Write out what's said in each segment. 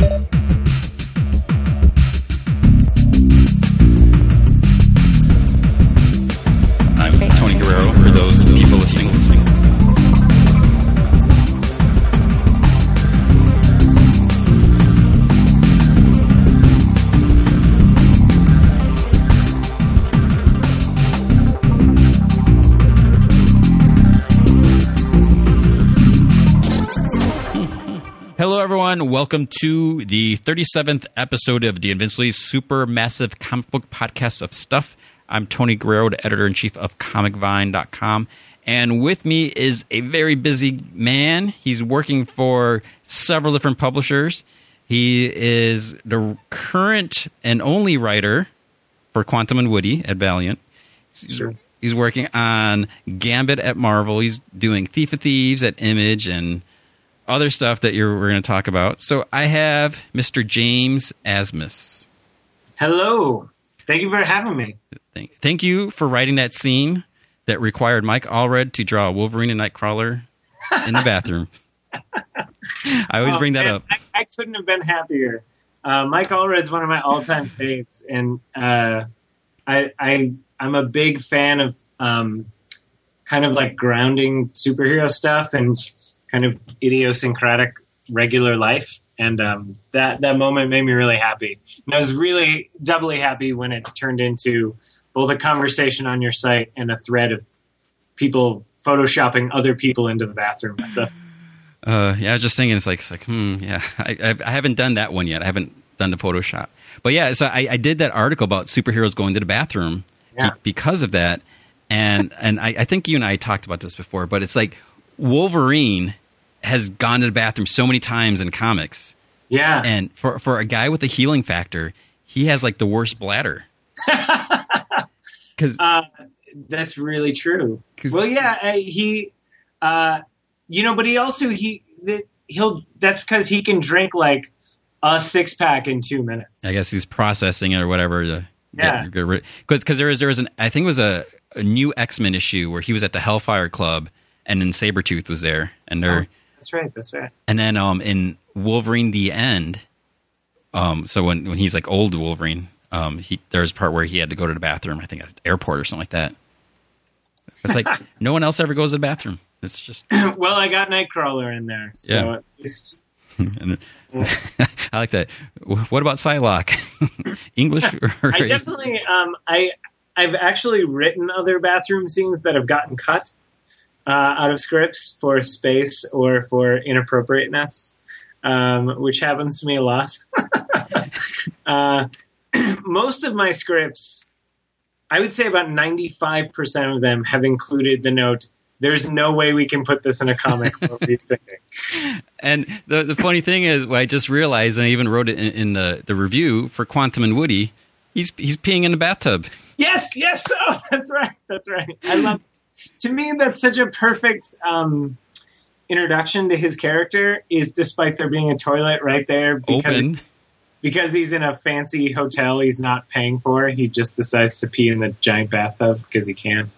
I'm Welcome to the 37th episode of the Invincibly Super Massive Comic Book Podcast of Stuff. I'm Tony Guerrero, editor in chief of ComicVine.com. And with me is a very busy man. He's working for several different publishers. He is the current and only writer for Quantum and Woody at Valiant. He's, Sure. he's working on Gambit at Marvel. He's doing Thief of Thieves at Image and other stuff that you're, we're going to talk about. So I have Mr. James Asmus. Hello. Thank you for having me. Thank, thank you for writing that scene that required Mike Allred to draw a Wolverine and Nightcrawler in the bathroom. I always Oh, bring that man, up. I, I couldn't have been happier. Uh, Mike is one of my all-time faves, and uh, I, I I'm a big fan of um, kind of like grounding superhero stuff and kind of idiosyncratic regular life. And um, that that moment made me really happy. And I was really doubly happy when it turned into both a conversation on your site and a thread of people photoshopping other people into the bathroom. So Uh, yeah, I was just thinking, it's like, it's like hmm, yeah, I, I've, I haven't done that one yet. I haven't done the Photoshop. But yeah, so I, I did that article about superheroes going to the bathroom be- because of that. And, and I, I think you and I talked about this before, but it's like Wolverine has gone to the bathroom so many times in comics. yeah, And for, for a guy with a healing factor, he has like the worst bladder. Because Uh, that's really true. Well, yeah, uh, he, uh, you know, but he also he he'll that's because he can drink like a six pack in two minutes. I guess he's processing it or whatever. To Yeah. get, get rid because there was there was an I think it was a, a new X Men issue where he was at the Hellfire Club and then Sabretooth was there and they're Oh. That's right. That's right. and then um in Wolverine the End, um so when when he's like old Wolverine, um he there's a part where he had to go to the bathroom I think at the airport or something like that. It's like no one else ever goes to the bathroom. It's just well, I got Nightcrawler in there, so Yeah. at least and, I like that. What about Psylocke? English or I definitely um I I've actually written other bathroom scenes that have gotten cut uh, out of scripts for space or for inappropriateness, um, which happens to me a lot. uh, most of my scripts, I would say about ninety five percent of them have included the note. There's no way we can put this in a comic. What were you thinking? And the the funny thing is, what I just realized, and I even wrote it in, in the, the review for Quantum and Woody. He's he's peeing in the bathtub. Yes, yes. Oh, that's right. That's right. I love. To me, that's such a perfect um, introduction to his character. Is despite there being a toilet right there because Open. because he's in a fancy hotel he's not paying for. He just decides to pee in the giant bathtub because he can.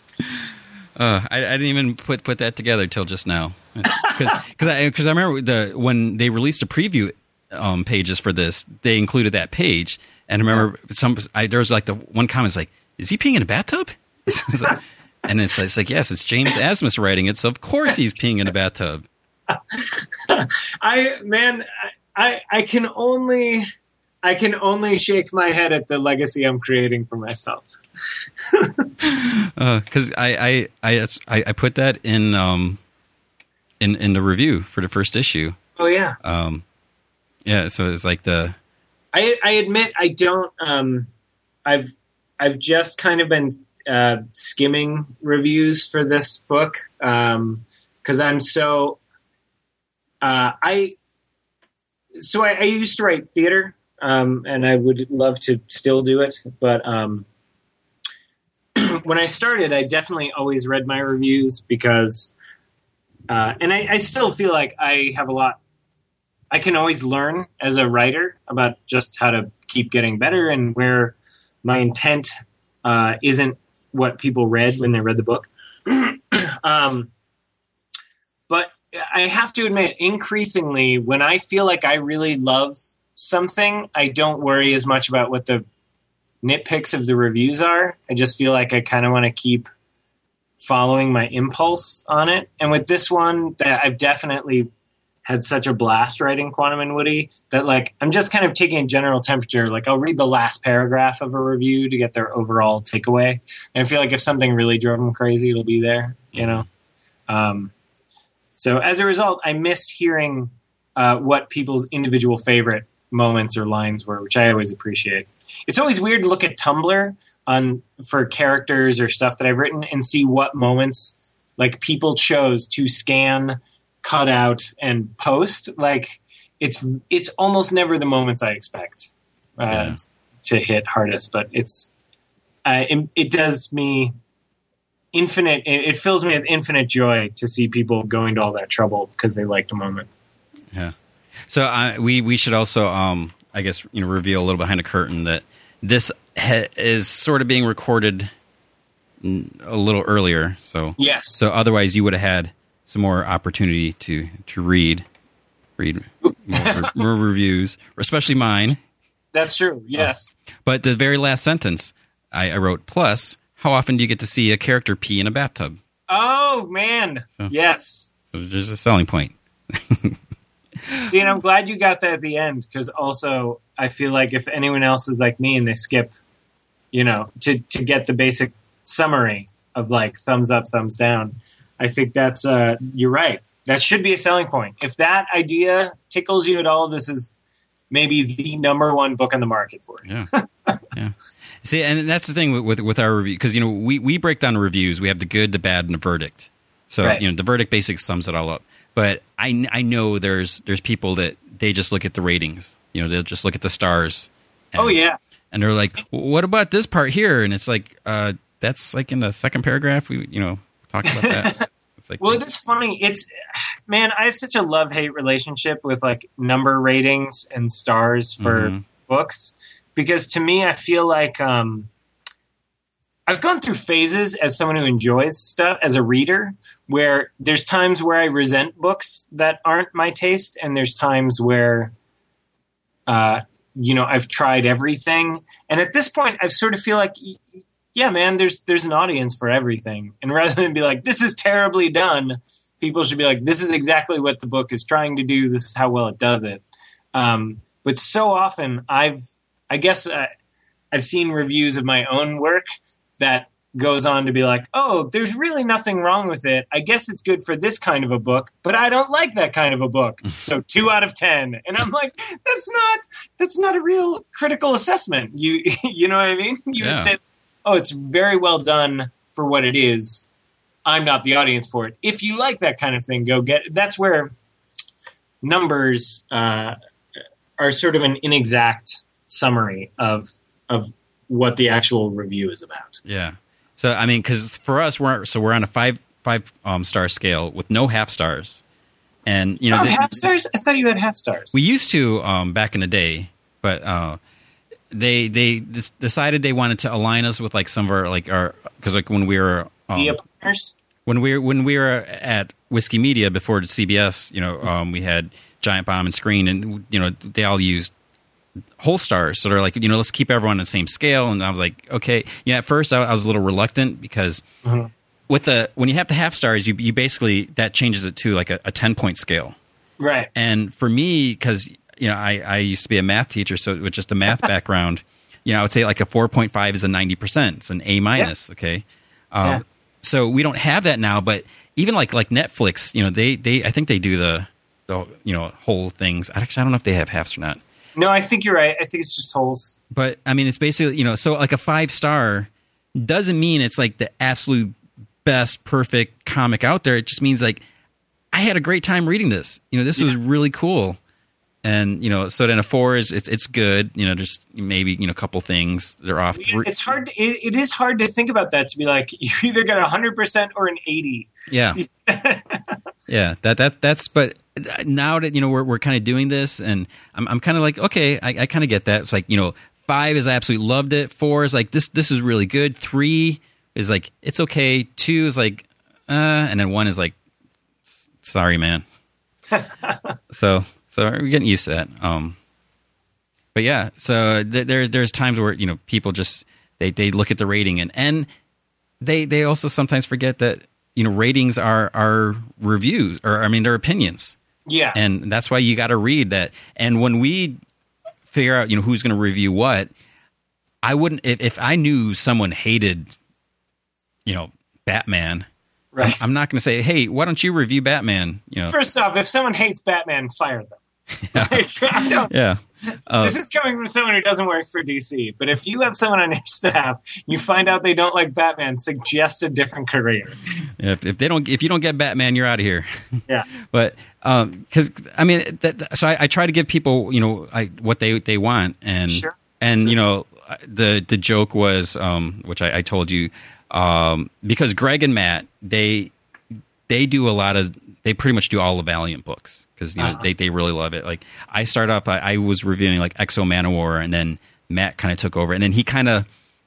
Uh, I, I didn't even put put that together till just now. Because I because I remember the when they released the preview um, pages for this, they included that page. And I remember some I, there was like the one comment is like, "Is he peeing in a bathtub?" Like- and it's, it's like, yes, it's James Asmus writing it, so of course he's peeing in a bathtub. I man, I I can only I can only shake my head at the legacy I'm creating for myself. because I, I I I I put that in um in in the review for the first issue. Oh yeah. Um, yeah, so it's like the I, I admit I don't. Um, I've I've just kind of been uh, skimming reviews for this book because I'm so. Uh, I so I, I used to write theater, um, and I would love to still do it, but um, when I started, I definitely always read my reviews because, uh, and I, I still feel like I have a lot I can always learn as a writer about just how to keep getting better and where my intent uh, isn't what people read when they read the book. um, but I have to admit, increasingly, when I feel like I really love something, I don't worry as much about what the nitpicks of the reviews are. I just feel like I kind of want to keep following my impulse on it. And with this one, that I've definitely had such a blast writing Quantum and Woody that like I'm just kind of taking a general temperature. Like I'll read the last paragraph of a review to get their overall takeaway. And I feel like if something really drove them crazy, it'll be there. You know. Um, so as a result, I miss hearing uh, what people's individual favorite moments or lines were, which I always appreciate. It's always weird to look at Tumblr on for characters or stuff that I've written and see what moments like people chose to scan, cut out, and post. Like it's it's almost never the moments I expect uh, Yeah. to hit hardest, but it's uh, it, it does me infinite. It, it fills me with infinite joy to see people going to all that trouble because they liked a moment. Yeah. So uh, we we should also, um, I guess, you know, reveal a little behind the curtain that this ha- is sort of being recorded a little earlier. So Yes. so otherwise you would have had some more opportunity to to read read more, more reviews, especially mine. That's true. Oh. Yes. But the very last sentence I, I wrote plus. How often do you get to see a character pee in a bathtub? Oh man. So- Yes. So there's a selling point. See, and I'm glad you got that at the end because also I feel like if anyone else is like me and they skip, you know, to to get the basic summary of like thumbs up, thumbs down, I think that's uh you're right. That should be a selling point. If that idea tickles you at all, this is maybe the number one book on the market for it. Yeah, yeah. See, and that's the thing with with, with our review because you know we we break down reviews. We have the good, the bad, and the verdict. So Right. you know the verdict basically sums it all up. But I I know there's there's people that they just look at the ratings. You know they'll just look at the stars. And, Oh yeah. and they're like, "What about this part here?" And it's like, uh, that's like in the second paragraph. We you know talked about that. It's like, Well, it is funny. It's man, I have such a love hate relationship with like number ratings and stars for Mhm. books because to me, I feel like um, I've gone through phases as someone who enjoys stuff as a reader, where there's times where I resent books that aren't my taste, and there's times where, uh, you know, I've tried everything, and at this point, I sort of feel like yeah, man, there's there's an audience for everything. And rather than be like, this is terribly done, people should be like, this is exactly what the book is trying to do. This is how well it does it. Um, but so often, I've I guess uh, I've seen reviews of my own work that goes on to be like, oh, there's really nothing wrong with it. I guess it's good for this kind of a book, but I don't like that kind of a book. So two out of ten. And I'm like, that's not that's not a real critical assessment. You you know what I mean? You Yeah. would say, oh, it's very well done for what it is. I'm not the audience for it. If you like that kind of thing, go get. That's where numbers uh, are sort of an inexact summary of of what the actual review is about. Yeah. So I mean, because for us, we're so we're on a five five um, star scale with no half stars, and you know oh, the- half stars? I thought you had half stars. we used to um, back in the day, but uh, they they decided they wanted to align us with like some of our like our because like when we were um, partners. when we were when we were at Whiskey Media before CBS, you know, um, we had Giant Bomb and Screen, and you know they all used whole stars. So they're like, you know, let's keep everyone on the same scale. And I was like, okay. Yeah, at first I, I was a little reluctant because Mhm. with the when you have the half stars, you you basically that changes it to like a, a ten point scale. Right. And for me, because you know, I, I used to be a math teacher, so with just a math background, you know, I would say like a four point five is a ninety percent. It's an A minus. Okay. Um, Yeah. So we don't have that now, but even like like Netflix, you know, they they I think they do the the you know whole things. Actually, I don't know if they have halves or not. No, I think you're right. I think it's just holes. But I mean, it's basically you know, so like a five star doesn't mean it's like the absolute best perfect comic out there. It just means like I had a great time reading this. You know, this was really cool. And you know, so then a four is it's it's good. You know, just maybe you know a couple things they're off. Three, It's hard. To, it, it is hard to think about that to be like you either get a hundred percent or an eighty. yeah, yeah. That that that's. But now that you know we're we're kind of doing this, and I'm I'm kind of like okay, I, I kind of get that. It's like you know, five is I absolutely loved it. Four is like this this is really good. Three is like it's okay. Two is like uh, and then one is like sorry, man. so so we're getting used to that. Um, but yeah, so th- there there's times where you know people just they they look at the rating and and they they also sometimes forget that you know ratings are are reviews or I mean they're opinions. Yeah. And that's why you got to read that. And when we figure out, you know, who's going to review what, I wouldn't if, if I knew someone hated, you know, Batman. right. I'm not going to say, "Hey, why don't you review Batman?" You know. First off, if someone hates Batman, fire them. Like, Yeah. Uh, this is coming from someone who doesn't work for DC. But if you have someone on your staff, you find out they don't like Batman, suggest a different career. if, if they don't if you don't get Batman, you're out of here. Yeah. but because I mean, that, so I, I try to give people you know I, what they they want, and Sure. and you know the the joke was um, which I, I told you um, because Greg and Matt they they do a lot of they pretty much do all the Valiant books because you know Uh-huh. they they really love it. Like I start off, I, I was reviewing like X-O Manowar, and then Matt kind of took over, and then he kind of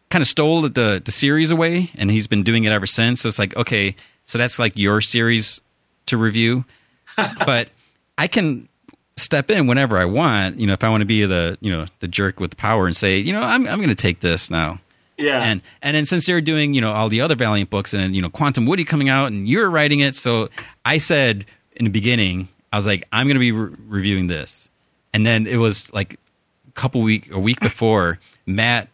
kind of stole the the series away, and he's been doing it ever since. So it's like okay, so that's like your series to review, but I can step in whenever I want. You know, if I want to be the you know the jerk with power and say, you know, I'm I'm going to take this now. Yeah. And and then since they're doing you know all the other Valiant books and you know Quantum Woody coming out and you're writing it, so I said in the beginning I was like I'm going to be re- reviewing this, and then it was like a couple week a week before Matt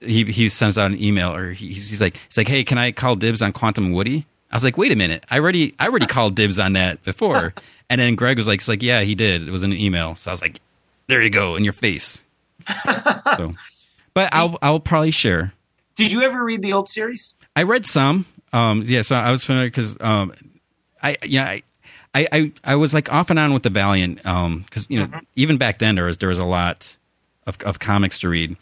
he he sends out an email or he's, he's like he's like hey can I call dibs on Quantum Woody? I was like wait a minute I already I already called dibs on that before, and then Greg was like it's like yeah he did it was in an email so I was like there you go in your face. so, but I'll I'll probably share. Did you ever read the old series? I read some. Um, yeah, so I was familiar because um, I yeah I, I I I was like off and on with the Valiant because you know even back then there was there was a lot of of comics to read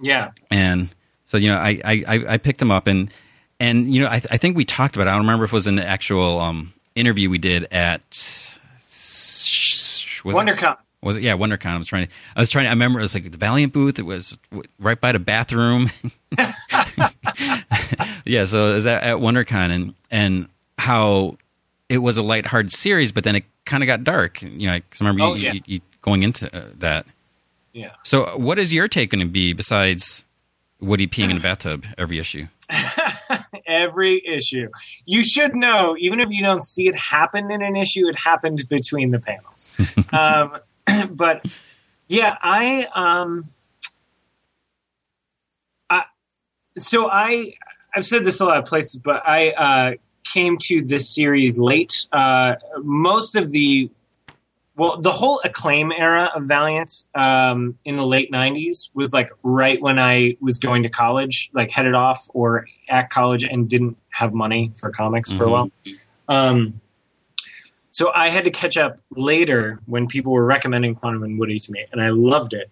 Yeah. and so you know I I, I picked them up and and you know I I think we talked about it. I don't remember if it was an actual um, interview we did at WonderCon. Was it? Yeah, WonderCon. I was trying to. I was trying. To, I remember it was like the Valiant booth. It was right by the bathroom. yeah, so it was at, at WonderCon, and and how it was a lighthearted series, but then it kind of got dark. You know, 'cause I remember Oh, you, yeah. you, you going into uh, that. Yeah. So, what is your take going to be besides Woody peeing in a bathtub every issue? Every issue. You should know, even if you don't see it happen in an issue, it happened between the panels. um, but yeah, I um, I so I I've said this a lot of places, but I uh, came to this series late. Uh, most of the well, the whole acclaim era of Valiant um, in the late '90s was like right when I was going to college, like headed off or at college, and didn't have money for comics for a Mhm. while. Um, so I had to catch up later when people were recommending Quantum and Woody to me, and I loved it.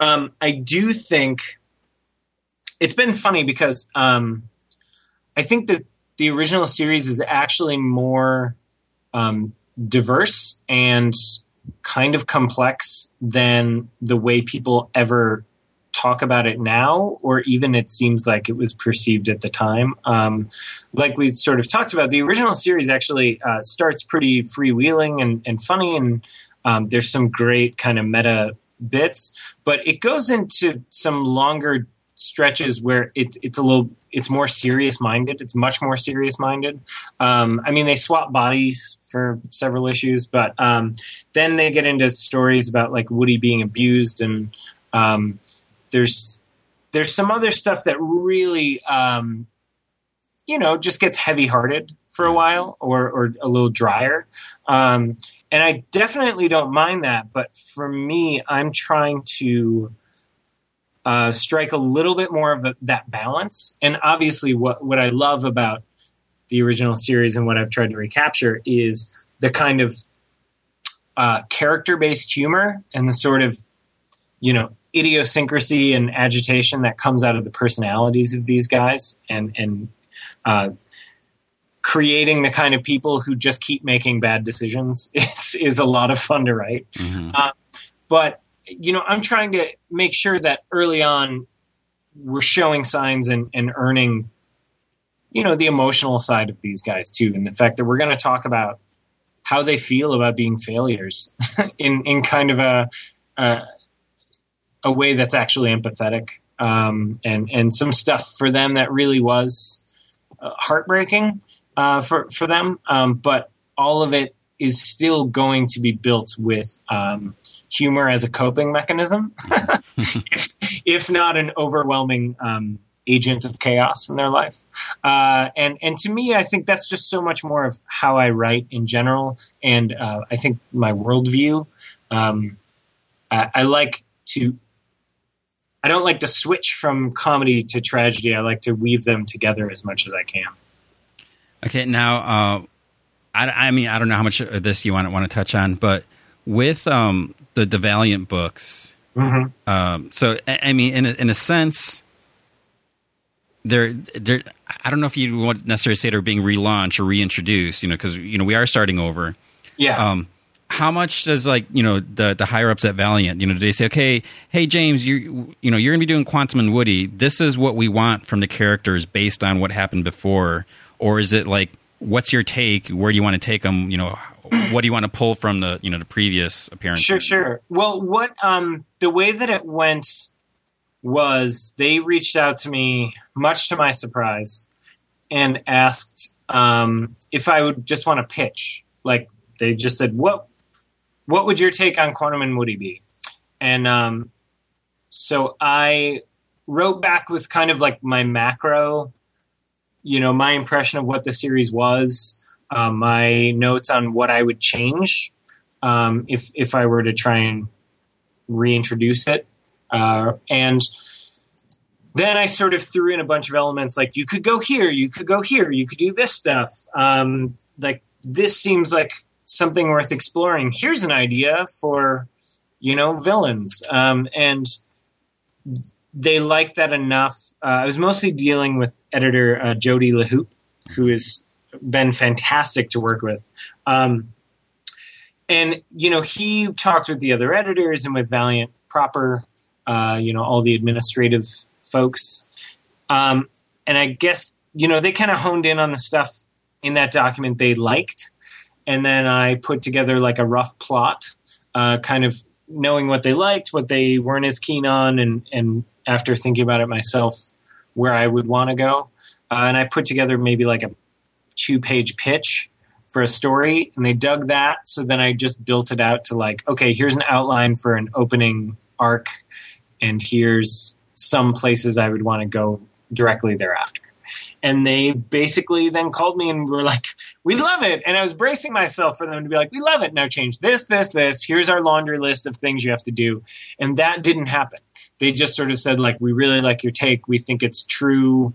Um, I do think it's been funny because um, I think that the original series is actually more um, diverse and kind of complex than the way people ever talk about it now, or even it seems like it was perceived at the time. Um, like we sort of talked about, the original series actually uh, starts pretty freewheeling and, and funny, and um, there's some great kind of meta bits, but it goes into some longer stretches where it, it's a little it's more serious minded it's much more serious minded um, i mean they swap bodies for several issues but um, then they get into stories about like woody being abused and um, there's there's some other stuff that really um, you know just gets heavy hearted for a while or or a little drier um, and i definitely don't mind that but for me i'm trying to uh, strike a little bit more of a, that balance. And obviously, what what I love about the original series and what I've tried to recapture is the kind of uh, character based humor and the sort of you know idiosyncrasy and agitation that comes out of the personalities of these guys and and uh, creating the kind of people who just keep making bad decisions is is a lot of fun to write Mhm. but you know i'm trying to make sure that early on we're showing signs and, and earning you know the emotional side of these guys too and the fact that we're going to talk about how they feel about being failures in in kind of a, a a way that's actually empathetic, um, and and some stuff for them that really was uh, heartbreaking uh, for for them. Um, but all of it is still going to be built with um, humor as a coping mechanism, if, if, not an overwhelming um, agent of chaos in their life. Uh, and and to me, I think that's just so much more of how I write in general, and uh, I think my worldview. Um, I, I like to. I don't like to switch from comedy to tragedy. I like to weave them together as much as I can. Okay, now uh, I, I mean I don't know how much of this you want want to touch on, but with um, the the Valiant books, mm-hmm. um, so I, I mean in a, in a sense, they're they're I don't know if you want necessarily say they're being relaunched or reintroduced, you know, because you know we are starting over. Yeah. Um, how much does like you know the the higher ups at Valiant, you know, do they say, okay, hey James, you you know you're gonna be doing Quantum and Woody. This is what we want from the characters based on what happened before, or is it like what's your take? Where do you want to take them? You know, what do you want to pull from the you know the previous appearance? Sure, sure. Well, what um the way that it went was they reached out to me, much to my surprise, and asked um, if I would just want to pitch. Like they just said, "What what would your take on Quantum and Woody be?" And um, so I wrote back with kind of like my macro, you know, my impression of what the series was, uh, my notes on what I would change um, if if I were to try and reintroduce it, uh, and then I sort of threw in a bunch of elements like you could go here, you could go here, you could do this stuff. Um, like this seems like something worth exploring. Here's an idea for you know villains, um, and they liked that enough. Uh, I was mostly dealing with editor uh, Jody LeHeup, who has been fantastic to work with. Um, and you know he talked with the other editors and with Valiant proper, uh, you know all the administrative folks, um, and I guess you know they kind of honed in on the stuff in that document they liked, and then I put together like a rough plot, uh, kind of knowing what they liked, what they weren't as keen on, and and after thinking about it myself, where I would want to go, uh, and I put together maybe like a two page pitch for a story and they dug that so then i just built it out to like okay here's an outline for an opening arc and here's some places i would want to go directly thereafter and they basically then called me and were like we love it. And i was bracing myself for them to be like we love it. Now change. This this this. Here's our laundry list of things you have to do. And that didn't happen. They just sort of said like we really like your take. We think it's true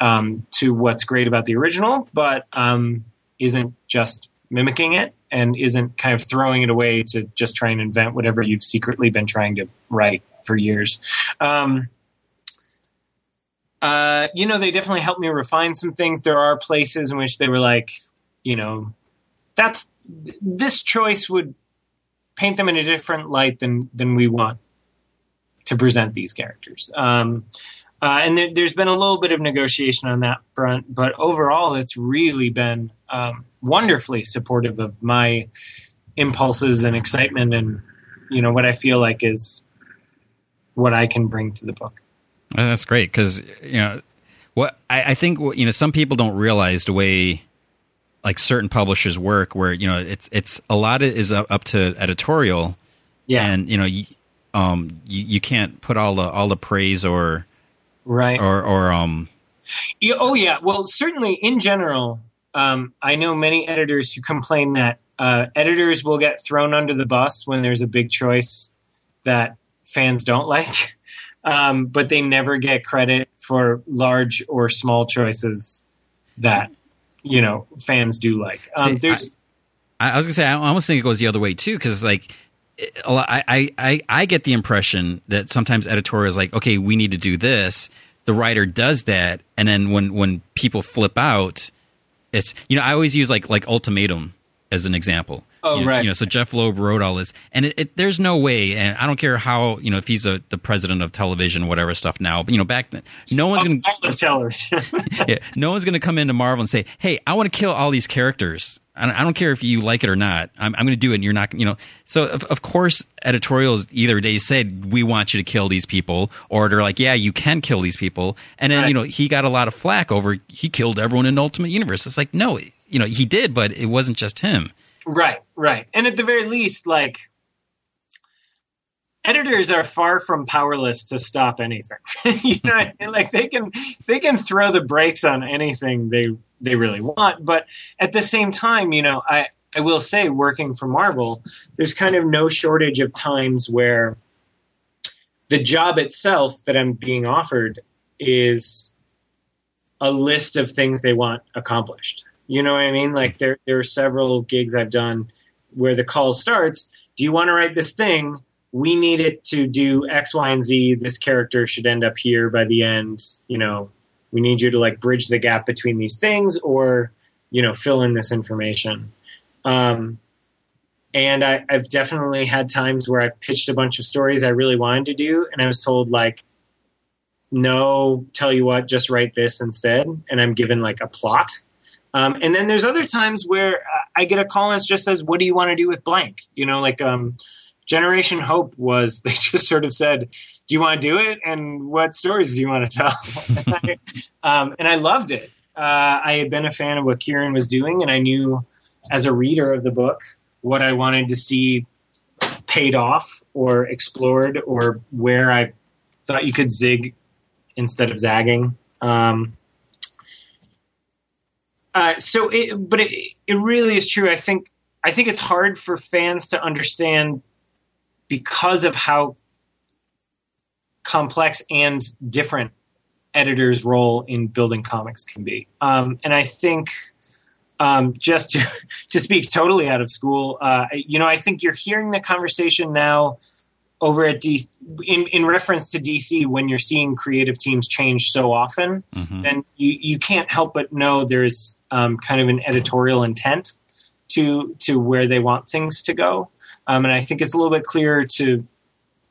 um, to what's great about the original but um, isn't just mimicking it and isn't kind of throwing it away to just try and invent whatever you've secretly been trying to write for years. Um, uh, you know, they definitely helped me refine some things. There are places in which they were like, you know, that's this choice would paint them in a different light than than we want to present these characters. Um, uh, and there, has been a little bit of negotiation on that front, but overall, it's really been um, wonderfully supportive of my impulses and excitement, and you know what I feel like is what I can bring to the book. That's great because you know what I, I think. You know, some people don't realize the way like certain publishers work, where you know it's it's a lot of is up, up to editorial, yeah, and you know you, um you, you can't put all the all the praise or right. or or um yeah, oh yeah. Well certainly in general um, i know many editors who complain that uh, editors will get thrown under the bus when there's a big choice that fans don't like um, but they never get credit for large or small choices that you know fans do like um, See, there's I, I was gonna say i almost think it goes the other way too because like I, I, I get the impression that sometimes editorials like, okay, we need to do this. The writer does that, and then when when people flip out, it's you know I always use like like ultimatum as an example. Oh, you right. You know, so Jeph Loeb wrote all this, and it, it, there's no way, and I don't care how you know if he's a, the president of television, whatever stuff now. But you know, back then, no one's going to of television. yeah, no one's going to come into Marvel and say, "Hey, I want to kill all these characters." I don't, I don't care if you like it or not. I'm, I'm going to do it, and you're not. You know, so of, of course, editorials either they said we want you to kill these people, or they're like, "Yeah, you can kill these people." And then Right. you know he got a lot of flack over he killed everyone in Ultimate Universe. It's like, no, you know he did, but it wasn't just him. Right, right. And at the very least, like editors are far from powerless to stop anything. you know, I mean? like they can they can throw the brakes on anything they they really want, but at the same time, you know, I I will say working for Marvel, there's kind of no shortage of times where the job itself that I'm being offered is a list of things they want accomplished. You know what I mean? Like there there are several gigs I've done where the call starts, do you want to write this thing? We need it to do X, Y, and Z. This character should end up here by the end. You know, we need you to like bridge the gap between these things or, you know, fill in this information. Um, and I, I've definitely had times where I've pitched a bunch of stories I really wanted to do, and I was told like, no, tell you what, just write this instead, and I'm given like a plot. Um, and then there's other times where uh, I get a call and it just says, "What do you want to do with blank?" You know, like um, Generation Hope was. They just sort of said, "Do you want to do it? And what stories do you want to tell?" and, I, um, and I loved it. Uh, I had been a fan of what Kieron was doing, and I knew, as a reader of the book, what I wanted to see paid off or explored, or where I thought you could zig instead of zagging. Um, uh, so it, but it, it really is true. I think I think it's hard for fans to understand because of how complex and different editors' role in building comics can be. Um, and I think um, just to to speak totally out of school, uh, you know, I think you're hearing the conversation now over at D in, in reference to DC when you're seeing creative teams change so often, Mhm. then you, you can't help but know there's um, kind of an editorial intent to to where they want things to go. Um, and I think it's a little bit clearer to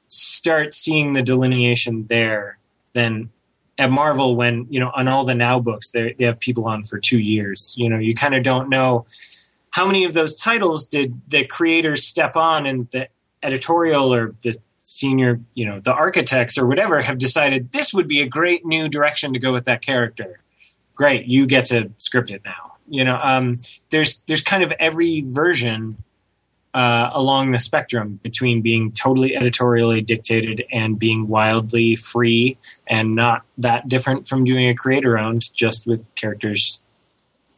start seeing the delineation there than at Marvel when, you know, on all the now books they they have people on for two years. You know, you kind of don't know how many of those titles did the creators step on and the editorial or the senior, you know, the architects or whatever have decided this would be a great new direction to go with that character. Great, you get to script it now. You know, um, there's there's kind of every version uh, along the spectrum between being totally editorially dictated and being wildly free and not that different from doing a creator owned, just with characters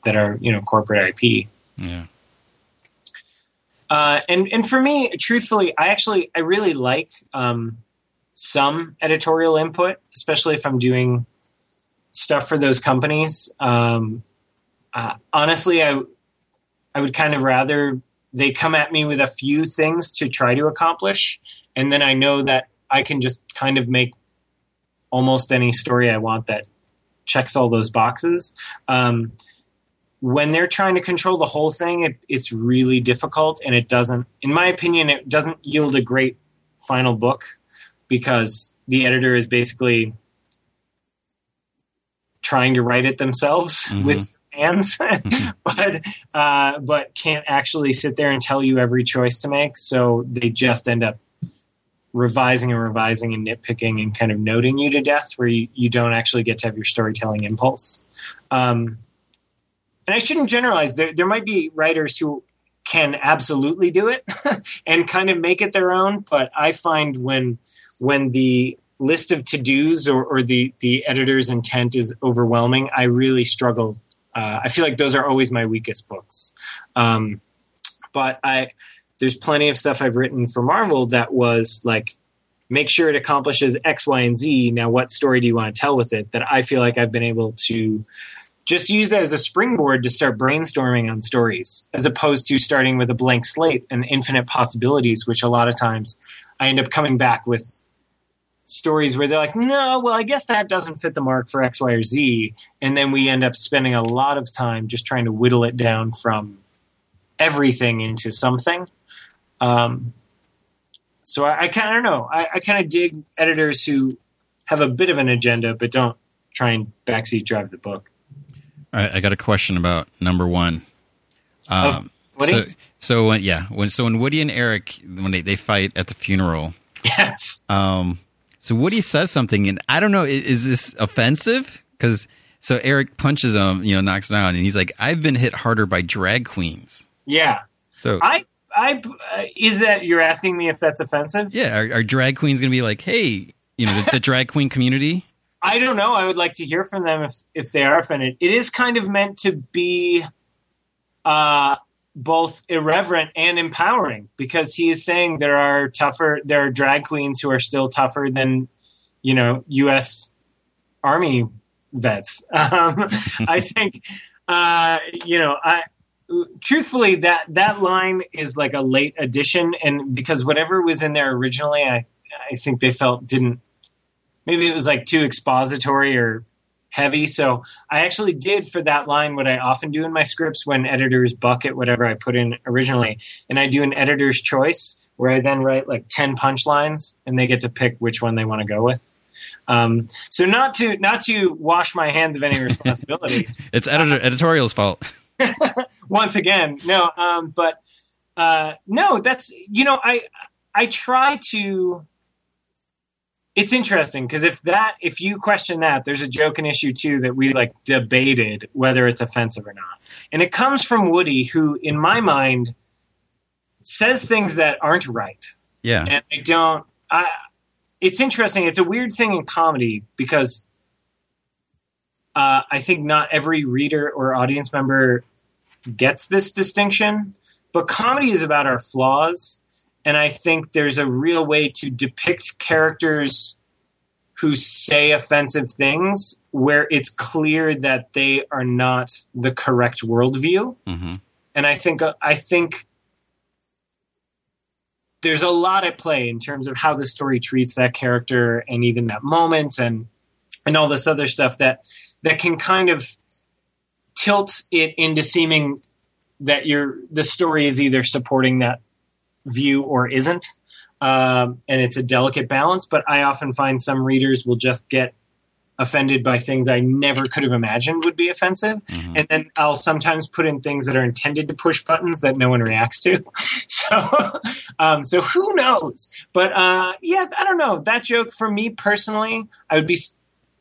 that are you know corporate IP. Yeah. Uh, and and for me, truthfully, I actually I really like um, some editorial input, especially if I'm doing stuff for those companies. Um, uh, honestly, I I would kind of rather they come at me with a few things to try to accomplish, and then I know that I can just kind of make almost any story I want that checks all those boxes. Um, when they're trying to control the whole thing, it, it's really difficult, and it doesn't, in my opinion, it doesn't yield a great final book because the editor is basically trying to write it themselves Mhm. with hands, but uh, but can't actually sit there and tell you every choice to make. So they just end up revising and revising and nitpicking and kind of noting you to death, where you, you don't actually get to have your storytelling impulse. Um, and I shouldn't generalize. There, there might be writers who can absolutely do it and kind of make it their own. But I find when when the list of to dos or, or the the editor's intent is overwhelming, I really struggle. Uh, I feel like those are always my weakest books. Um, but I there's plenty of stuff I've written for Marvel that was like make sure it accomplishes X, Y, and Z. Now, what story do you want to tell with it? That I feel like I've been able to just use that as a springboard to start brainstorming on stories, as opposed to starting with a blank slate and infinite possibilities, which a lot of times I end up coming back with stories where they're like, no, well, I guess that doesn't fit the mark for X, Y, or Z. And then we end up spending a lot of time just trying to whittle it down from everything into something. Um, so I, I kind of know. I, I kind of dig editors who have a bit of an agenda, but don't try and backseat drive the book. All right, I got a question about number one. Woody? So, so when, yeah, when so when Woody and Eric when they, they fight at the funeral, Yes. um, so Woody says something, and I don't know, is, is this offensive? Because so Eric punches him, you know, knocks him down, and he's like, "I've been hit harder by drag queens." Yeah. So I, I, uh, is that you're asking me if that's offensive? yeah, are, are drag queens going to be like, "Hey, you know, the, the drag queen community"? I don't know. I would like to hear from them if, if they are offended. It is kind of meant to be uh, both irreverent and empowering because he is saying there are tougher, there are drag queens who are still tougher than, you know, U.S. Army vets. Um, I think, uh, you know, I truthfully that that line is like a late addition, and because whatever was in there originally, I I think they felt didn't maybe it was like too expository or heavy. So I actually did for that line what I often do in my scripts when editors bucket whatever I put in originally. And I do an editor's choice where I then write like 10 punchlines and they get to pick which one they want to go with. Um, so not to not to wash my hands of any responsibility. It's editor editorial's fault. once again no um but uh no that's you know i i try to it's interesting because if that if you question that there's a joke and issue too that we like debated whether it's offensive or not and it comes from woody who in my mind says things that aren't right Yeah, and I don't. I. It's interesting. It's a weird thing in comedy because uh, I think not every reader or audience member gets this distinction. But comedy is about our flaws, and I think there's a real way to depict characters who say offensive things where it's clear that they are not the correct worldview. Hmm and I think I think there's a lot at play in terms of how the story treats that character and even that moment and and all this other stuff that that can kind of tilt it into seeming that your the story is either supporting that view or isn't um, and it's a delicate balance but i often find some readers will just get offended by things i never could have imagined would be offensive hmm and then I'll sometimes put in things that are intended to push buttons that no one reacts to. So, um, so who knows? But uh, yeah, I don't know. That joke for me personally, I would be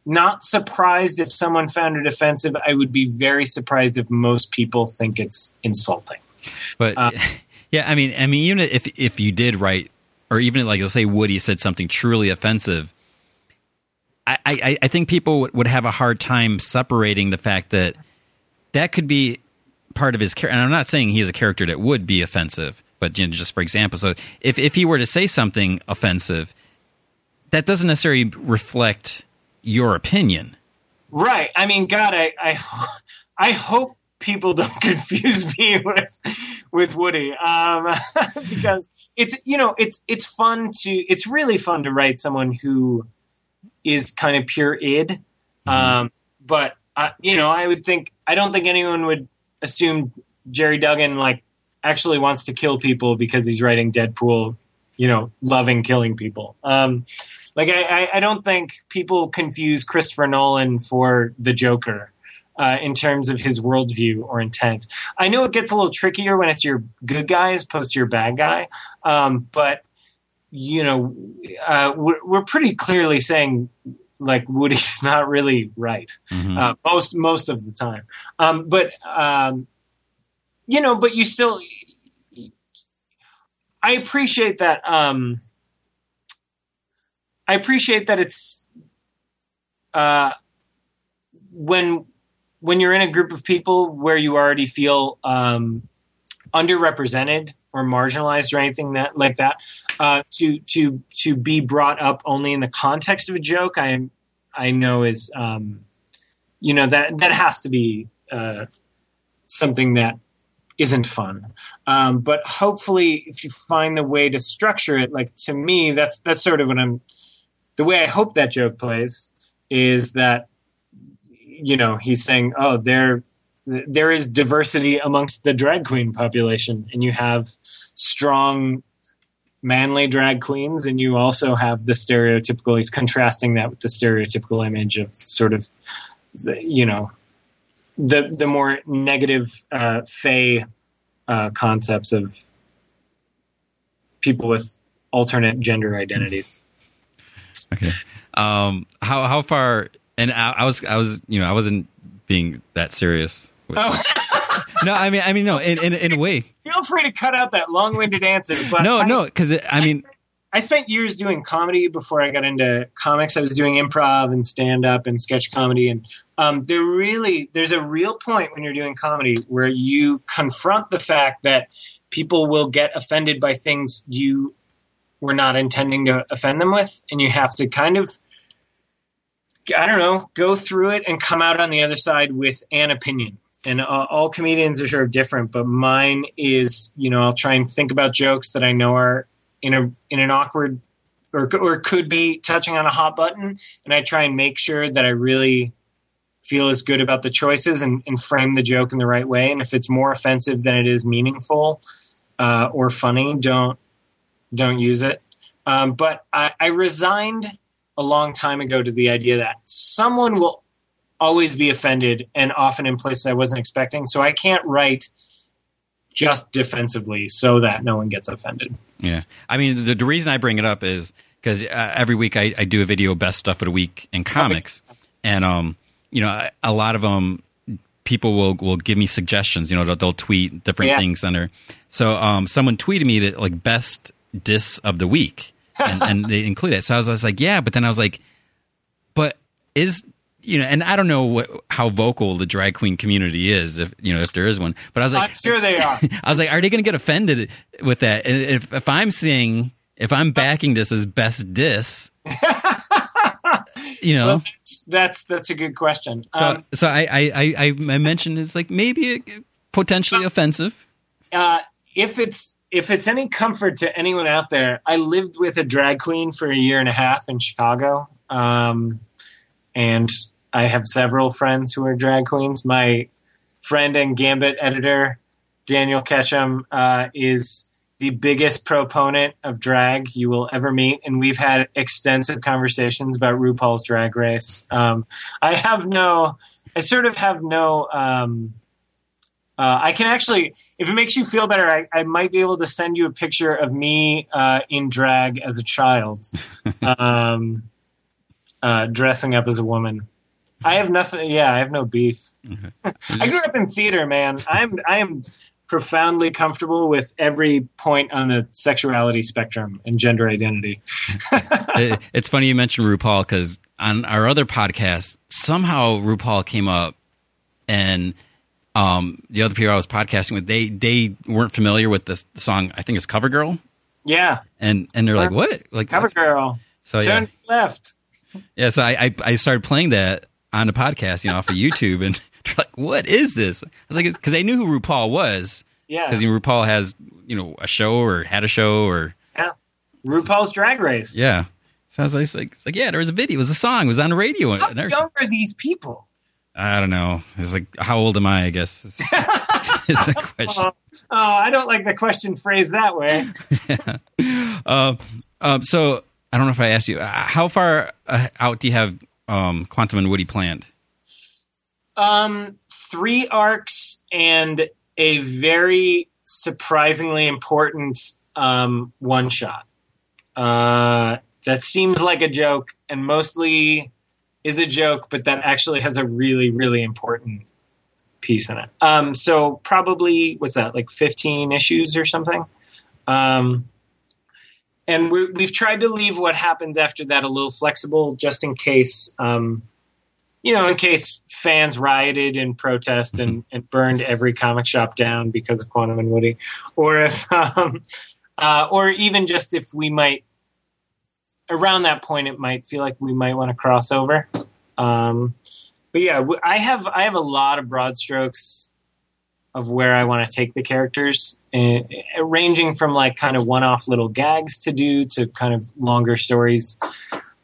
not surprised if someone found it offensive. I would be very surprised if most people think it's insulting. But Uh, yeah, I mean, I mean, even if if you did write, or even like let's say Woody said something truly offensive, I I, I think people would- have a hard time separating the fact that that could be part of his character. And I'm not saying he's a character that would be offensive, but you know, just for example, so if if he were to say something offensive, that doesn't necessarily reflect your opinion. Right. I mean, God, I, I, I hope people don't confuse me with with Woody, um, because it's you know it's it's fun to it's really fun to write someone who is kind of pure id, um, but uh, you know I would think I don't think anyone would assume Gerry Duggan like actually wants to kill people because he's writing Deadpool, you know, loving killing people. Um, like I, I, I don't think people confuse Christopher Nolan for the Joker uh, in terms of his worldview or intent. I know it gets a little trickier when it's your good guy as opposed to your bad guy, um, but you know, uh, we're, we're pretty clearly saying like Woody's not really right Mhm. uh, most most of the time. Um, but um, you know, but you still, I appreciate that. Um, I appreciate that it's uh, when when you're in a group of people where you already feel um, underrepresented or marginalized or anything that like that uh, to to to be brought up only in the context of a joke I I know is um, you know that that has to be uh, something that isn't fun. Um, but hopefully if you find the way to structure it like to me that's that's sort of what I'm the way I hope that joke plays is that you know he's saying oh they're there is diversity amongst the drag queen population, and you have strong manly drag queens, and you also have the stereotypical. He's contrasting that with the stereotypical image of sort of, you know, the the more negative uh, fey uh, concepts of people with alternate gender identities. Okay. Um, how how far? And I, I was I was you know I wasn't being that serious. Which, Oh. no, I mean I mean no in in, in a way. Feel free to cut out that long-winded answer. But No, I, no, because I mean I spent years doing comedy before I got into comics. I was doing improv and stand-up and sketch comedy, and um, there really there's a real point when you're doing comedy where you confront the fact that people will get offended by things you were not intending to offend them with, and you have to kind of I don't know, go through it and come out on the other side with an opinion. And uh, all comedians are sort of different, but mine is, you know, I'll try and think about jokes that I know are in a in an awkward or or could be touching on a hot button, and I try and make sure that I really feel as good about the choices and, and frame the joke in the right way. And if it's more offensive than it is meaningful uh, or funny, don't don't use it. Um, but I, I resigned a long time ago to the idea that someone will always be offended and often in places I wasn't expecting. So I can't write just defensively so that no one gets offended. yeah. I mean the, the reason I bring it up is because uh, every week I, I do a video best stuff of the week in comics, and um you know I- a lot of them people will will give me suggestions. You know they'll, they'll tweet different Yeah. things under. So um someone tweeted me that like best diss of the week, and, and they include it. So I was, I was like yeah, but then I was like, but is you know, and I don't know what, how vocal the drag queen community is, if you know, if there is one. But I was like, I'm sure they are. I was like, are they going to get offended with that? And if if I'm seeing, if I'm backing this as best diss, you know, Well, that's, that's that's a good question. so Um, so I I I, I I mentioned it's like maybe potentially offensive. uh, if it's if it's any comfort to anyone out there, I lived with a drag queen for a year and a half in Chicago, um, and I have several friends who are drag queens. My friend and Gambit editor Daniel Ketchum uh, is the biggest proponent of drag you will ever meet, and we've had extensive conversations about RuPaul's Drag Race. Um, I have no, I sort of have no. Um, uh, I can actually, if it makes you feel better, I, I might be able to send you a picture of me uh, in drag as a child, um, uh, dressing up as a woman. I have nothing. Yeah, I have no beef. I grew up in theater, man. I'm I am profoundly comfortable with every point on the sexuality spectrum and gender identity. It- it's funny you mentioned RuPaul because on our other podcast, somehow RuPaul came up, and um, the other people I was podcasting with, they they weren't familiar with this song. I think it's CoverGirl, Yeah, and and they're like, what? Like cover girl, So yeah, turn left. Yeah, so I, I I started playing that on the podcast, you know, off of YouTube, and they're like, "What is this?" I was like, "Because they knew who RuPaul was, Yeah, because you know, RuPaul has you know a show or had a show or yeah. RuPaul's Drag Race. yeah." So I was like, it's like, it's like, yeah, there was a video, it was a song, it was on the radio. How and young are these people? I don't know. It's like, how old am I? I guess is, is the question. Oh, oh, I don't like the question phrased that way. Um, um, so I don't know if I asked you, uh, how far uh, out do you have um, Quantum and Woody planned? Um, three arcs and a very surprisingly important um, one shot. Uh, that seems like a joke and mostly is a joke, but that actually has a really, really important piece in it. Um, so probably what's that like fifteen issues or something. Um, and we we've tried to leave what happens after that a little flexible, just in case. Um, you know, in case fans rioted in protest and, and burned every comic shop down because of Quantum and Woody, or if, um, uh, or even just if we might, around that point, it might feel like we might want to cross over. Um, but yeah, I have I have a lot of broad strokes of where I want to take the characters, uh, ranging from like kind of one-off little gags to do to kind of longer stories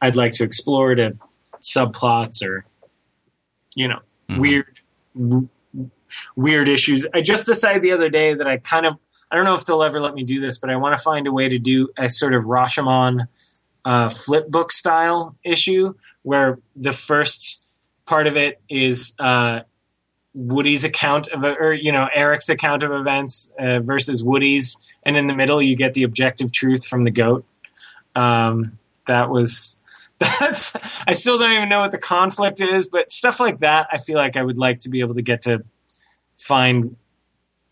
I'd like to explore to subplots or you know Mhm. weird w- weird issues. I just decided the other day that I kind of I don't know if they'll ever let me do this, but I want to find a way to do a sort of Rashomon uh, flip book style issue where the first part of it is uh, Woody's account of or you know Eric's account of events uh, versus Woody's, and in the middle you get the objective truth from the goat. Um, that was that's I still don't even know what the conflict is, but stuff like that I feel like I would like to be able to get to find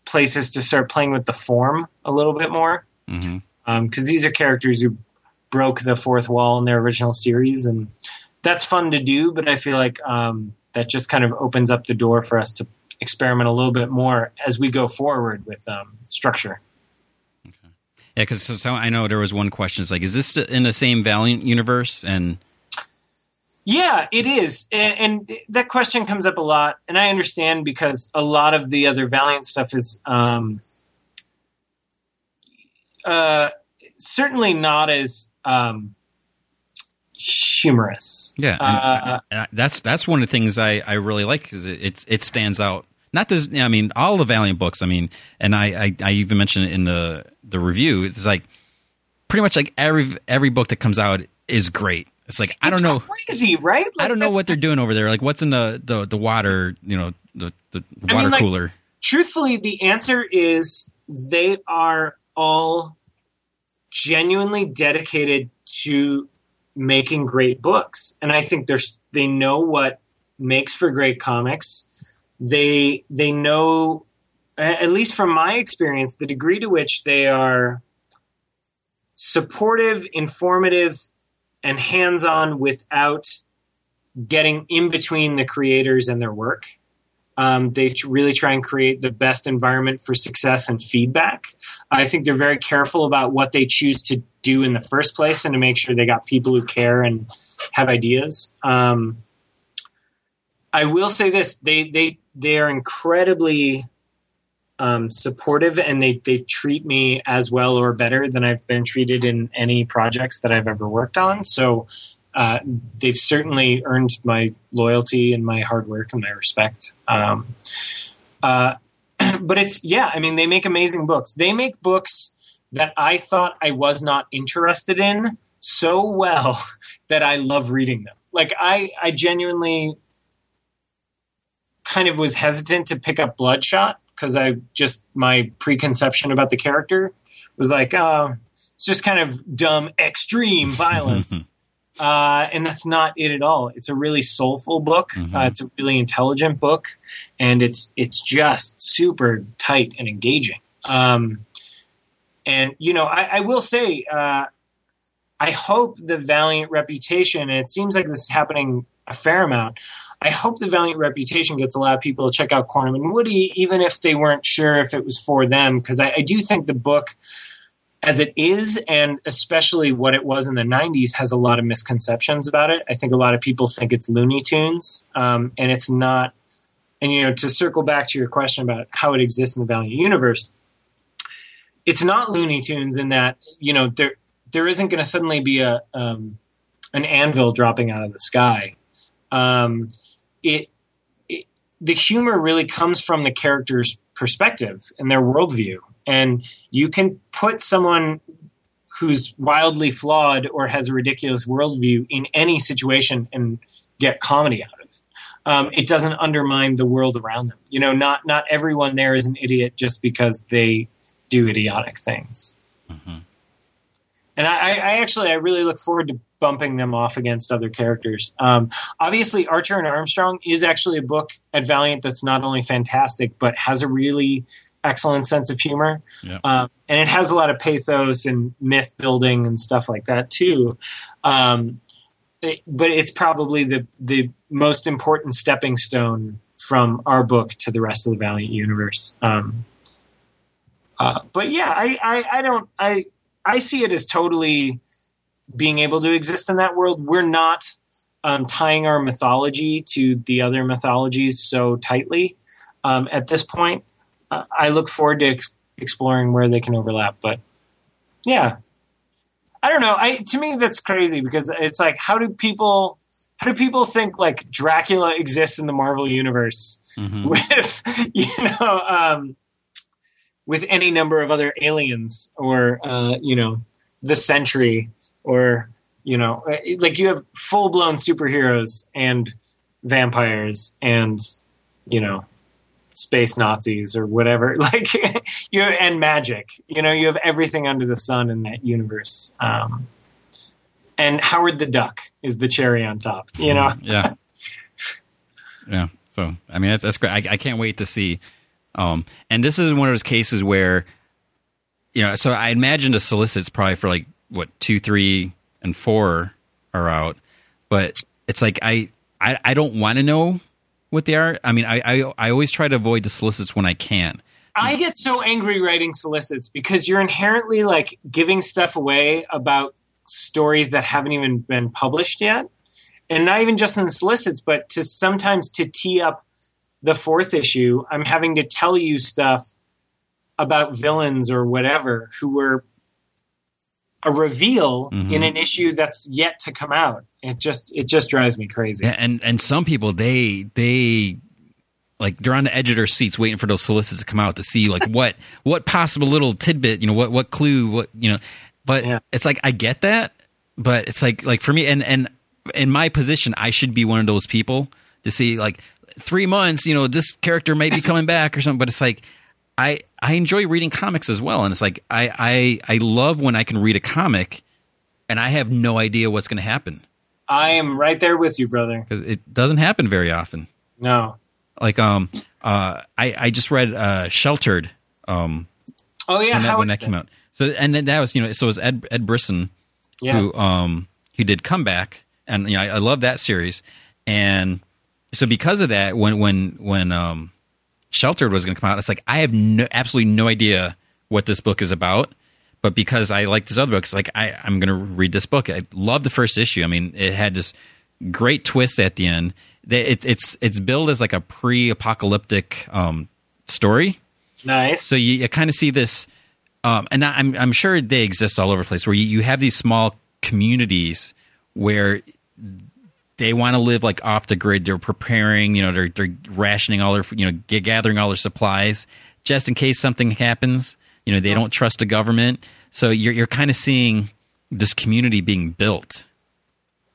places to start playing with the form a little bit more. Because hmm um, these are characters who broke the fourth wall in their original series, and that's fun to do. But I feel like um, that just kind of opens up the door for us to experiment a little bit more as we go forward with um, structure. Yeah, because so I know there was one question. It's like, is this in the same Valiant universe? And Yeah, it is, and, and that question comes up a lot, and I understand because a lot of the other Valiant stuff is um, uh, certainly not as um, humorous. yeah, and, Uh, and I- that's that's one of the things I, I really like because it, it's it stands out. Not this, I mean, all the Valiant books. I mean, and I, I I even mentioned it in the the review. It's like pretty much like every every book that comes out is great. It's like I don't It's know. crazy, right? I don't know what they're doing over there. Like, what's in the the, the water? You know, the the I water mean, like- cooler. truthfully, the answer is they are all genuinely dedicated to making great books, and I think there's they know what makes for great comics. They they know, at least from my experience, the degree to which they are supportive, informative, and hands-on without getting in between the creators and their work. Um, they really try and create the best environment for success and feedback. I think they're very careful about what they choose to do in the first place and to make sure they got people who care and have ideas. Um, I will say this: they they they are incredibly um, supportive, and they they treat me as well or better than I've been treated in any projects that I've ever worked on. So uh, they've certainly earned my loyalty and my hard work and my respect. Um, uh, but it's yeah, I mean, they make amazing books. They make books that I thought I was not interested in so well that I love reading them. Like I, I genuinely kind of was hesitant to pick up Bloodshot because I just my preconception about the character was like, oh, it's just kind of dumb, extreme violence. Uh, and that's not it at all. It's a really soulful book. Mhm. Uh, it's a really intelligent book, and it's it's just super tight and engaging. Um, and you know, I, I will say, uh, I hope the Valiant reputation, and it seems like this is happening a fair amount. I hope the Valiant reputation gets a lot of people to check out Quantum and Woody, even if they weren't sure if it was for them, because I, I do think the book as it is, and especially what it was in the 90s, has a lot of misconceptions about it. I think a lot of people think it's Looney Tunes, um, and it's not. And, you know, to circle back to your question about how it exists in the Valiant universe, it's not Looney Tunes in that, you know, there there isn't going to suddenly be a um, an anvil dropping out of the sky. Um, it, it the humor really comes from the character's perspective and their worldview and you can put someone who's wildly flawed or has a ridiculous worldview in any situation and get comedy out of it. Um, it doesn't undermine the world around them. You know, not not everyone there is an idiot just because they do idiotic things. Mhm. And I, I I actually I really look forward to bumping them off against other characters. Um, obviously, Archer and Armstrong is actually a book at Valiant that's not only fantastic but has a really excellent sense of humor, Yeah. um, and it has a lot of pathos and myth building and stuff like that too. Um, it- but it's probably the the most important stepping stone from our book to the rest of the Valiant universe. Um, uh, but yeah, I, I, I don't I I see it as totally being able to exist in that world. We're not um, tying our mythology to the other mythologies so tightly um, at this point. I look forward to ex- exploring where they can overlap. But yeah, I don't know. I to me that's crazy because it's like how do people how do people think like Dracula exists in the Marvel universe Mhm. with you know um, with any number of other aliens or uh, you know the Sentry or you know uh, like you have full blown superheroes and vampires and you know space Nazis or whatever like you and magic you know you have everything under the sun in that universe um, and Howard the Duck is the cherry on top you know yeah, yeah. So I mean, that's, that's great. I, I can't wait to see. Um, and this is one of those cases where, you know, so I imagine the solicits probably for like what two, three, and four are out, but it's like I I, I don't want to know what they are. I mean, I, I I always try to avoid the solicits when I can. I get so angry writing solicits because you're inherently like giving stuff away about stories that haven't even been published yet. And not even just in the solicits, but to sometimes to tee up the fourth issue, I'm having to tell you stuff about villains or whatever who were a reveal Mhm. in an issue that's yet to come out. It just it just drives me crazy. Yeah, and and some people they they like they're on the edge of their seats waiting for those solicits to come out to see like what what possible little tidbit you know what what clue what you know but Yeah. it's like i get that but it's like like for me and and in my position i should be one of those people to see like three months you know this character may be coming back or something but it's like i i enjoy reading comics as well and it's like i i i love when i can read a comic and i have no idea what's going to happen I am right there with you, brother. because it doesn't happen very often No. like um uh I I just read uh Sheltered um Oh yeah, when that when that came out. So and then that was you know so it was Ed Ed Brisson Yeah. who um he did comeback and you know I, I love that series and so because of that when when when um Sheltered was going to come out. It's like I have no absolutely no idea what this book is about but because I like this other book it's like I I'm going to read this book. I love the first issue. I mean it had this great twist at the end. It, it's it's billed as like a pre-apocalyptic um story. Nice. so you, you kind of see this, um, and I'm I'm sure they exist all over the place where you, you have these small communities where they want to live like off the grid. They're preparing, you know, they're they're rationing all their, you know, g- gathering all their supplies just in case something happens. You know, they don't trust the government, so you're you're kind of seeing this community being built,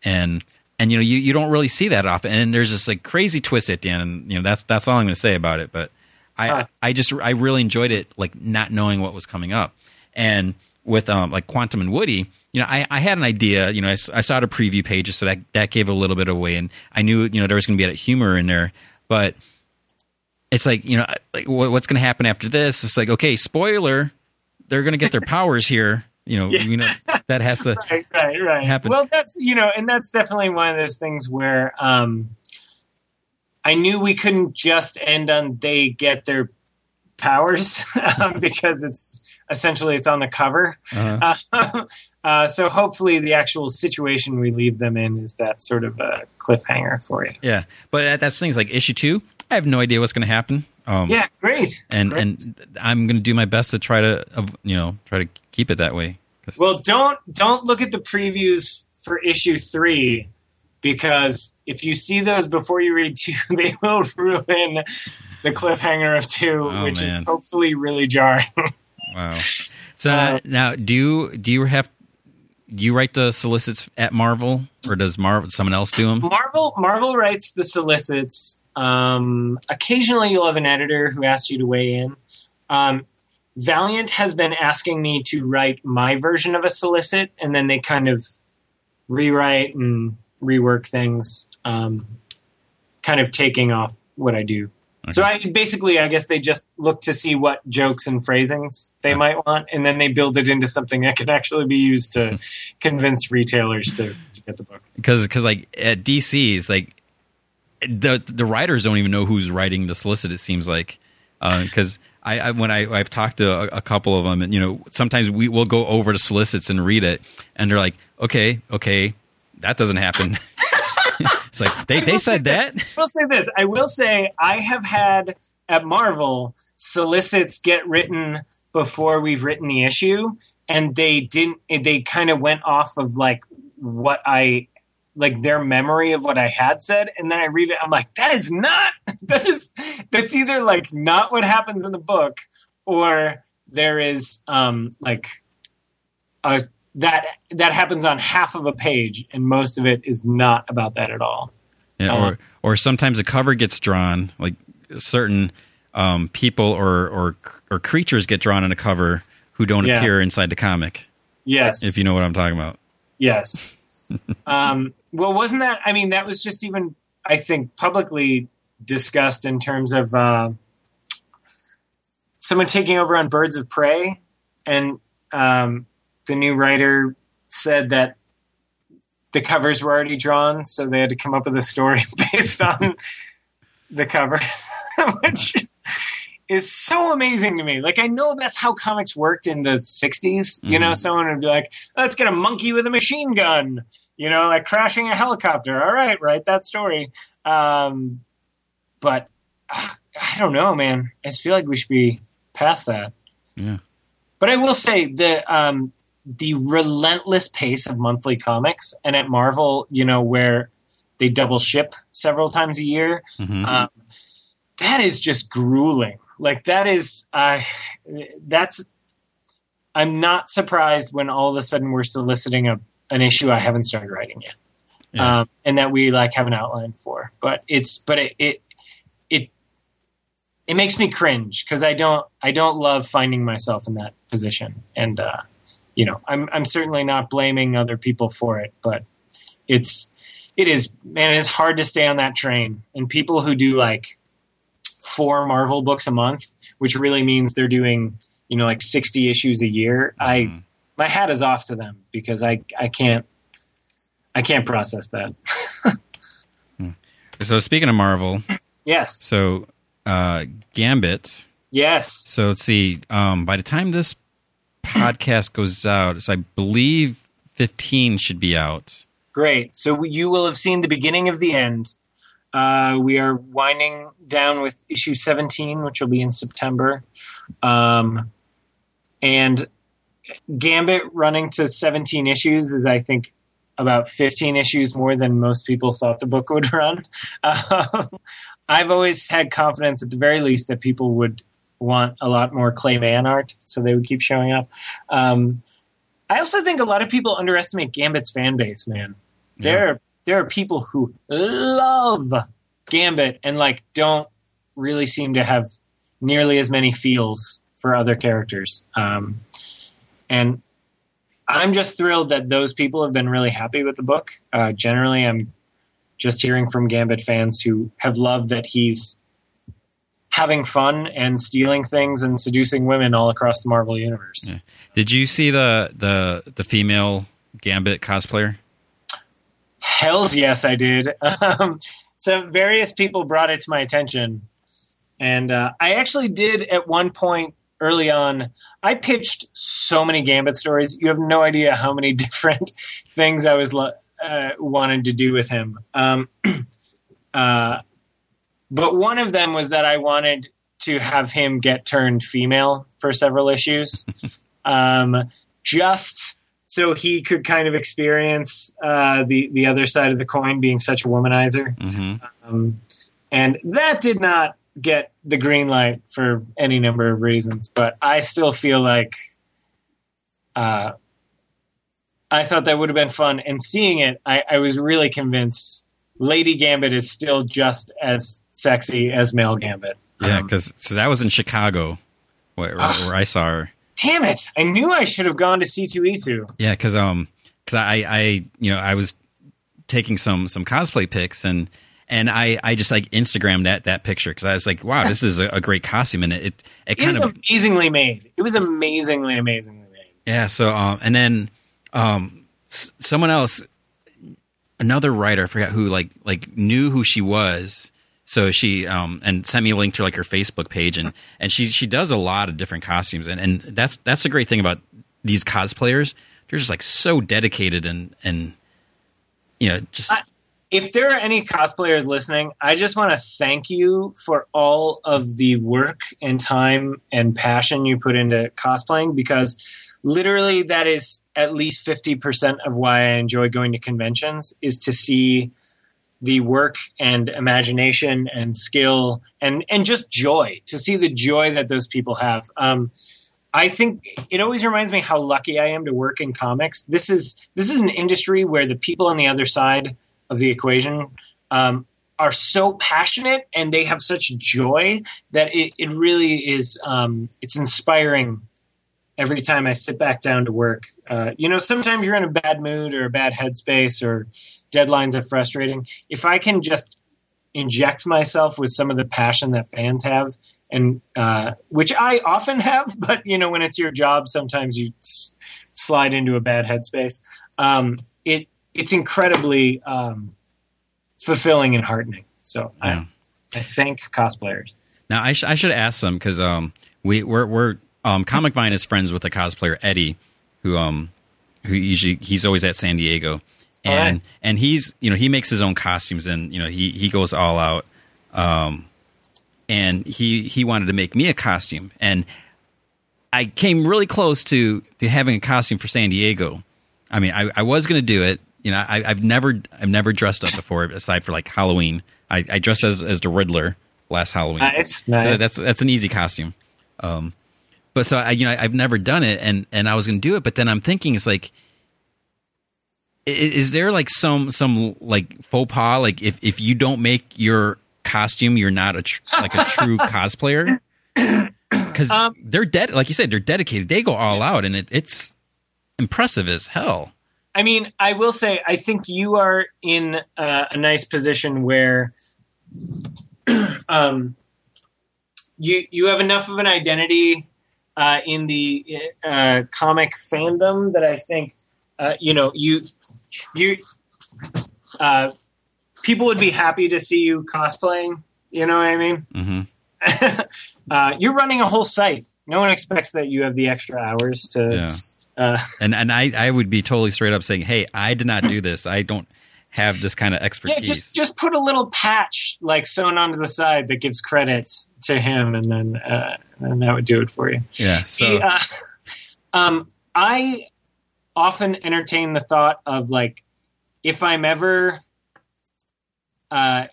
and and you know you, you don't really see that often. And there's this like crazy twist at the end, and you know that's that's all I'm going to say about it. But I Huh. I just I really enjoyed it, like not knowing what was coming up, and with um like Quantum and Woody, you know I, I had an idea, you know I saw the preview pages, so that that gave a little bit away, and I knew you know there was going to be that humor in there, but it's like you know like what, what's going to happen after this? It's like okay, spoiler, they're going to get their powers here, you know, you know that has to right, right, right. happen. Well, that's you know, and that's definitely one of those things where um, I knew we couldn't just end on they get their powers um, because it's essentially it's on the cover. uh, Uh, uh, so hopefully, the actual situation we leave them in is that sort of a cliffhanger for you. yeah, but that's things like issue two. I have no idea what's going to happen. Um, Yeah, great. and Great. and I'm going to do my best to try to uh, you know try to keep it that way. Well, don't don't look at the previews for issue three because if you see those before you read two, they will ruin the cliffhanger of two, Oh, which is hopefully really jarring. wow. So Uh, now, do you do you have you write the solicits at Marvel, or does Marvel someone else do them? Marvel Marvel writes the solicits. Um, occasionally, you'll have an editor who asks you to weigh in. Um, Valiant has been asking me to write my version of a solicit, and then they kind of rewrite and rework things, um, kind of taking off what I do. So I basically, I guess they just look to see what jokes and phrasings they might want, and then they build it into something that can actually be used to hmm. convince retailers to, to get the book. Because because like at DC's like the the writers don't even know who's writing the solicit. It seems like uh, because. I, I when I I've talked to a, a couple of them, and you know, sometimes we will go over to solicits and read it, and they're like, "Okay, okay, that doesn't happen." it's like they they said that. I will say this. I will say I have had at Marvel solicits get written before we've written the issue, and they didn't. They kind of went off of like what I like their memory of what I had said, and then I read it. I'm like, that is not that is that's either like not what happens in the book, or there is um like a that that happens on half of a page, and most of it is not about that at all. Yeah, Uh, or or sometimes a cover gets drawn, like certain um, people or or or creatures get drawn on a cover who don't Yeah. appear inside the comic. Yes, If you know what I'm talking about. Yes. um, well, wasn't that? I mean, that was just even, I think, publicly discussed in terms of uh, someone taking over on Birds of Prey, and um, the new writer said that the covers were already drawn, so they had to come up with a story based on the covers, which is so amazing to me. Like, I know that's how comics worked in the 60s. You know, Mhm. someone would be like, let's get a monkey with a machine gun, you know, like crashing a helicopter. All right, write that story. Um, but uh, I don't know, man. I just feel like we should be past that. Yeah. But I will say the um, the relentless pace of monthly comics, and at Marvel, you know, where they double ship several times a year, Mhm. um, that is just grueling. Like that is, uh, that's. I'm not surprised when all of a sudden we're soliciting a an issue I haven't started writing yet, Yeah. um, and that we like have an outline for. But it's but it it it, it makes me cringe because I don't I don't love finding myself in that position, and uh, you know I'm I'm certainly not blaming other people for it, but it's it is man it is hard to stay on that train, and people who do like four Marvel books a month, which really means they're doing you know like 60 issues a year. I Mhm. my hat is off to them because I I can't I can't process that. So speaking of Marvel, Yes, so uh, Gambit. yes, So let's see. Um, by the time this podcast goes out, so I believe 15 should be out. great. So you will have seen the beginning of the end. Uh, we are winding down with issue 17, which will be in September. Um, and Gambit running to 17 issues is, I think, about 15 issues more than most people thought the book would run. Um, I've always had confidence, at the very least, that people would want a lot more Clay Mann art, so they would keep showing up. Um, I also think a lot of people underestimate Gambit's fan base, man. There, are, there are people who love Gambit and like don't really seem to have nearly as many feels for other characters. Um, and I'm just thrilled that those people have been really happy with the book. Uh, generally, I'm just hearing from Gambit fans who have loved that he's having fun and stealing things and seducing women all across the Marvel universe. Yeah. Did you see the the the female Gambit cosplayer? Hells yes, I did. Um, so various people brought it to my attention, and uh, I actually did at one point early on. I pitched so many Gambit stories. You have no idea how many different things I was uh, wanted to do with him. Um, uh, but one of them was that I wanted to have him get turned female for several issues, um, just so he could kind of experience uh, the the other side of the coin, being such a womanizer. hmm Um, and that did not get the green light for any number of reasons, but I still feel like uh, I thought that would have been fun. And seeing it, I, I was really convinced Lady Gambit is still just as sexy as male Gambit. Yeah, Um, because so that was in Chicago, where, Ugh. where I saw her. damn it! I knew I should have gone to C two E two. Yeah, because um, because I I you know I was taking some some cosplay pics and and I I just like Instagrammed that that picture because I was like, wow, this is a, a great costume and it it, it It kind was of amazingly made. It was amazingly, amazingly made. yeah. So um, and then um, s- someone else, another writer, I forgot who, like like knew who she was. So she um and sent me a link to like her Facebook page and and she she does a lot of different costumes and and that's that's the great thing about these cosplayers. They're just like so dedicated and and you know just I- if there are any cosplayers listening, I just want to thank you for all of the work and time and passion you put into cosplaying because literally that is at least 50% of why I enjoy going to conventions is to see the work and imagination and skill and and just joy to see the joy that those people have. Um, I think it always reminds me how lucky I am to work in comics. This is this is an industry where the people on the other side of the equation um, are so passionate and they have such joy that it, it really is um, it's inspiring every time I sit back down to work. Uh, you know, sometimes you're in a bad mood or a bad headspace or deadlines are frustrating. If I can just inject myself with some of the passion that fans have, and uh, which I often have, but you know, when it's your job, sometimes you s- slide into a bad headspace. Um, it it's incredibly um, fulfilling and heartening. So Yeah. I, I thank cosplayers. Now I, sh- I should ask some because um we we're, we're um Comic Vine is friends with the cosplayer Eddie, who um who usually he's always at San Diego, and Alright. and he's you know he makes his own costumes and you know he he goes all out, um, and he he wanted to make me a costume and I came really close to to having a costume for San Diego. I mean I I was gonna do it. You know I I've never I've never dressed up before aside for like Halloween. I, I dressed as as the Riddler last Halloween. Nice, nice. Th- That's that's an easy costume. Um, but so I, you know, I've never done it, and and I was going to do it, but then I'm thinking, it's like, i- is there like some some like faux pas? Like if if you don't make your costume, you're not a tr- like a true cosplayer. Because Um, they're dead, like you said, they're dedicated. They go all out, and it, it's impressive as hell. I mean, I will say, I think you are in uh, a nice position where um, you you have enough of an identity uh, in the uh, comic fandom that I think uh, you know you you uh, people would be happy to see you cosplaying. You know what I mean? hmm uh, you're running a whole site. No one expects that you have the extra hours to. Yeah. Uh, And and I I would be totally straight up saying, hey, I did not do this. I don't have this kind of expertise. Yeah, just just put a little patch like sewn onto the side that gives credit to him, and then uh, and that would do it for you. yeah. So The, uh, um, I often entertain the thought of like if I'm ever, uh,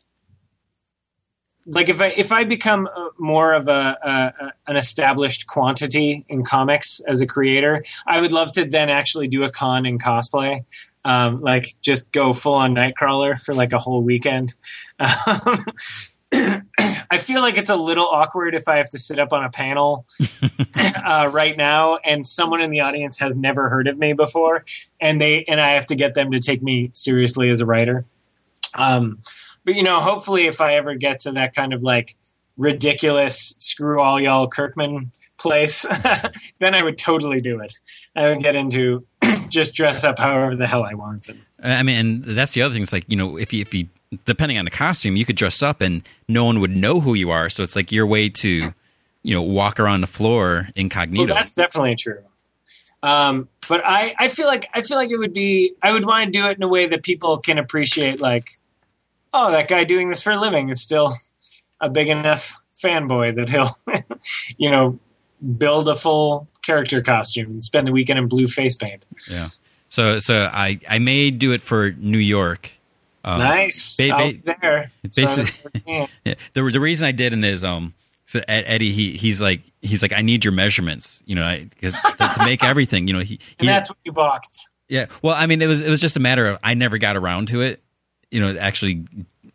like if I if I become uh, more of a, a, a an established quantity in comics as a creator, I would love to then actually do a con in cosplay. Um, like just go full on Nightcrawler for like a whole weekend. Um, I feel like it's a little awkward if I have to sit up on a panel uh, right now, and someone in the audience has never heard of me before, and they and I have to get them to take me seriously as a writer. Um, but you know, hopefully, if I ever get to that kind of like ridiculous screw all y'all Kirkman place, then I would totally do it. I would get into just dress up however the hell I want. And, I mean, and that's the other thing. It's like you know, if you if you depending on the costume, you could dress up and no one would know who you are. So it's like your way to you know walk around the floor well, incognito. that's definitely true. Um, but I, I feel like I feel like it would be I would want to do it in a way that people can appreciate. Like, oh, that guy doing this for a living is still a big enough fanboy that he'll, you know, build a full character costume and spend the weekend in blue face paint. yeah. So so I I may do it for New York. Um, nice, ba- ba- out there. basi- So, yeah. The the reason I did it is um so Eddie he he's like he's like I need your measurements you know I, 'cause to, to make everything you know he, and he that's what you balked. yeah well I mean it was it was just a matter of I never got around to it you know actually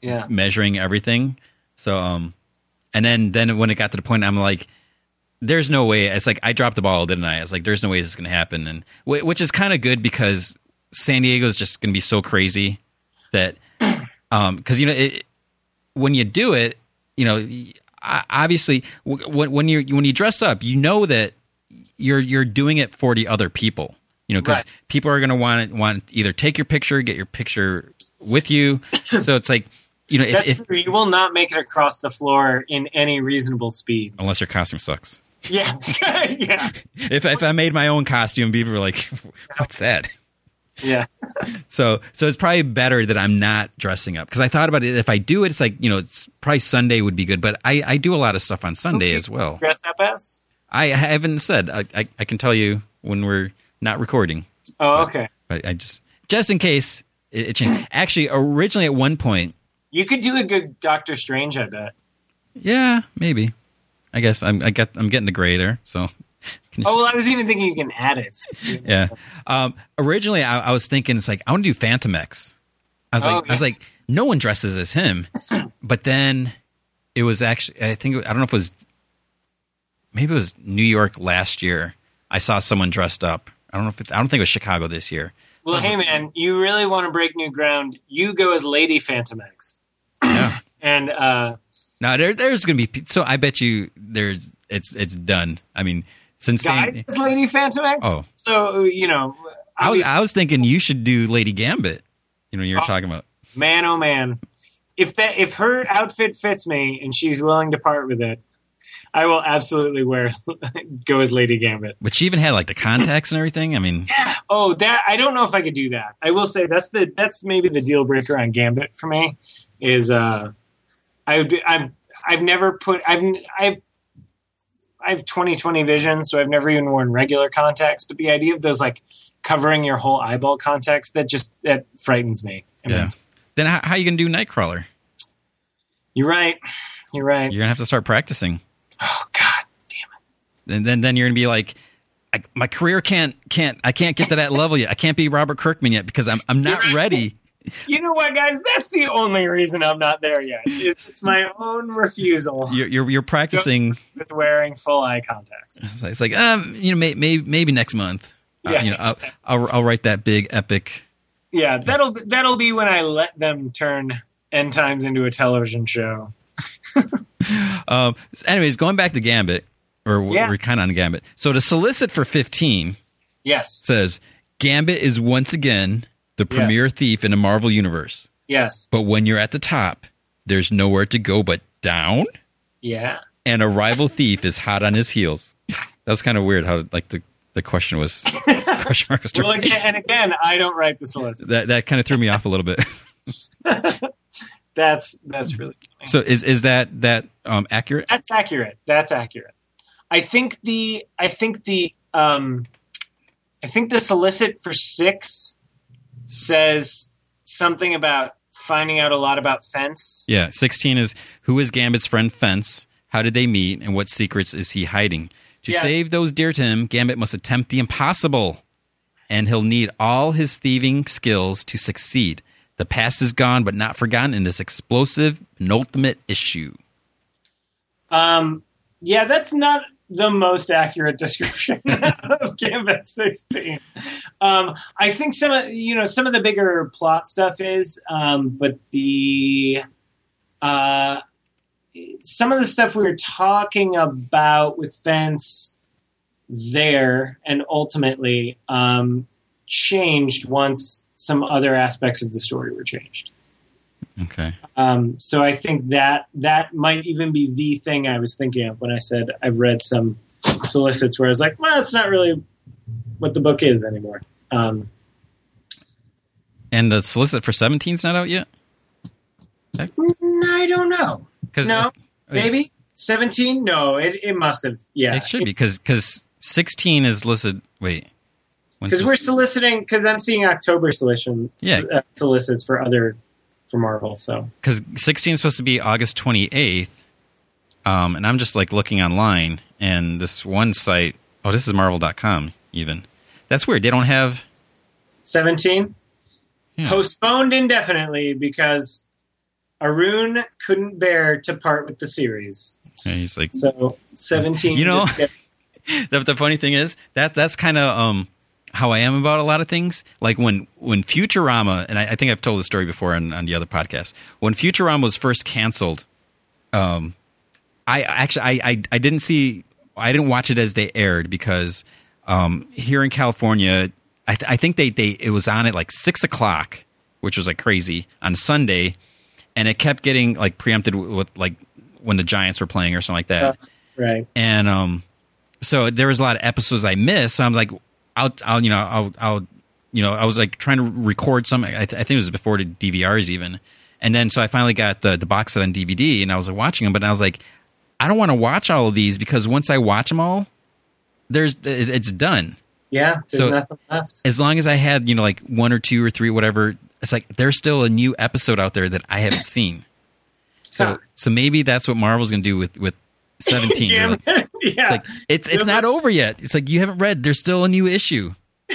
Yeah. measuring everything so um and then then when it got to the point I'm like there's no way it's like I dropped the ball didn't I it's like there's no way this is gonna happen and which is kind of good because San Diego is just gonna be so crazy that um because you know it, when you do it you know obviously when when you when you dress up you know that you're you're doing it for the other people you know because Right. people are going to want want either take your picture get your picture with you so it's like you know if, if. You will not make it across the floor in any reasonable speed. unless your costume sucks Yeah, yeah, if if I made my own costume people were like what's that yeah. so so it's probably better that I'm not dressing up because I thought about it if I do it it's like you know it's probably Sunday would be good but I I do a lot of stuff on Sunday as well Dress up as? I haven't said. I, I, I can tell you when we're not recording. Oh, okay. But I just just in case it, it changed. Actually, originally at one point, You could do a good Doctor Strange, I bet. yeah, maybe. I guess I'm I get I'm getting the gray there. So Oh, well, I was even thinking you can add it. yeah. Um, originally, I, I was thinking it's like I want to do Fantomex. I was Oh, like, I was like, no one dresses as him. But then it was actually, I think, I don't know if it was, maybe it was New York last year. I saw someone dressed up. I don't know if it's, I don't think it was Chicago this year. Well, hey, man, you really want to break new ground? You go as Lady Fantomex. Yeah. And uh, Now there, there's gonna be so I bet you there's it's it's done. I mean, since Guy saying, is Lady Fantomex. Oh. So, you know, I was I was thinking you should do Lady Gambit. You know, you were Oh. talking about. man, oh, man. If that if her outfit fits me and she's willing to part with it, I will absolutely wear go as Lady Gambit. But she even had like the contacts and everything. I mean, Oh, that I don't know if I could do that. I will say that's the that's maybe the deal breaker on Gambit for me is uh I would be, I'm I've never put I've I've I have 20/20 vision, so I've never even worn regular contacts. But the idea of those like covering your whole eyeball contacts that just that frightens me. Yeah. then how, how you gonna do Nightcrawler? You're right. You're right. You're gonna have to start practicing. oh God damn it. and then then you're gonna be like I, my career can't can't I can't get to that level yet. I can't be Robert Kirkman yet because I'm I'm not ready. You know what, guys? That's the only reason I'm not there yet. It's my own refusal You're you're, you're practicing. with wearing full eye contacts. It's like um you know may, may, maybe next month. Uh, Yeah, you know I'll. I'll I'll write that big epic. Yeah, that'll that'll be when I let them turn End Times into a television show. Um. so anyways, going back to Gambit, or Yeah. we're kind of on Gambit. So to solicit for 15 Yes, says Gambit is once again the premier thief in the Marvel universe. yes, But when you're at the top, there's nowhere to go but down. yeah. and a rival thief is hot on his heels. That was kind of weird how like the, the question was question mark was Well, again, and again, I don't write the solicit. that that kind of threw me off a little bit. That's that's really funny. So is is that that um accurate? That's accurate. That's accurate. I think the I think the um I think the solicit for six says something about finding out a lot about fence. Yeah, 16 is who is Gambit's friend Fence? How did they meet and what secrets is he hiding? To Yeah. save those dear to him, Gambit must attempt the impossible. And he'll need all his thieving skills to succeed. The past is gone but not forgotten in this explosive penultimate issue. Um, yeah, that's not the most accurate description of Gambit 16. Um, I think some of you know some of the bigger plot stuff is, um, but the uh, some of the stuff we were talking about with Fence there and ultimately um, changed once some other aspects of the story were changed. Okay. Um, so I think that that might even be the thing I was thinking of when I said I've read some solicits where I was like, well, that's not really what the book is anymore. Um, And the solicit for 17's not out yet? I don't know. No, Wait. maybe seventeen. No, it, it must have. Yeah, It should be because because sixteen is listed. Wait, because we're soliciting. Because I'm seeing October solicitations. Yeah. uh, solicits for other for Marvel. So because sixteen is supposed to be August twenty eighth. Um, and I'm just like looking online, and this one site. Oh, this is Marvel.com. Even that's weird. They don't have. seventeen Yeah. postponed indefinitely because Arun couldn't bear to part with the series. He's like So seventeen. You know- the, the funny thing is that that's kind of um how I am about a lot of things. Like when when Futurama, and I, I think I've told the story before on, on the other podcast. When Futurama was first canceled, um, I actually I, I I didn't see I didn't watch it as they aired because um here in California, I th- I think they they it was on at like six o'clock, which was like crazy on Sunday, and it kept getting like preempted with, with like when the Giants were playing or something like that right. and um so there was a lot of episodes I missed. So I'm like, I'll, I'll, you know, I'll, I'll, you know, I was like trying to record some. I, th- I think it was before the DVRs even, and then so I finally got the the box set on DVD, and I was like watching them, but I was like, I don't want to watch all of these because once I watch them all, there's it's done. Yeah, there's So- nothing left. As long as I had you know like one or two or three whatever, it's like there's still a new episode out there that I haven't seen. So Huh. so maybe that's what Marvel's gonna do with with seventeen. Like- yeah, It's like it's it's not over yet. It's like you haven't read. There's still a new issue.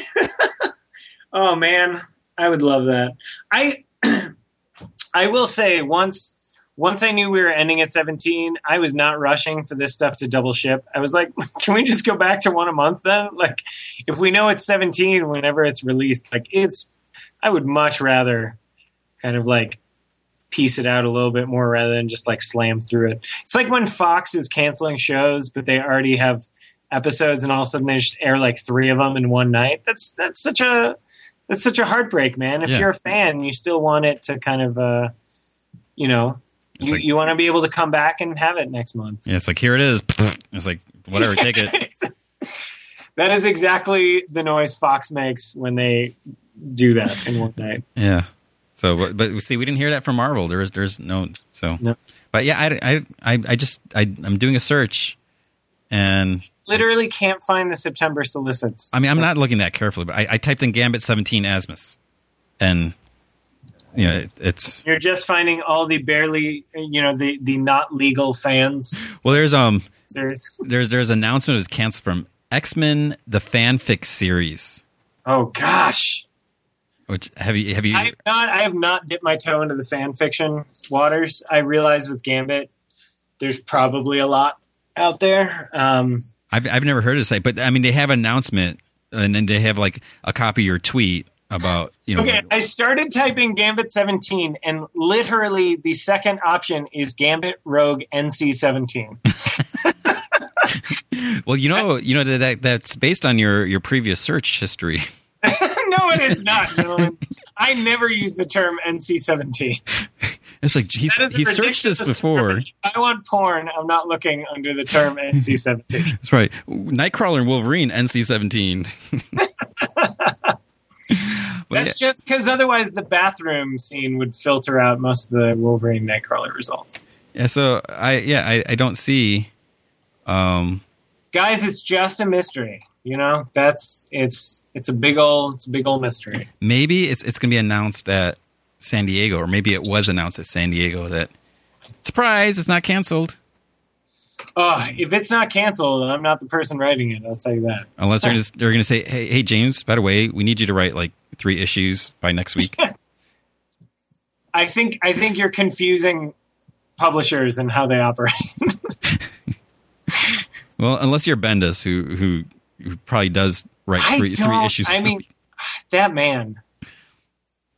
Oh man, I would love that. I I will say once once I knew we were ending at 17, I was not rushing for this stuff to double ship. I was like, can we just go back to one a month then? Like if we know it's 17 whenever it's released, like it's I would much rather kind of like piece it out a little bit more rather than just like slam through it. It's like when Fox is canceling shows but they already have episodes and all of a sudden they just air like 3 of them in one night. That's that's such a that's such a heartbreak, man. If Yeah. you're a fan, you still want it to kind of, uh, you know, It's you, like- you want to be able to come back and have it next month. Yeah, it's like here it is. It's like whatever, take it. that is exactly the noise Fox makes when they do that in one night. Yeah. So, but, but see, we didn't hear that from Marvel. There is, there's no. So, No. but yeah, I, I, I, I just, I, I'm doing a search, and Literally can't find the September solicits. I mean, I'm not looking that carefully, but I, I typed in Gambit 17 Asmus, and you know, it, it's You're just finding all the barely, you know, the the not legal fans. well, there's um, Serious. there's there's an announcement was canceled from X Men the fanfic series. Oh gosh, Which have you have you? I have not. I have not dipped my toe into the fan fiction waters. I realize with Gambit, there's probably a lot out there. Um, I've I've never heard of it say, but I mean, they have announcement, and then they have like a copy of your tweet about you know. Okay, I started typing Gambit 17, and literally the second option is Gambit Rogue NC 17. Well, you know, you know that, that that's based on your your previous search history. No, it is not. I never use the term NC 17. It's like he's, That is a he searched this before. If I want porn, I'm not looking under the term NC 17. That's right. Nightcrawler and Wolverine, NC seventeen. That's just because otherwise the bathroom scene would filter out most of the Wolverine Nightcrawler results. yeah, so I yeah I, I don't see. Um, Guys, it's just a mystery. You know, that's it's it's a big old it's a big old mystery. maybe it's it's gonna be announced at San Diego, or maybe it was announced at San Diego that surprise, it's not canceled. Oh, if it's not canceled, I'm not the person writing it. I'll tell you that. Unless they're just they're gonna say, hey hey James, by the way, we need you to write like three issues by next week. I think I think you're confusing publishers and how they operate. well, unless you're Bendis, who who who probably does write three three issues. I mean, that man.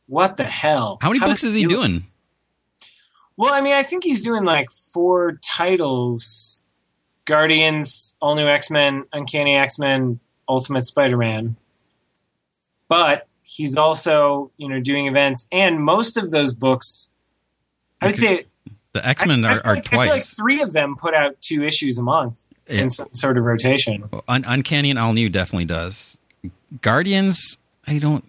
What the hell? how many books is he do doing? Well, I mean, I think he's doing like four titles: Guardians, All New X Men, Uncanny X Men, Ultimate Spider Man. But he's also, you know, doing events, and most of those books, I would say, The X Men are, are like, I feel like three of them put out two issues a month Yeah. in some sort of rotation, Well, Un- Uncanny and All New definitely does. Guardians, I don't.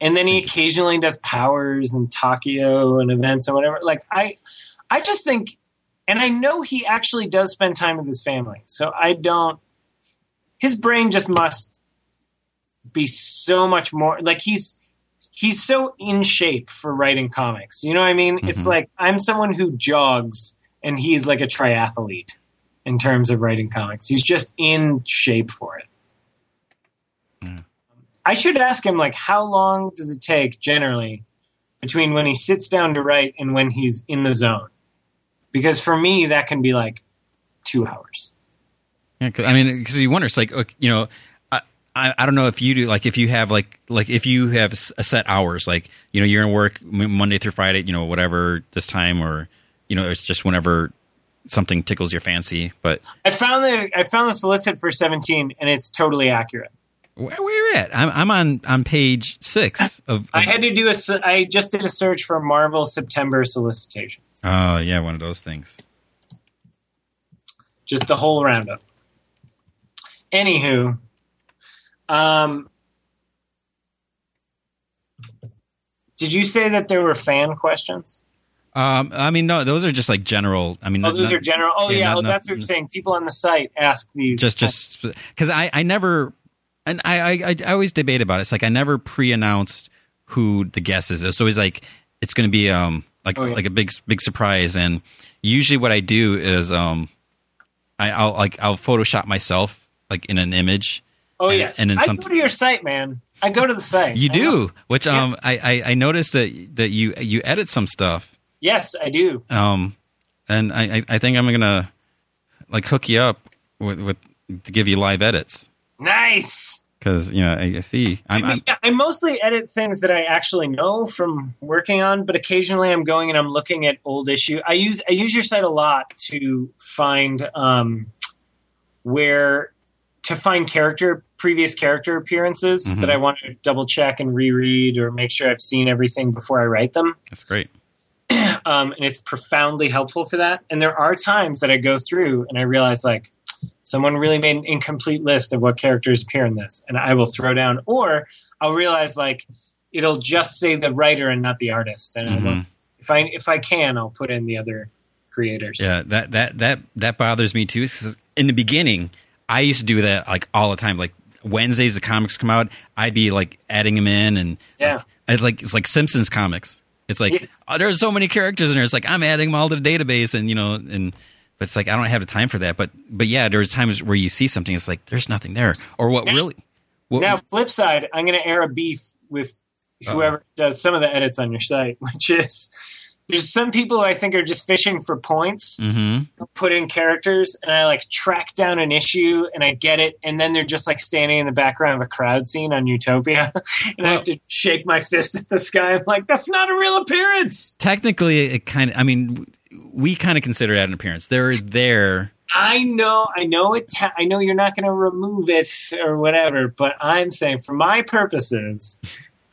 and then he occasionally does powers and Takio and events and whatever. Like I, I just think, and I know he actually does spend time with his family, so I don't. His brain just must be so much more like he's he's so in shape for writing comics. You know what I mean? It's Mhm. like I'm someone who jogs, and he's like a triathlete in terms of writing comics. He's just in shape for it. Mm. I should ask him like how long does it take generally between when he sits down to write and when he's in the zone? Because for me that can be like 2 hours. Yeah, 'cause- I mean, because you wonder, it's like you know, I, I I don't know if you do like if you have like like if you have a set hours, like you know, you're in work Monday through Friday, you know, whatever this time, or you know, it's just whenever something tickles your fancy. But I found the I found the solicit for 17 and it's totally accurate. where, where you at? I'm I'm on on page six of. I had to do a. I just did a search for Marvel September solicitations. Oh yeah, one of those things. Just the whole roundup. Anywho, um, did you say that there were fan questions? Um, I mean, no, those are just like general. I mean, Oh, those not- are general. Oh, yeah, yeah. not- oh, not- that's what you're saying. People on the site ask these. just just because I I never and I, I I I always debate about it. It's like I never pre-announced who the guest is. It's always like it's going to be um like Oh, yeah. like a big big surprise. And usually what I do is um I, I'll like I'll Photoshop myself like in an image. Oh and- yes. and then I some- go to your site, man. I go to the site. You I know. do, which um I, I I noticed that that you you edit some stuff. Yes, I do. Um, and I I, I think I'm gonna like hook you up with with to give you live edits Nice. because you know I, I see I'm, I, I'm yeah, I mostly edit things that I actually know from working on, but occasionally I'm going and I'm looking at old issue. I use I use your site a lot to find um, where to find character previous character appearances Mhm. that I want to double check and reread or make sure I've seen everything before I write them. that's great. Um, and it's profoundly helpful for that. And there are times that I go through and I realize like someone really made an incomplete list of what characters appear in this, and I will throw down, or I'll realize like it'll just say the writer and not the artist, and I will, Mhm. if I if I can, I'll put in the other creators. Yeah, that that that that bothers me too. In the beginning, I used to do that like all the time. Like Wednesdays, the comics come out, I'd be like adding them in, and Yeah. like, I'd like it's like Simpsons comics. It's like Yeah. oh, there's so many characters in there. It's like I'm adding them all to the database, and you know, and but it's like I don't have the time for that. But but yeah, there's times where you see something, it's like there's nothing there, or what really. What, Now, flip side, I'm going to air a beef with whoever does some of the edits on your site, which is there's some people who I think are just fishing for points. hmm put in characters and I like track down an issue and I get it and then they're just like standing in the background of a crowd scene on Utopia and I have to shake my fist at the sky. I'm like, that's not a real appearance. Technically, it kind of. I mean, we kind of consider that an appearance. They're there. I know, I know it. Ta- I know you're not going to remove it or whatever, but I'm saying for my purposes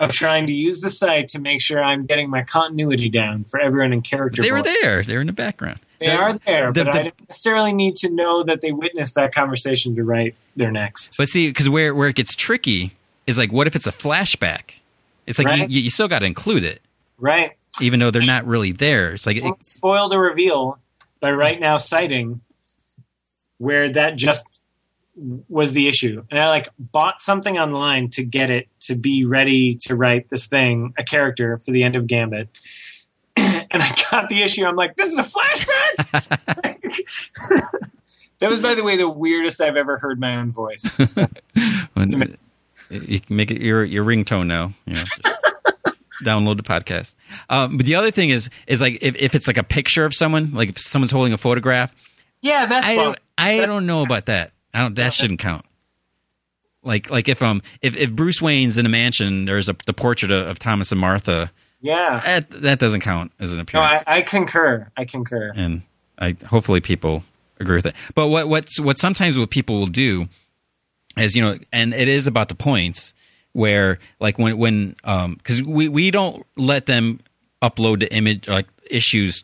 of trying to use the site to make sure I'm getting my continuity down for everyone in character. They were there. They were in the background. They The- are there, the- but the- I don't necessarily need to know that they witnessed that conversation to write their next. But see, because where where it gets tricky is like, what if it's a flashback? It's like Right. you, you still got to include it, right. even though they're not really there. It's like, it, spoil the reveal by right now citing where that just was the issue. And I like bought something online to get it to be ready to write this thing, a character for the end of Gambit. and I got the issue. I'm like, this is a flashback. that was, by the way, the weirdest I've ever heard my own voice. So, when- you can make it your your ringtone now. You know, download the podcast. Um, but the other thing is is like if, if it's like a picture of someone, like if someone's holding a photograph, yeah, that's I don't, I don't know about that. I don't. That shouldn't count. Like like if um if, if Bruce Wayne's in a mansion, there's a the portrait of, of Thomas and Martha. Yeah. That that doesn't count as an No, appearance. I, I concur. I concur. and I hopefully people agree with it. But what what's what sometimes what people will do is you know, and it is about the points where like when when um because we we don't let them upload the image like issues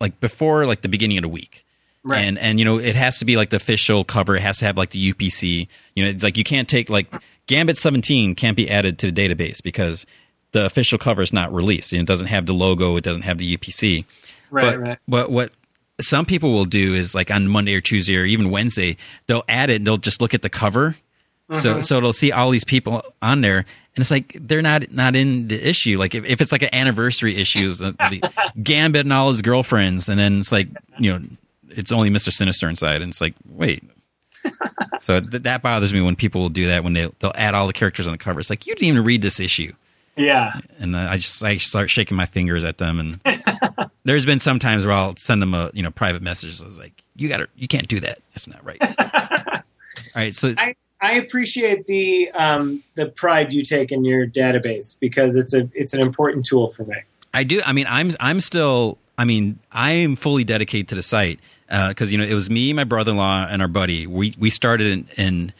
like before like the beginning of the week. Right. And and you know it has to be like the official cover. It has to have like the UPC. You know, like you can't take like Gambit 17 can't be added to the database because the official cover is not released. And it doesn't have the logo. It doesn't have the UPC right, but, right. But what some people will do is like on Monday or Tuesday or even Wednesday, they'll add it. and They'll just look at the cover, so mm-hmm. so they'll see all these people on there, and it's like they're not not in the issue. Like if, if it's like an anniversary issue, it's the, the Gambit and all his girlfriends, and then it's like you know it's only Mister Sinister inside, and it's like wait. so th- that bothers me when people will do that when they they'll add all the characters on the cover. It's like you didn't even read this issue Yeah. and I just I start shaking my fingers at them. And there's been some times where I'll send them a you know private message. I was like, you got to you can't do that. That's not right. All right, so I, I appreciate the um, the pride you take in your database because it's a it's an important tool for me. I do. I mean, I'm I'm still. I mean, I am fully dedicated to the site because you know it was me, my brother-in-law, and our buddy. We we started in, in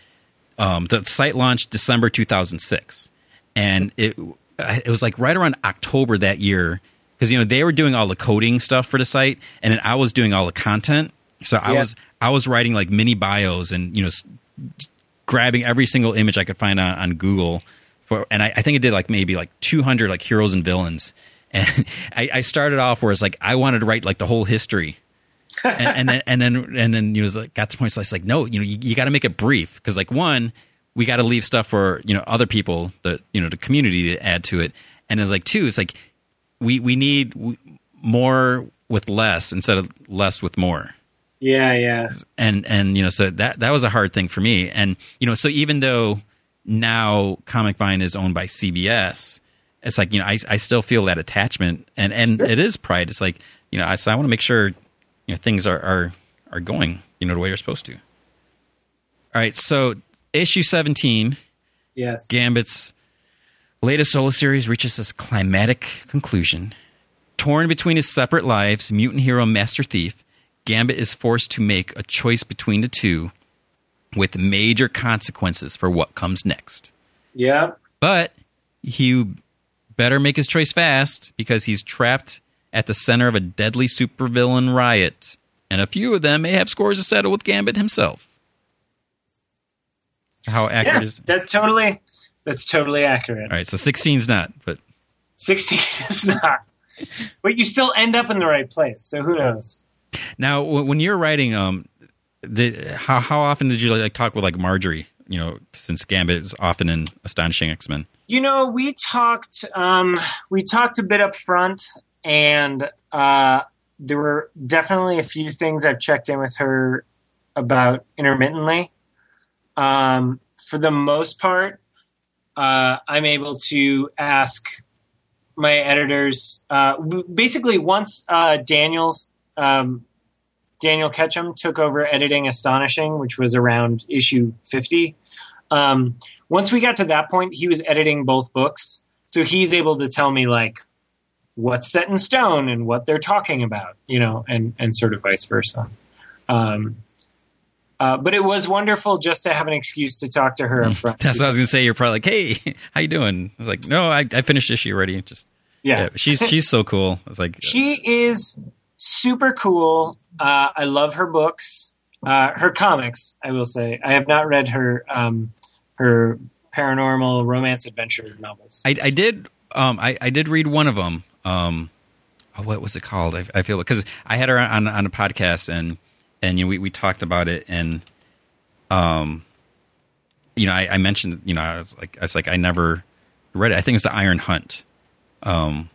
um, the site launched December 2006, and it it was like right around October that year because you know they were doing all the coding stuff for the site, and then I was doing all the content. So I Yeah. was I was writing like mini bios and you know s- grabbing every single image I could find on, on Google for, and I, I think it did like maybe like 200 like heroes and villains, and I, I started off where it's like I wanted to write like the whole history. And, and then and then and then you know like got to the point it's like no you know you, you got to make it brief. Because like one we got to leave stuff for you know other people that you know the community to add to it. And it's like two it's like we we need more with less instead of less with more. Yeah, yeah. and and you know so that that was a hard thing for me. And you know so even though now comic vine is owned by cbs it's like you know i, I still feel that attachment. And and Sure. it is pride. It's like you know i so i want to make sure you know things are are are going you know the way they're supposed to all right so issue 17 Yes. Gambit's latest solo series reaches this climatic conclusion. Torn between his separate lives, mutant hero Master Thief, Gambit is forced to make a choice between the two with major consequences for what comes next. Yeah. But he better make his choice fast because he's trapped at the center of a deadly supervillain riot, and a few of them may have scores to settle with Gambit himself. How accurate Yeah, is that's totally that's totally accurate. All right, so 16's not, but 16 is not. But you still end up in the right place. So who knows? Now, when you're writing, um, the, how how often did you like talk with like Marjorie? You know, since Gambit is often in Astonishing X Men. You know, we talked um we talked a bit up front and uh there were definitely a few things I've checked in with her about intermittently. Um for the most part, uh I'm able to ask my editors uh basically once uh Daniel's um Daniel Ketchum took over editing Astonishing, which was around issue 50. Um, once we got to that point, he was editing both books. So he's able to tell me, like, what's set in stone and what they're talking about, you know, and, and sort of vice versa. Um, uh, but it was wonderful just to have an excuse to talk to her up front. That's what I was gonna say. You're probably like, "Hey, how you doing?" I was like, "No, I, I finished issue already." Just yeah. yeah, she's she's so cool. I was like, She is super cool. Uh, I love her books, uh, her comics. I will say I have not read her um, her paranormal romance adventure novels. I, I did um I, I did read one of them um oh, what was it called I, I feel because I had her on on a podcast and and you know we, we talked about it and um you know I, I mentioned you know I was like I was like I never read it I think it's the Iron Hunt um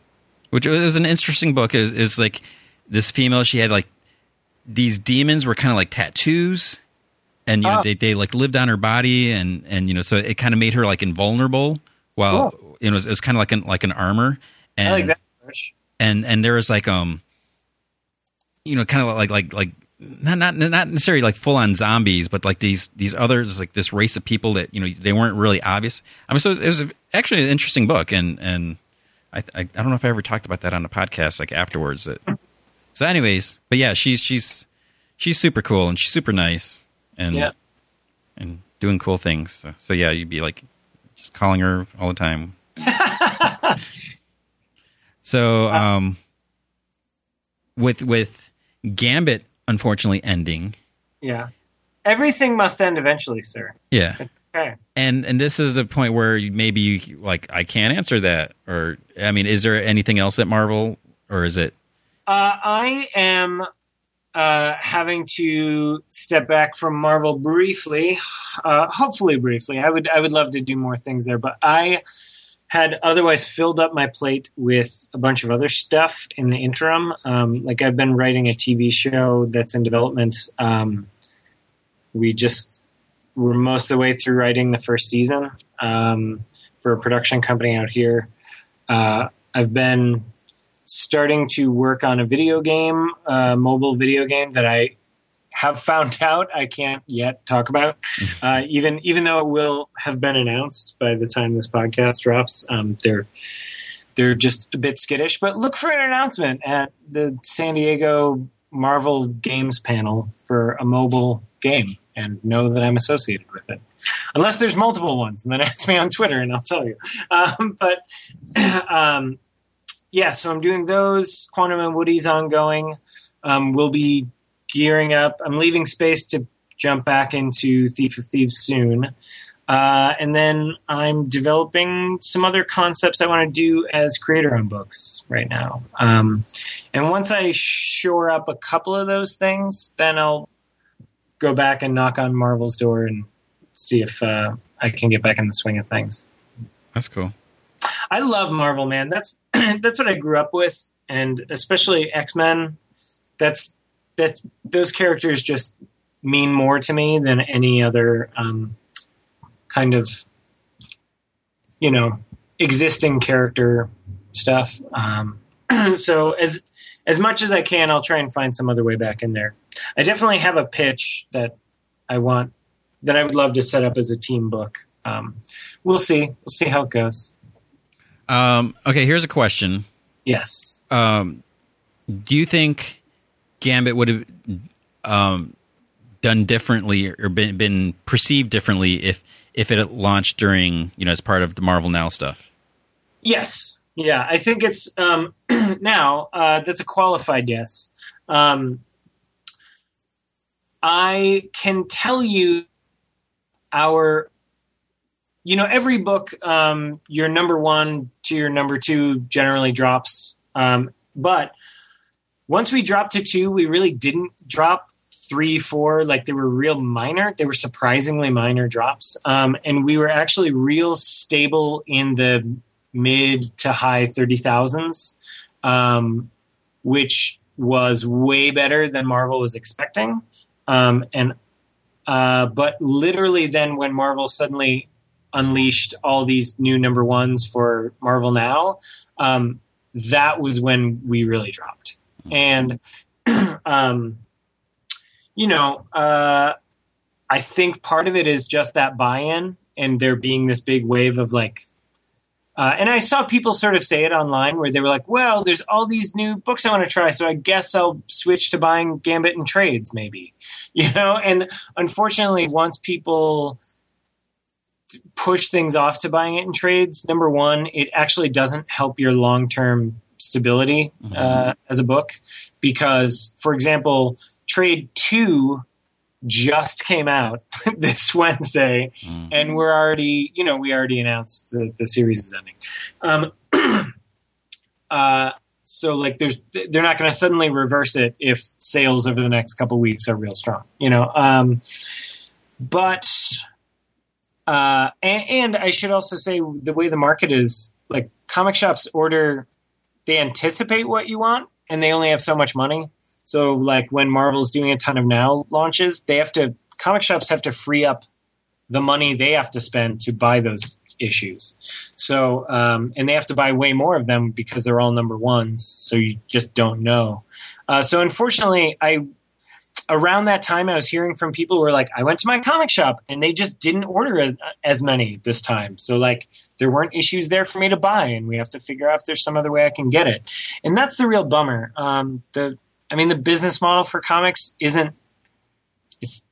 which was an interesting book is is like this female she had like these demons were kind of like tattoos and you know Oh. they, they like lived on her body and and you know so it kind of made her like invulnerable while Cool. you know it was, it was kind of like an like an armor and I like. And and there was like um you know kind of like like like not not not necessarily like full on zombies but like these these others like this race of people that you know they weren't really obvious i mean so it was, it was actually an interesting book and and I, I i don't know if i ever talked about that on the podcast like afterwards It- so anyways but yeah she's she's she's super cool and she's super nice and Yeah. and doing cool things so, so yeah you'd be like just calling her all the time so um with with gambit unfortunately ending Yeah. Everything must end eventually, sir. yeah Okay. and and this is a point where maybe you like i can't answer that or i mean is there anything else at marvel or is it Uh, I am uh, having to step back from Marvel briefly, uh, hopefully briefly. I would I would love to do more things there, but I had otherwise filled up my plate with a bunch of other stuff in the interim. Um, like I've been writing a TV show that's in development. Um, we just we're most of the way through writing the first season um, for a production company out here. Uh, I've been starting to work on a video game, uh, mobile video game that I have found out I can't yet talk about, uh, even even though it will have been announced by the time this podcast drops. Um, they're they're just a bit skittish, but look for an announcement at the San Diego Marvel Games panel for a mobile game, and know that I'm associated with it. Unless there's multiple ones, and then ask me on Twitter, and I'll tell you. Um, but um, yeah, so I'm doing those. Quantum and Woody's ongoing. Um, we'll be gearing up. I'm leaving space to jump back into Thief of Thieves soon. Uh, and then I'm developing some other concepts I want to do as creator on books right now. Um, and once I shore up a couple of those things, then I'll go back and knock on Marvel's door and see if uh, I can get back in the swing of things. That's cool. I love Marvel, man. That's that's what I grew up with, and especially X Men. That's that those characters just mean more to me than any other um, kind of you know existing character stuff. Um, so as as much as I can, I'll try and find some other way back in there. I definitely have a pitch that I want that I would love to set up as a team book. Um, we'll see. We'll see how it goes. Um, okay, here's a question. Yes. Um, do you think Gambit would have um, done differently or been, been perceived differently if if it launched during you know as part of the Marvel Now stuff? Yes. Yeah, I think it's um, now uh, that's a qualified yes. Um, I can tell you our you know every book um, your number one to your number two generally drops um, but once we dropped to two we really didn't drop three four like they were real minor. They were surprisingly minor drops. Um, and we were actually real stable in the mid to high 30000s um, which was way better than marvel was expecting. Um, and uh, but literally, then when Marvel suddenly unleashed all these new number ones for Marvel Now, um, that was when we really dropped. And um, you know, uh, I think part of it is just that buy-in, and there being this big wave of like uh, and I saw people sort of say it online where they were like, well, there's all these new books I want to try, so I guess I'll switch to buying Gambit and trades, maybe. You know? And unfortunately, once people push things off to buying it in trades, number one, it actually doesn't help your long term stability mm-hmm. uh, as a book. Because, for example, trade two just came out this Wednesday, mm. and we're already, you know, we already announced the, the series is ending. Um, uh, so like, there's they're not going to suddenly reverse it if sales over the next couple weeks are real strong, you know. Um, but uh, and, and I should also say the way the market is, like, comic shops order, they anticipate what you want, and they only have so much money. So like when Marvel's doing a ton of now launches, they have to comic shops have to free up the money they have to spend to buy those issues. So um, and they have to buy way more of them because they're all number ones. So you just don't know. Uh, so unfortunately, I around that time I was hearing from people who were like, I went to my comic shop and they just didn't order as, as many this time. So like there weren't issues there for me to buy, and we have to figure out if there's some other way I can get it. And that's the real bummer. Um, the I mean, the business model for comics isn't. It's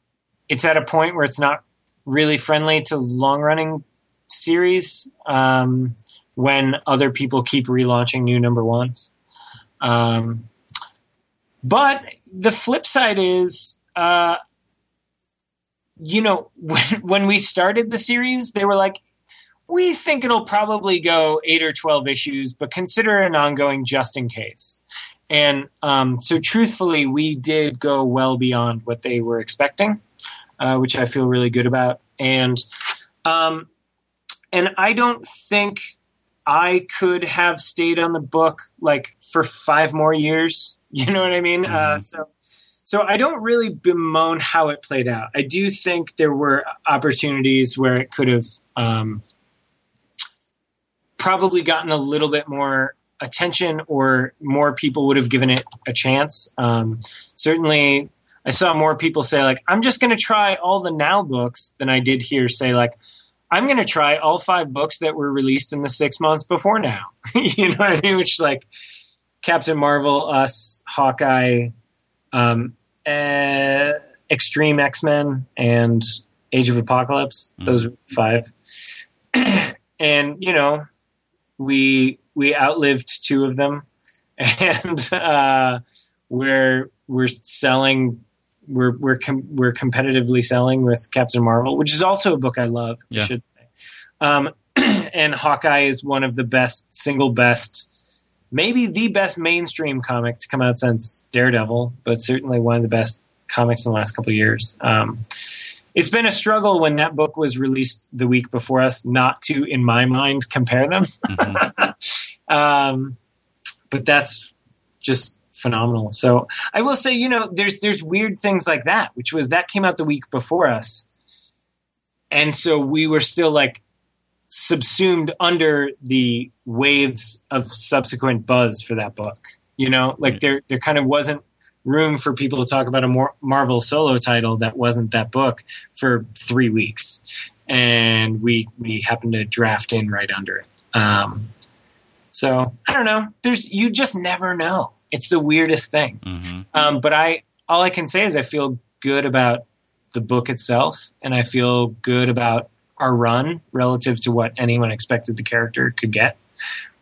it's at a point where it's not really friendly to long running series um, when other people keep relaunching new number ones. Um, but the flip side is, uh, you know, when, when we started the series, they were like, we think it'll probably go eight or 12 issues, but consider an ongoing just in case. And um, so, truthfully, we did go well beyond what they were expecting, uh, which I feel really good about. And um, and I don't think I could have stayed on the book like for five more years. You know what I mean? Uh, mm-hmm. Uh, so. So I don't really bemoan how it played out. I do think there were opportunities where it could have um, probably gotten a little bit more attention or more people would have given it a chance. Um, certainly, I saw more people say, like, I'm just going to try all the now books than I did here say, like, I'm going to try all five books that were released in the six months before now. you know what I mean? Which, like, Captain Marvel, Us, Hawkeye, um, uh, Extreme X Men, and Age of Apocalypse. Mm-hmm. Those five. and, you know, we we outlived two of them, and uh, we're we're selling we're we're com- we're competitively selling with Captain Marvel, which is also a book I love. I Yeah. should say. Um, and Hawkeye is one of the best, single best, maybe the best mainstream comic to come out since Daredevil, but certainly one of the best comics in the last couple of years. Um, it's been a struggle when that book was released the week before us, not to, in my mind, compare them. Mhm. um, but that's just phenomenal. So I will say, you know, there's there's weird things like that, which was that came out the week before us, and so we were still like subsumed under the waves of subsequent buzz for that book. You know, like Right. there there kind of wasn't room for people to talk about a Marvel solo title that wasn't that book for three weeks, and we we happened to draft in right under it. Um, so I don't know. There's you just never know. It's the weirdest thing. Mhm. Um, but I all I can say is I feel good about the book itself, and I feel good about our run relative to what anyone expected the character could get.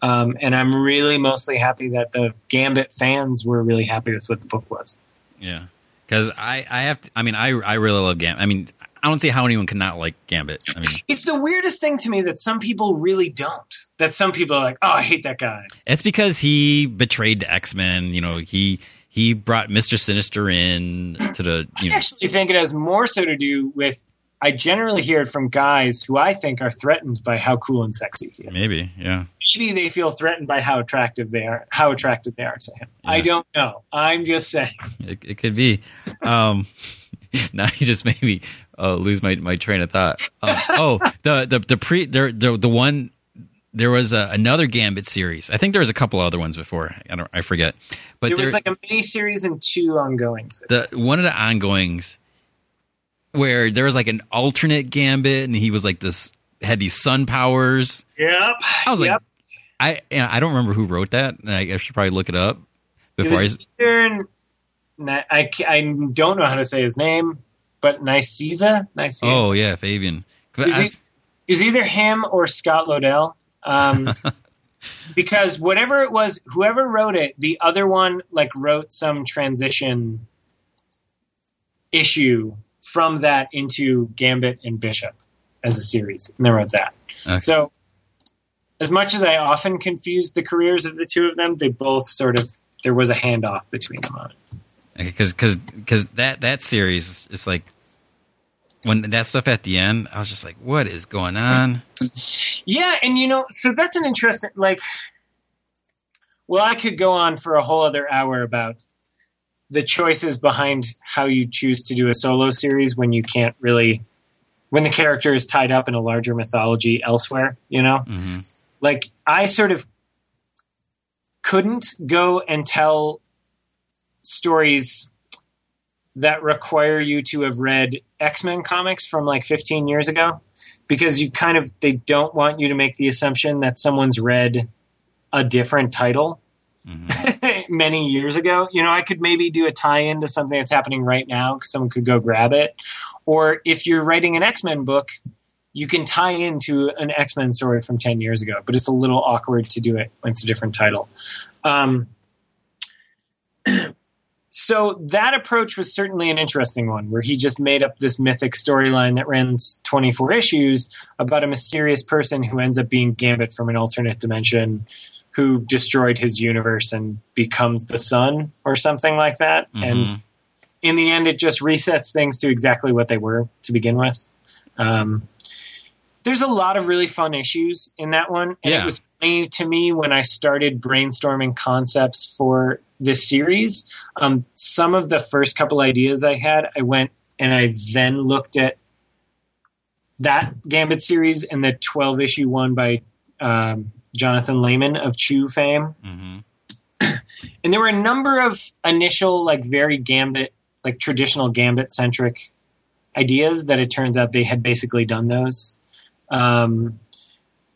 Um, and I'm really mostly happy that the Gambit fans were really happy with what the book was. Yeah, because I, I have. To, I mean, I, I really love Gambit. I mean, I don't see how anyone can not like Gambit. I mean, It's the weirdest thing to me that some people really don't. That some people are like, oh, I hate that guy. it's because he betrayed the X Men. You know, he he brought Mister Sinister in to the. You I know, actually think it has more so to do with. I generally hear it from guys who I think are threatened by how cool and sexy he is. maybe, yeah. maybe they feel threatened by how attractive they are, how attracted they are to him. I don't know. I'm just saying. It, it could be. Um, now you just made me uh, lose my, my train of thought. Uh, oh, the the the pre there the the one there was a, another Gambit series. I think there was a couple other ones before. I don't I forget. But there was there- like a mini series and two ongoings. the one of the ongoings where there was like an alternate Gambit, and he was like this had these sun powers. Yep. I was like, I and I don't remember who wrote that, and I, I should probably look it up It before I. either, I, I don't know how to say his name, but Nicieza? Nicieza. Oh yeah, Fabian. Is It was either him or Scott Lobdell. Um, because whatever it was, whoever wrote it, the other one like wrote some transition issue from that into Gambit and Bishop as a series, and they wrote that. Okay. So, as much as I often confuse the careers of the two of them, they both sort of there was a handoff between them on it. because because because that that series is like when that stuff at the end i was just like what is going on Yeah, and you know, so that's an interesting like well, I could go on for a whole other hour about the choices behind how you choose to do a solo series when you can't really when the character is tied up in a larger mythology elsewhere, you know? hmm Like I sort of couldn't go and tell stories that require you to have read X-Men comics from like 15 years ago because you kind of they don't want you to make the assumption that someone's read a different title. Hmm many years ago. You know, I could maybe do a tie-in to something that's happening right now because someone could go grab it. Or if you're writing an X-Men book, you can tie into an X-Men story from 10 years ago, but it's a little awkward to do it when it's a different title. Um, so that approach was certainly an interesting one where he just made up this mythic storyline that runs 24 issues about a mysterious person who ends up being Gambit from an alternate dimension who destroyed his universe and becomes the sun or something like that. And Mhm. in the end, it just resets things to exactly what they were to begin with. Um, there's a lot of really fun issues in that one. And Yeah. it was funny to me when I started brainstorming concepts for this series. Um, some of the first couple ideas I had, I went and I then looked at that Gambit series and the 12 issue one by um, Jonathan Layman of Chew fame. Hmm and there were a number of initial like very gambit like traditional gambit centric ideas that it turns out they had basically done those. Um,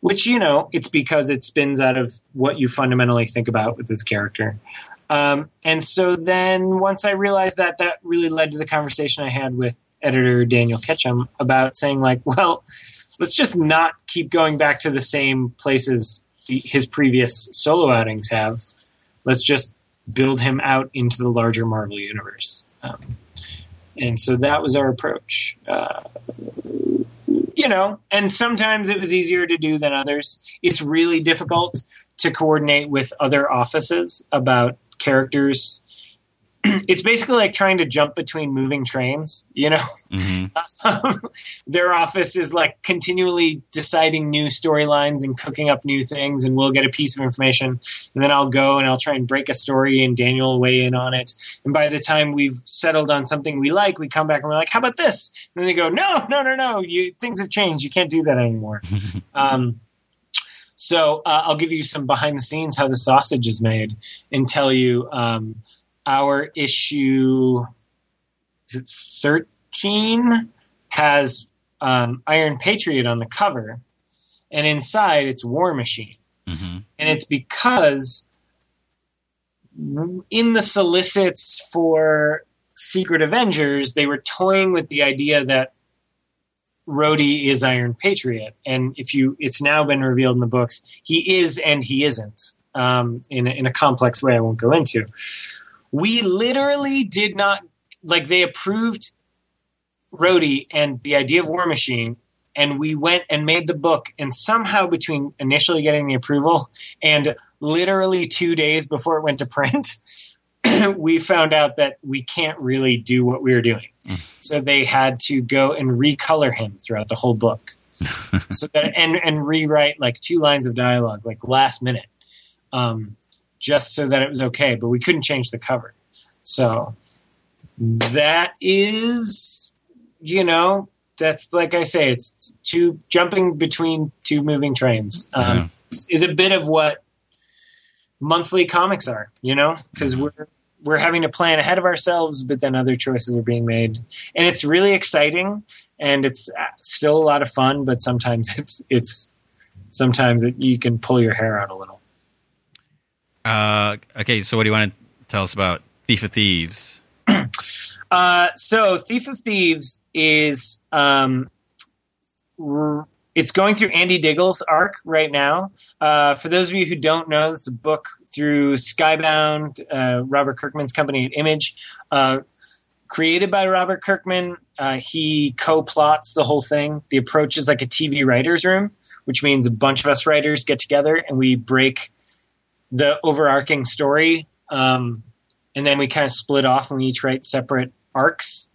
which you know it's because it spins out of what you fundamentally think about with this character. Um, and so then once i realized that that really led to the conversation i had with editor daniel ketchum about saying like well let's just not keep going back to the same places his previous solo outings have let's just build him out into the larger Marvel universe. Um, and so that was our approach. Uh, you know, and sometimes it was easier to do than others. It's really difficult to coordinate with other offices about characters it's basically like trying to jump between moving trains you know? Mm-hmm. their office is like continually deciding new storylines and cooking up new things and we'll get a piece of information and then i'll go and i'll try and break a story and daniel will weigh in on it. And by the time we've settled on something we like we come back and we're like how about this? And they go no no no no. You things have changed. You can't do that anymore. Um, so uh, i'll give you some behind the scenes how the sausage is made and tell you um, our issue 13 has um, Iron Patriot on the cover, and inside it's War Machine. Mm-hmm. And it's because in the solicits for Secret Avengers, they were toying with the idea that Rhodey is Iron Patriot, and if you, it's now been revealed in the books, he is and he isn't um, in in a complex way I won't go into. We literally did not like they approved Rhodey and the idea of War Machine, and we went and made the book. And somehow, between initially getting the approval and literally two days before it went to print, we found out that we can't really do what we were doing. Mm. So they had to go and recolor him throughout the whole book. so that and and rewrite like two lines of dialogue like last minute. Um, just so that it was okay, but we couldn't change the cover. So that is, you know, that's like I say, it's two jumping between two moving trains. Um, yeah. Is a bit of what monthly comics are, you know, because mm-hmm. we're we're having to plan ahead of ourselves, but then other choices are being made, and it's really exciting, and it's uh, still a lot of fun. But sometimes it's it's sometimes it, you can pull your hair out a little. Uh, okay, so what do you want to tell us about Thief of Thieves? uh, so Thief of Thieves is um, it's going through Andy Diggle's arc right now. Uh, for those of you who don't know, it's a book through Skybound, uh, Robert Kirkman's company at Image. Uh, created by Robert Kirkman, uh, he co-plots the whole thing. The approach is like a TV writers' room, which means a bunch of us writers get together and we break the overarching story. Um, and then we kind of split off and we each write separate arcs.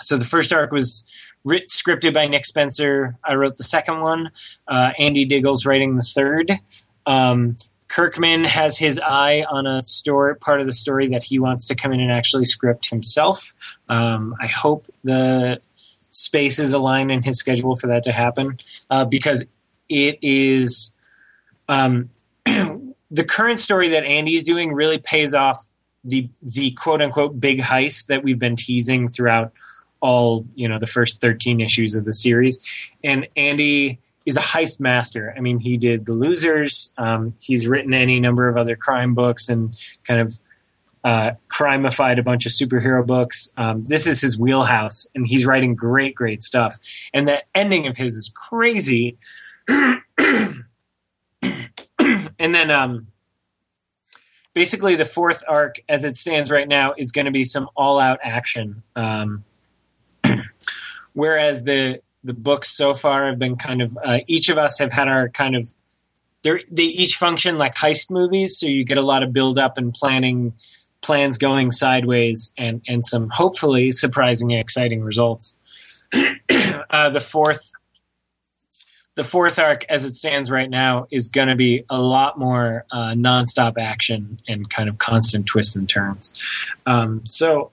So the first arc was writ, scripted by Nick Spencer. I wrote the second one. Uh, Andy Diggle's writing the third. Um, Kirkman has his eye on a story, part of the story that he wants to come in and actually script himself. Um, I hope the spaces align in his schedule for that to happen uh, because it is um, the current story that Andy's doing really pays off the the quote unquote big heist that we've been teasing throughout all you know the first 13 issues of the series. And andy is a heist master. I mean he did the losers um, he's written any number of other crime books and kind of uh, crimeified a bunch of superhero books. Um, this is his wheelhouse and he's writing great great stuff. And the ending of his is crazy and then um, basically the fourth arc, as it stands right now, is going to be some all-out action. Um, whereas the the books so far have been kind of uh, each of us have had our kind of they each function like heist movies, so you get a lot of build up and planning plans going sideways and and some hopefully surprising and exciting results. uh, the fourth the fourth arc, as it stands right now, is going to be a lot more uh, nonstop action and kind of constant twists and turns. Um, so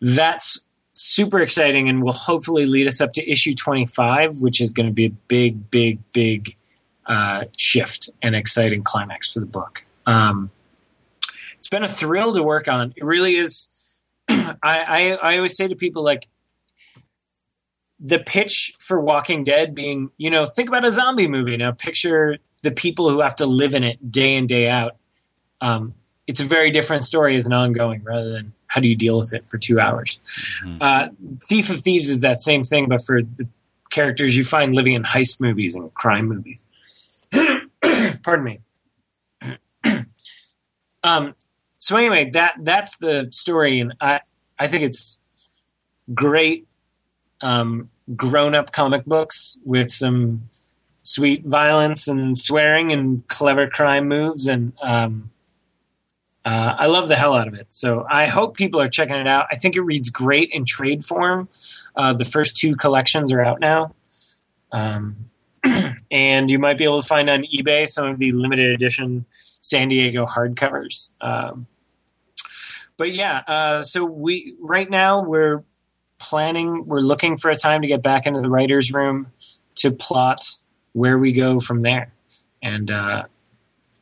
that's super exciting and will hopefully lead us up to issue 25, which is going to be a big, big, big uh, shift and exciting climax for the book. Um, it's been a thrill to work on. It really is. I, I, I always say to people like the pitch for Walking Dead being, you know, think about a zombie movie. Now picture the people who have to live in it day in day out. Um, it's a very different story as an ongoing rather than how do you deal with it for two hours. Mm-hmm. Uh, Thief of Thieves is that same thing, but for the characters you find living in heist movies and crime movies. Pardon me. um, so anyway, that that's the story, and I I think it's great um, grown-up comic books with some sweet violence and swearing and clever crime moves and um, uh, I love the hell out of it. So I hope people are checking it out. I think it reads great in trade form. Uh, the first two collections are out now. Um, and you might be able to find on eBay some of the limited edition San Diego hardcovers. Um, but yeah, uh, so we right now we're planning, we're looking for a time to get back into the writers' room to plot where we go from there, and uh,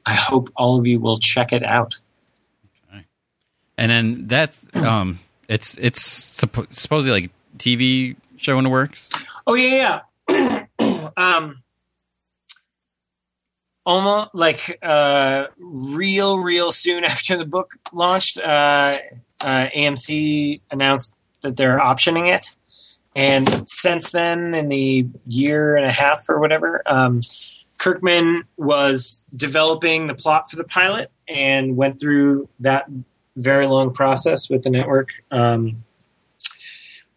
I hope all of you will check it out. Okay. And then that's um, it's it's suppo- supposedly like TV show in the works. Oh yeah, yeah. um, almost like uh, real, real soon after the book launched, uh, uh, AMC announced that they're optioning it. And since then, in the year and a half or whatever, um, Kirkman was developing the plot for the pilot and went through that very long process with the network. Um,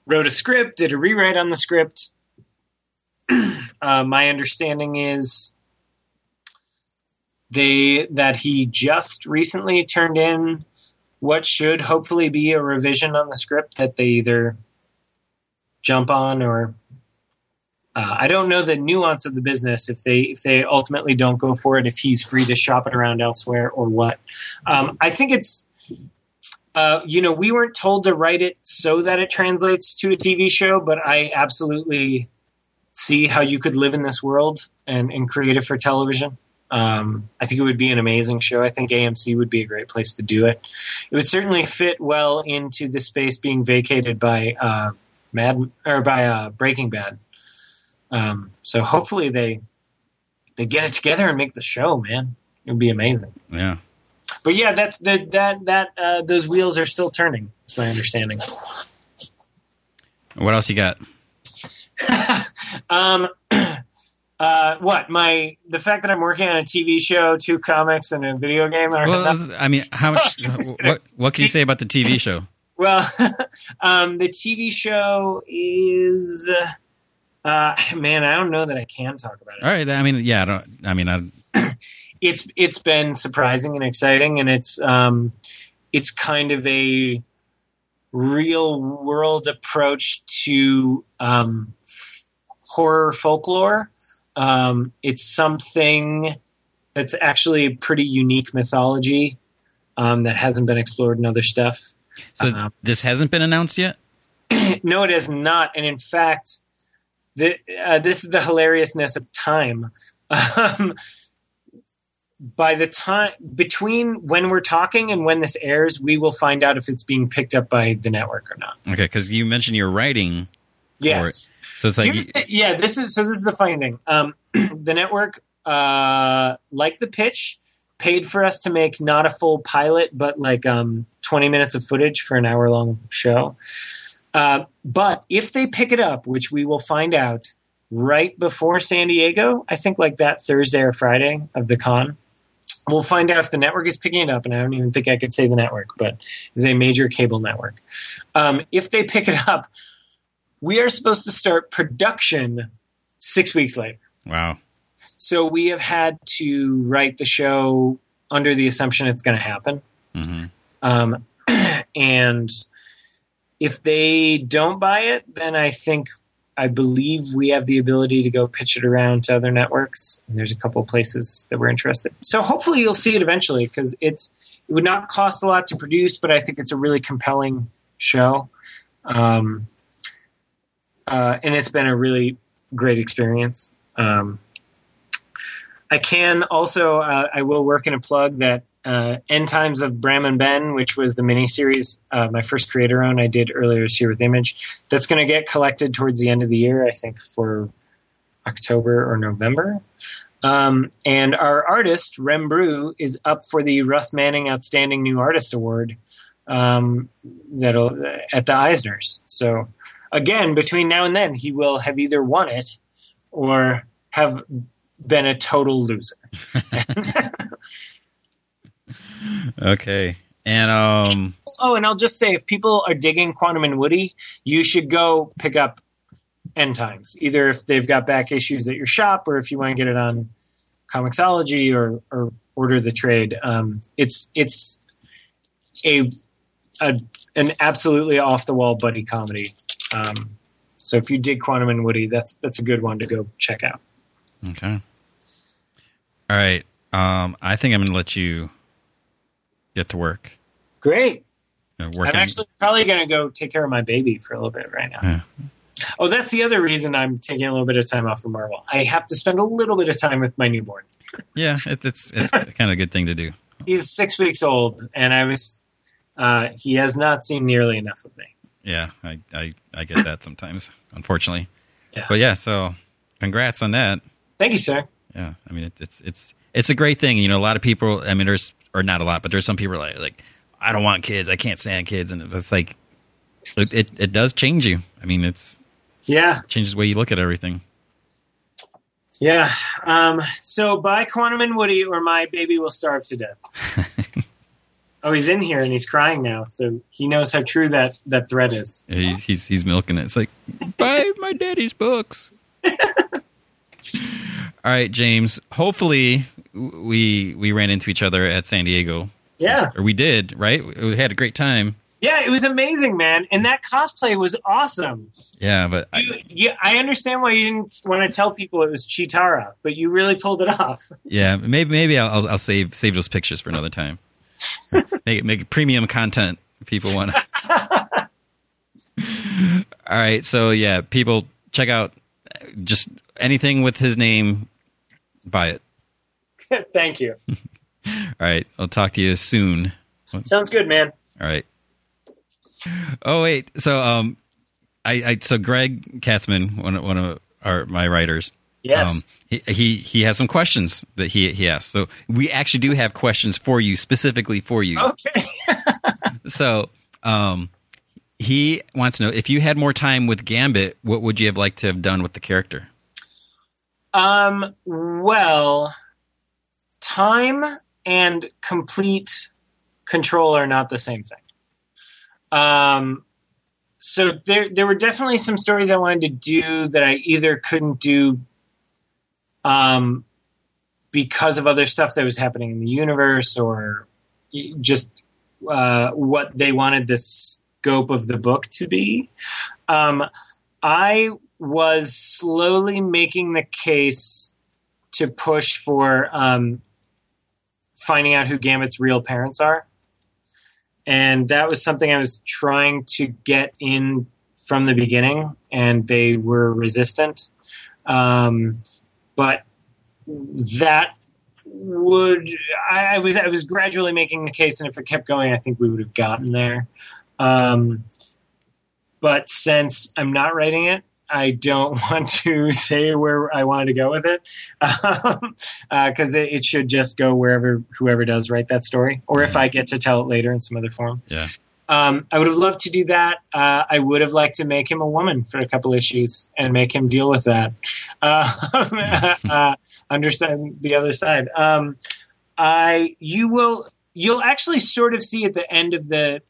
wrote a script, did a rewrite on the script. uh, my understanding is they that he just recently turned in what should hopefully be a revision on the script that they either jump on or uh, I don't know the nuance of the business if they if they ultimately don't go for it if he's free to shop it around elsewhere or what. Um, I think it's uh, you know we weren't told to write it so that it translates to a TV show, but I absolutely see how you could live in this world and, and create it for television. Um, I think it would be an amazing show. I think AMC would be a great place to do it. It would certainly fit well into the space being vacated by uh, Mad or by uh, Breaking Bad. Um, so hopefully they they get it together and make the show. Man, it would be amazing. Yeah. But yeah, that's that that that uh, those wheels are still turning. That's my understanding. What else you got? um, uh, what my the fact that I'm working on a TV show, two comics, and a video game. Well, I mean, how much? What what can you say about the TV show? Well, um, the TV show is. Uh, man, I don't know that I can talk about it. All right. I mean, yeah. I don't. I mean, I, It's it's been surprising and exciting, and it's um, it's kind of a real world approach to um, horror folklore. Um, it's something that's actually a pretty unique mythology um, that hasn't been explored in other stuff. so Uh-huh. this hasn't been announced yet. no, it has not. And in fact, the, uh, this is the hilariousness of time. Um, by the time between when we're talking and when this airs, we will find out if it's being picked up by the network or not. Okay, because you mentioned you're writing, Yes. So it's like Here- yeah, this is so. This is the funny thing. Um, the network, uh, like the pitch, paid for us to make not a full pilot, but like um, twenty minutes of footage for an hour long show. Uh, but if they pick it up, which we will find out right before San Diego, I think like that Thursday or Friday of the con, we'll find out if the network is picking it up. And I don't even think I could say the network, but it's a major cable network. Um, if they pick it up, we are supposed to start production six weeks later. wow. So we have had to write the show under the assumption it's going to happen. hmm Um, and if they don't buy it, then I think I believe we have the ability to go pitch it around to other networks. And there's a couple of places that we're interested. So hopefully you'll see it eventually because it's it would not cost a lot to produce, but I think it's a really compelling show. Um, uh, and it's been a really great experience. Um, I can also uh, I will work in a plug that uh, End Times of Bram and Ben, which was the miniseries uh, my first creator own I did earlier this year with Image. That's going to get collected towards the end of the year, I think for October or November. Um, and our artist Rem Broo is up for the Russ Manning Outstanding New Artist Award um, that'll at the Eisners. So again, between now and then, he will have either won it or have been a total loser. Okay. And um, Oh, and I'll just say, if people are digging Quantum and Woody, you should go pick up End Times. Either if they've got back issues at your shop, or if you want to get it on Comixology or or order the trade. Um, it's it's a, a an absolutely off the wall buddy comedy. Um, so if you dig Quantum and Woody, that's that's a good one to go check out. okay. All right. Um, I think I'm going to let you get to work. Great. Uh, I'm actually probably going to go take care of my baby for a little bit right now. Yeah. Oh, that's the other reason I'm taking a little bit of time off from Marvel. I have to spend a little bit of time with my newborn. yeah, it, it's it's kind of a good thing to do. He's six weeks old, and I was. Uh, he has not seen nearly enough of me. Yeah, I I, I get that sometimes, unfortunately. Yeah. But yeah, so congrats on that. Thank you, sir. Yeah, I mean it, it's it's it's a great thing. You know, a lot of people. I mean, there's or not a lot, but there's some people like like I don't want kids. I can't stand kids, and it's like it it, it does change you. I mean, it's Yeah, changes the way you look at everything. yeah. Um, so buy Quantum and Woody, or my baby will starve to death. oh, he's in here and he's crying now, so he knows how true that that threat is. He's he's, he's milking it. It's like buy my daddy's books. All right, James. Hopefully, we we ran into each other at San Diego. Yeah, or we did, right? We had a great time. yeah. It was amazing, man, and that cosplay was awesome. Yeah, but I, You, you, I understand why you didn't want to tell people it was Chitara, but you really pulled it off. yeah, maybe maybe I'll, I'll I'll save save those pictures for another time. make it make it premium content. if People want. to. All right, so yeah, people check out just anything with his name. Buy it. Thank you. All right, I'll talk to you soon. Sounds good, man. All right. Oh wait, so um, I, I so Greg Katzman, one of, one of our my writers, Yes. um, he, he he has some questions that he he asked. So we actually do have questions for you specifically for you. okay. So um, he wants to know if you had more time with Gambit, what would you have liked to have done with the character? Um, well, time and complete control are not the same thing. Um, so there, there were definitely some stories I wanted to do that I either couldn't do, um, because of other stuff that was happening in the universe or just uh, what they wanted the scope of the book to be. Um, I was slowly making the case to push for um, finding out who Gambit's real parents are. And that was something I was trying to get in from the beginning, and they were resistant. Um, but that would I, I was I was gradually making the case, and if it kept going, I think we would have gotten there. Um, but since I'm not writing it, I don't want to say where I wanted to go with it because it, it should just go wherever whoever does write that story, or if I get to tell it later in some other form. Yeah. Um, I would have loved to do that. Uh, I would have liked to make him a woman for a couple issues and make him deal with that. Uh, uh, understand the other side. Um, I you will you'll actually sort of see at the end of the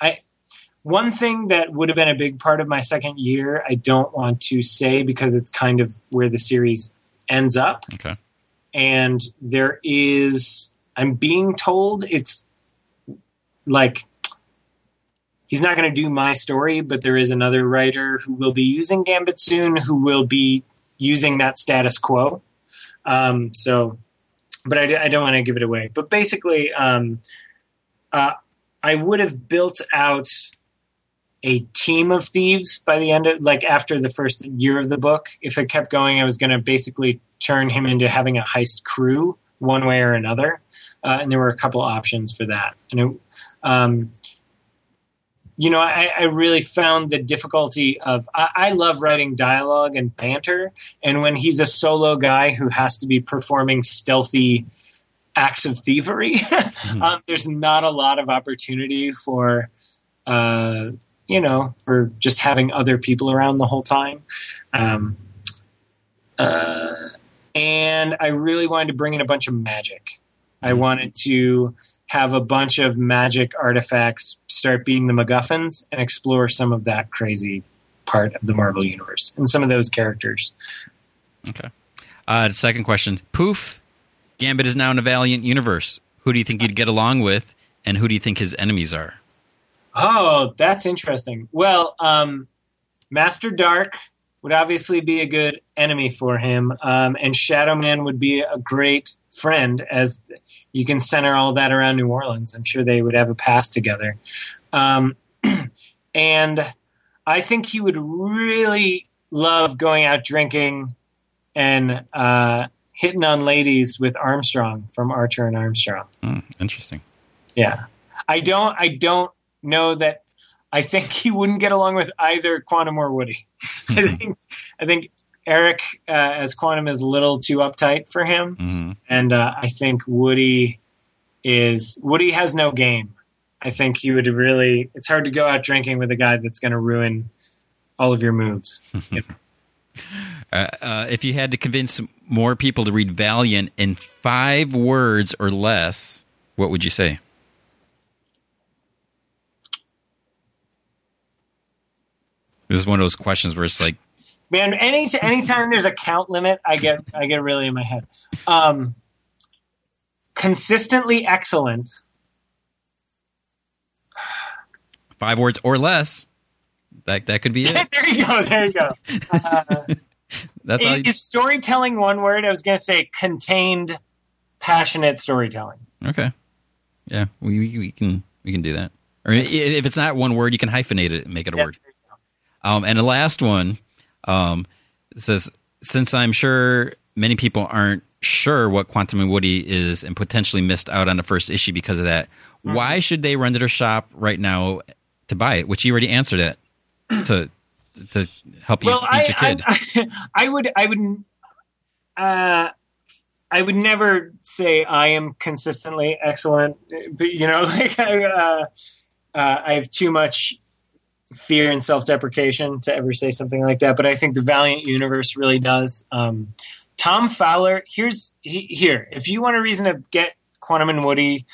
I one thing that would have been a big part of my second year. I don't want to say because it's kind of where the series ends up Okay. and there is i'm being told it's like he's not going to do my story but there is another writer who will be using gambit soon who will be using that status quo. Um, so but I, I don't want to give it away. But basically um, uh, i would have built out a team of thieves by the end of like after the first year of the book. If it kept going i was going to basically turn him into having a heist crew one way or another. Uh, and there were a couple options for that. And it, um, you know I, I really found the difficulty of I, I love writing dialogue and banter and when he's a solo guy who has to be performing stealthy acts of thievery um, there's not a lot of opportunity for uh, you know, for just having other people around the whole time. Um, uh, and I really wanted to bring in a bunch of magic. I wanted to have a bunch of magic artifacts start being the MacGuffins and explore some of that crazy part of the Marvel universe and some of those characters. Okay. Uh, second question: Poof, Gambit is now in a Valiant universe. Who do you think you'd get along with, and who do you think his enemies are? Oh, that's interesting. Well, um, Master Darque would obviously be a good enemy for him, um, and Shadow Man would be a great friend as you can center all that around New Orleans. I'm sure they would have a pass together. Um, and I think he would really love going out drinking and uh, hitting on ladies with Armstrong from Archer and Armstrong. Hmm, interesting. Yeah, I don't. I don't know that. I think he wouldn't get along with either Quantum or Woody. I think. I think Eric uh, as Quantum is a little too uptight for him, hmm and uh, I think Woody is Woody has no game. I think he would really. It's hard to go out drinking with a guy that's going to ruin all of your moves. Uh, uh, if you had to convince more people to read Valiant in five words or less, what would you say? This is one of those questions where it's like, Man, any anytime there's a count limit, I get I get really in my head. Um, consistently excellent. five words or less. That that could be it. there you go. There you go. Uh, That's is, You, is storytelling one word? I was going to say contained, passionate storytelling. okay. Yeah, we, we we can we can do that. Or if it's not one word, you can hyphenate it and make it a word. Um, and the last one um, it says, since I'm sure many people aren't sure what Quantum and Woody is and potentially missed out on the first issue because of that, Mm-hmm. why should they run to their shop right now to buy it? Which you already answered it to to help you well, teach a I, kid. I, I would, I would, uh, I would never say I am consistently excellent, but you know, like I, uh, uh, I have too much fear and self-deprecation to ever say something like that. But I think the Valiant universe really does. Um, Tom Fowler, here's he, here. If you want a reason to get Quantum and Woody,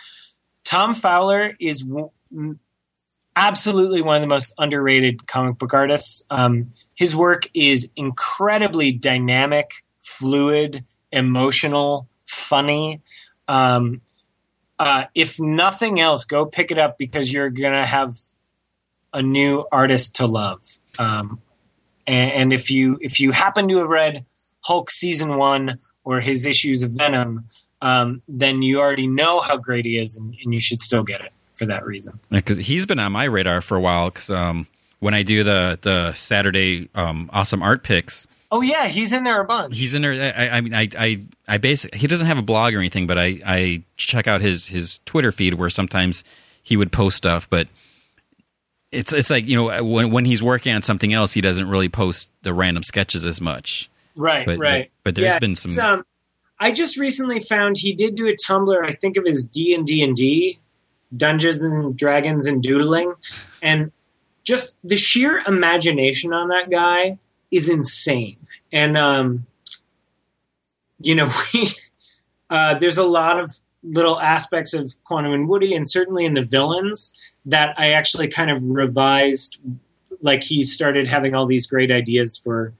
Tom Fowler is w- absolutely one of the most underrated comic book artists. Um, his work is incredibly dynamic, fluid, emotional, funny. Um, uh, if nothing else, go pick it up because you're gonna have a new artist to love. Um, and, and if you if you happen to have read Hulk season one or his issues of Venom, um, then you already know how great he is, and, and you should still get it for that reason. because he's been on my radar for a while. Because um, when I do the the Saturday um, awesome art picks, Oh yeah, he's in there a bunch. he's in there. I, I mean, I, I, I basically he doesn't have a blog or anything, but I, I check out his his Twitter feed where sometimes he would post stuff, but. It's it's like you know when when he's working on something else, he doesn't really post the random sketches as much. Right, But- right. but- but there's Yeah, been some- Um, I just recently found he did do a Tumblr. I think of his D and D and D, Dungeons and Dragons and Doodling, and just the sheer imagination on that guy is insane. And um, you know, we uh, there's a lot of little aspects of Quantum and Woody, and certainly in the villains that I actually kind of revised. Like he started having all these great ideas for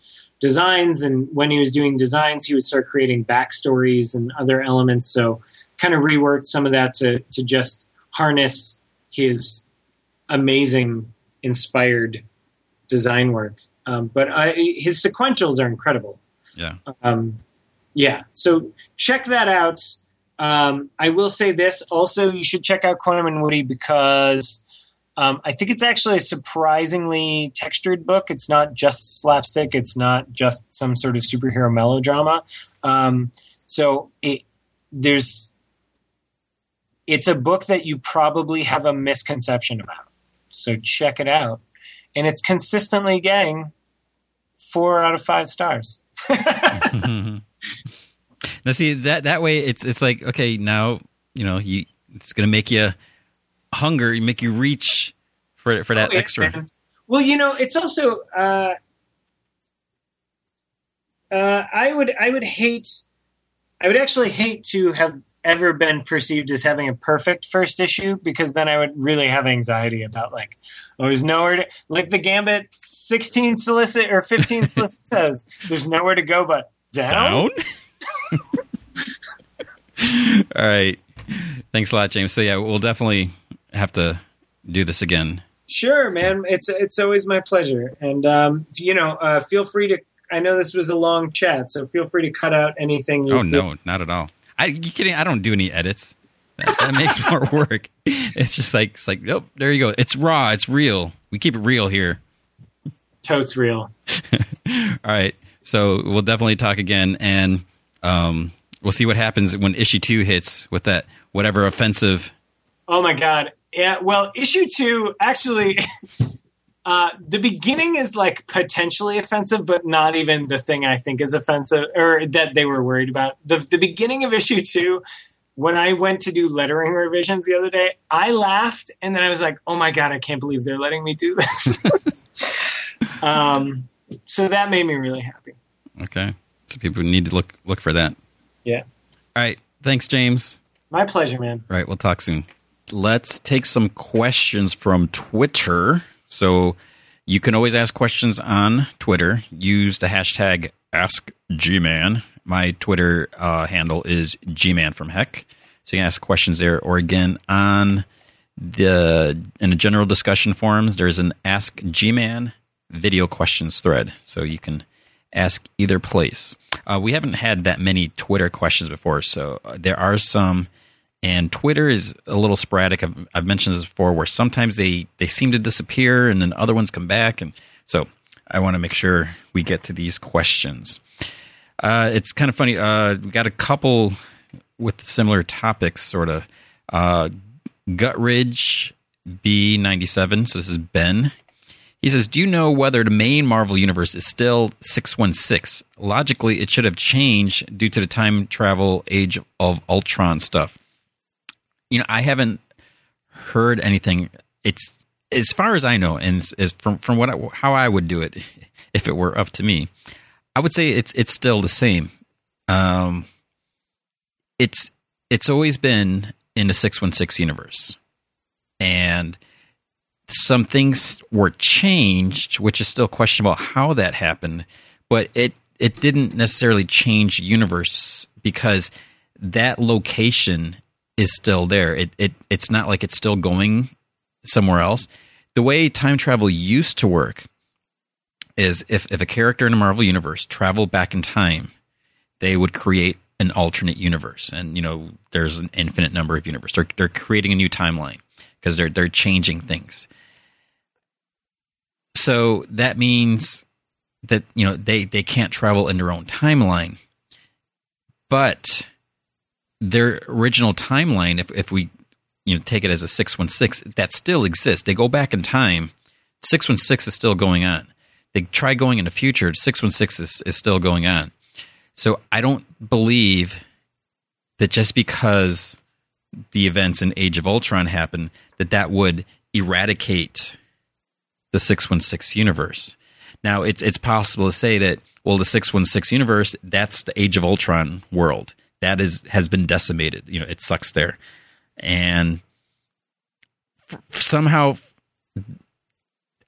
designs and when he was doing designs he would start creating backstories and other elements so kind of reworked some of that to, to just harness his amazing inspired design work. Um, but I, his sequentials are incredible. Yeah, um, yeah so check that out um, i will say this also you should check out quantum and woody because um, I think it's actually a surprisingly textured book. It's not just slapstick. It's not just some sort of superhero melodrama. Um, so it there's it's a book that you probably have a misconception about. So check it out, and it's consistently getting four out of five stars. now see that that way it's it's like okay now you know you it's gonna make you hunger make you reach for for that Oh, yeah, extra. Well, you know, it's also uh, uh, I would I would hate I would actually hate to have ever been perceived as having a perfect first issue because then I would really have anxiety about like, oh, there's nowhere to like the Gambit 16 solicit or 15 solicit says there's nowhere to go but down. Down? All right. Thanks a lot, James. So yeah, we'll definitely have to do this again. Sure, man. It's it's always my pleasure, and um, you know, uh, feel free to. I know this was a long chat, so feel free to cut out anything. You Oh feel- no, not at all. I you kidding? I don't do any edits. That, that makes more work. It's just like it's like nope. There you go. It's raw. It's real. We keep it real here. totes real. All right. So we'll definitely talk again, and um, we'll see what happens when issue two hits with that whatever offensive. Oh my god. Yeah. Well, issue two actually. Uh, the beginning is like potentially offensive, but not even the thing I think is offensive or that they were worried about. The, the beginning of issue two, when I went to do lettering revisions the other day, I laughed and then I was like, oh my God, I can't believe they're letting me do this. um, so that made me really happy. Okay. So people need to look look for that. Yeah. All right. Thanks, James. My pleasure, man. All right, we'll talk soon. Let's take some questions from Twitter. So you can always ask questions on Twitter. Use the hashtag AskGman. My Twitter uh, handle is Gman from Heck. So you can ask questions there, or again on the in the general discussion forums. There's an Ask Gman video questions thread, so you can ask either place. Uh, we haven't had that many Twitter questions before, so uh, there are some. And Twitter is a little sporadic. I've, I've mentioned this before, where sometimes they they seem to disappear, and then other ones come back. And so I want to make sure we get to these questions. Uh, it's kind of funny. Uh, we got a couple with similar topics, sort of. Uh, Gutridge B97. So this is Ben. He says, Do you know whether the main Marvel universe is still 616? Logically, it should have changed due to the time travel age of Ultron stuff. You know, I haven't heard anything. It's as far as I know, and as- from from what I, how I would do it, if it were up to me, I would say it's it's still the same. Um, it's it's always been in the six one six universe, and some things were changed, which is still questionable how that happened, but it it didn't necessarily change universe because that location is still there. It it it's not like it's still going somewhere else. The way time travel used to work is if, if a character in a Marvel universe traveled back in time, they would create an alternate universe. And, you know, there's an infinite number of universes. They're, they're creating a new timeline because they're, they're changing things. So that means that, you know, they, they can't travel in their own timeline. But their original timeline, if, if we you know take it as a 616 that still exists. They go back in time. 616 is still going on. They try going in the future. 616 is, is still going on. So i don't believe that just because the events in age of ultron happen that that would eradicate the 616 universe now it's it's possible to say that well the 616 universe that's the age of ultron world that is has been decimated you know it sucks there and f- somehow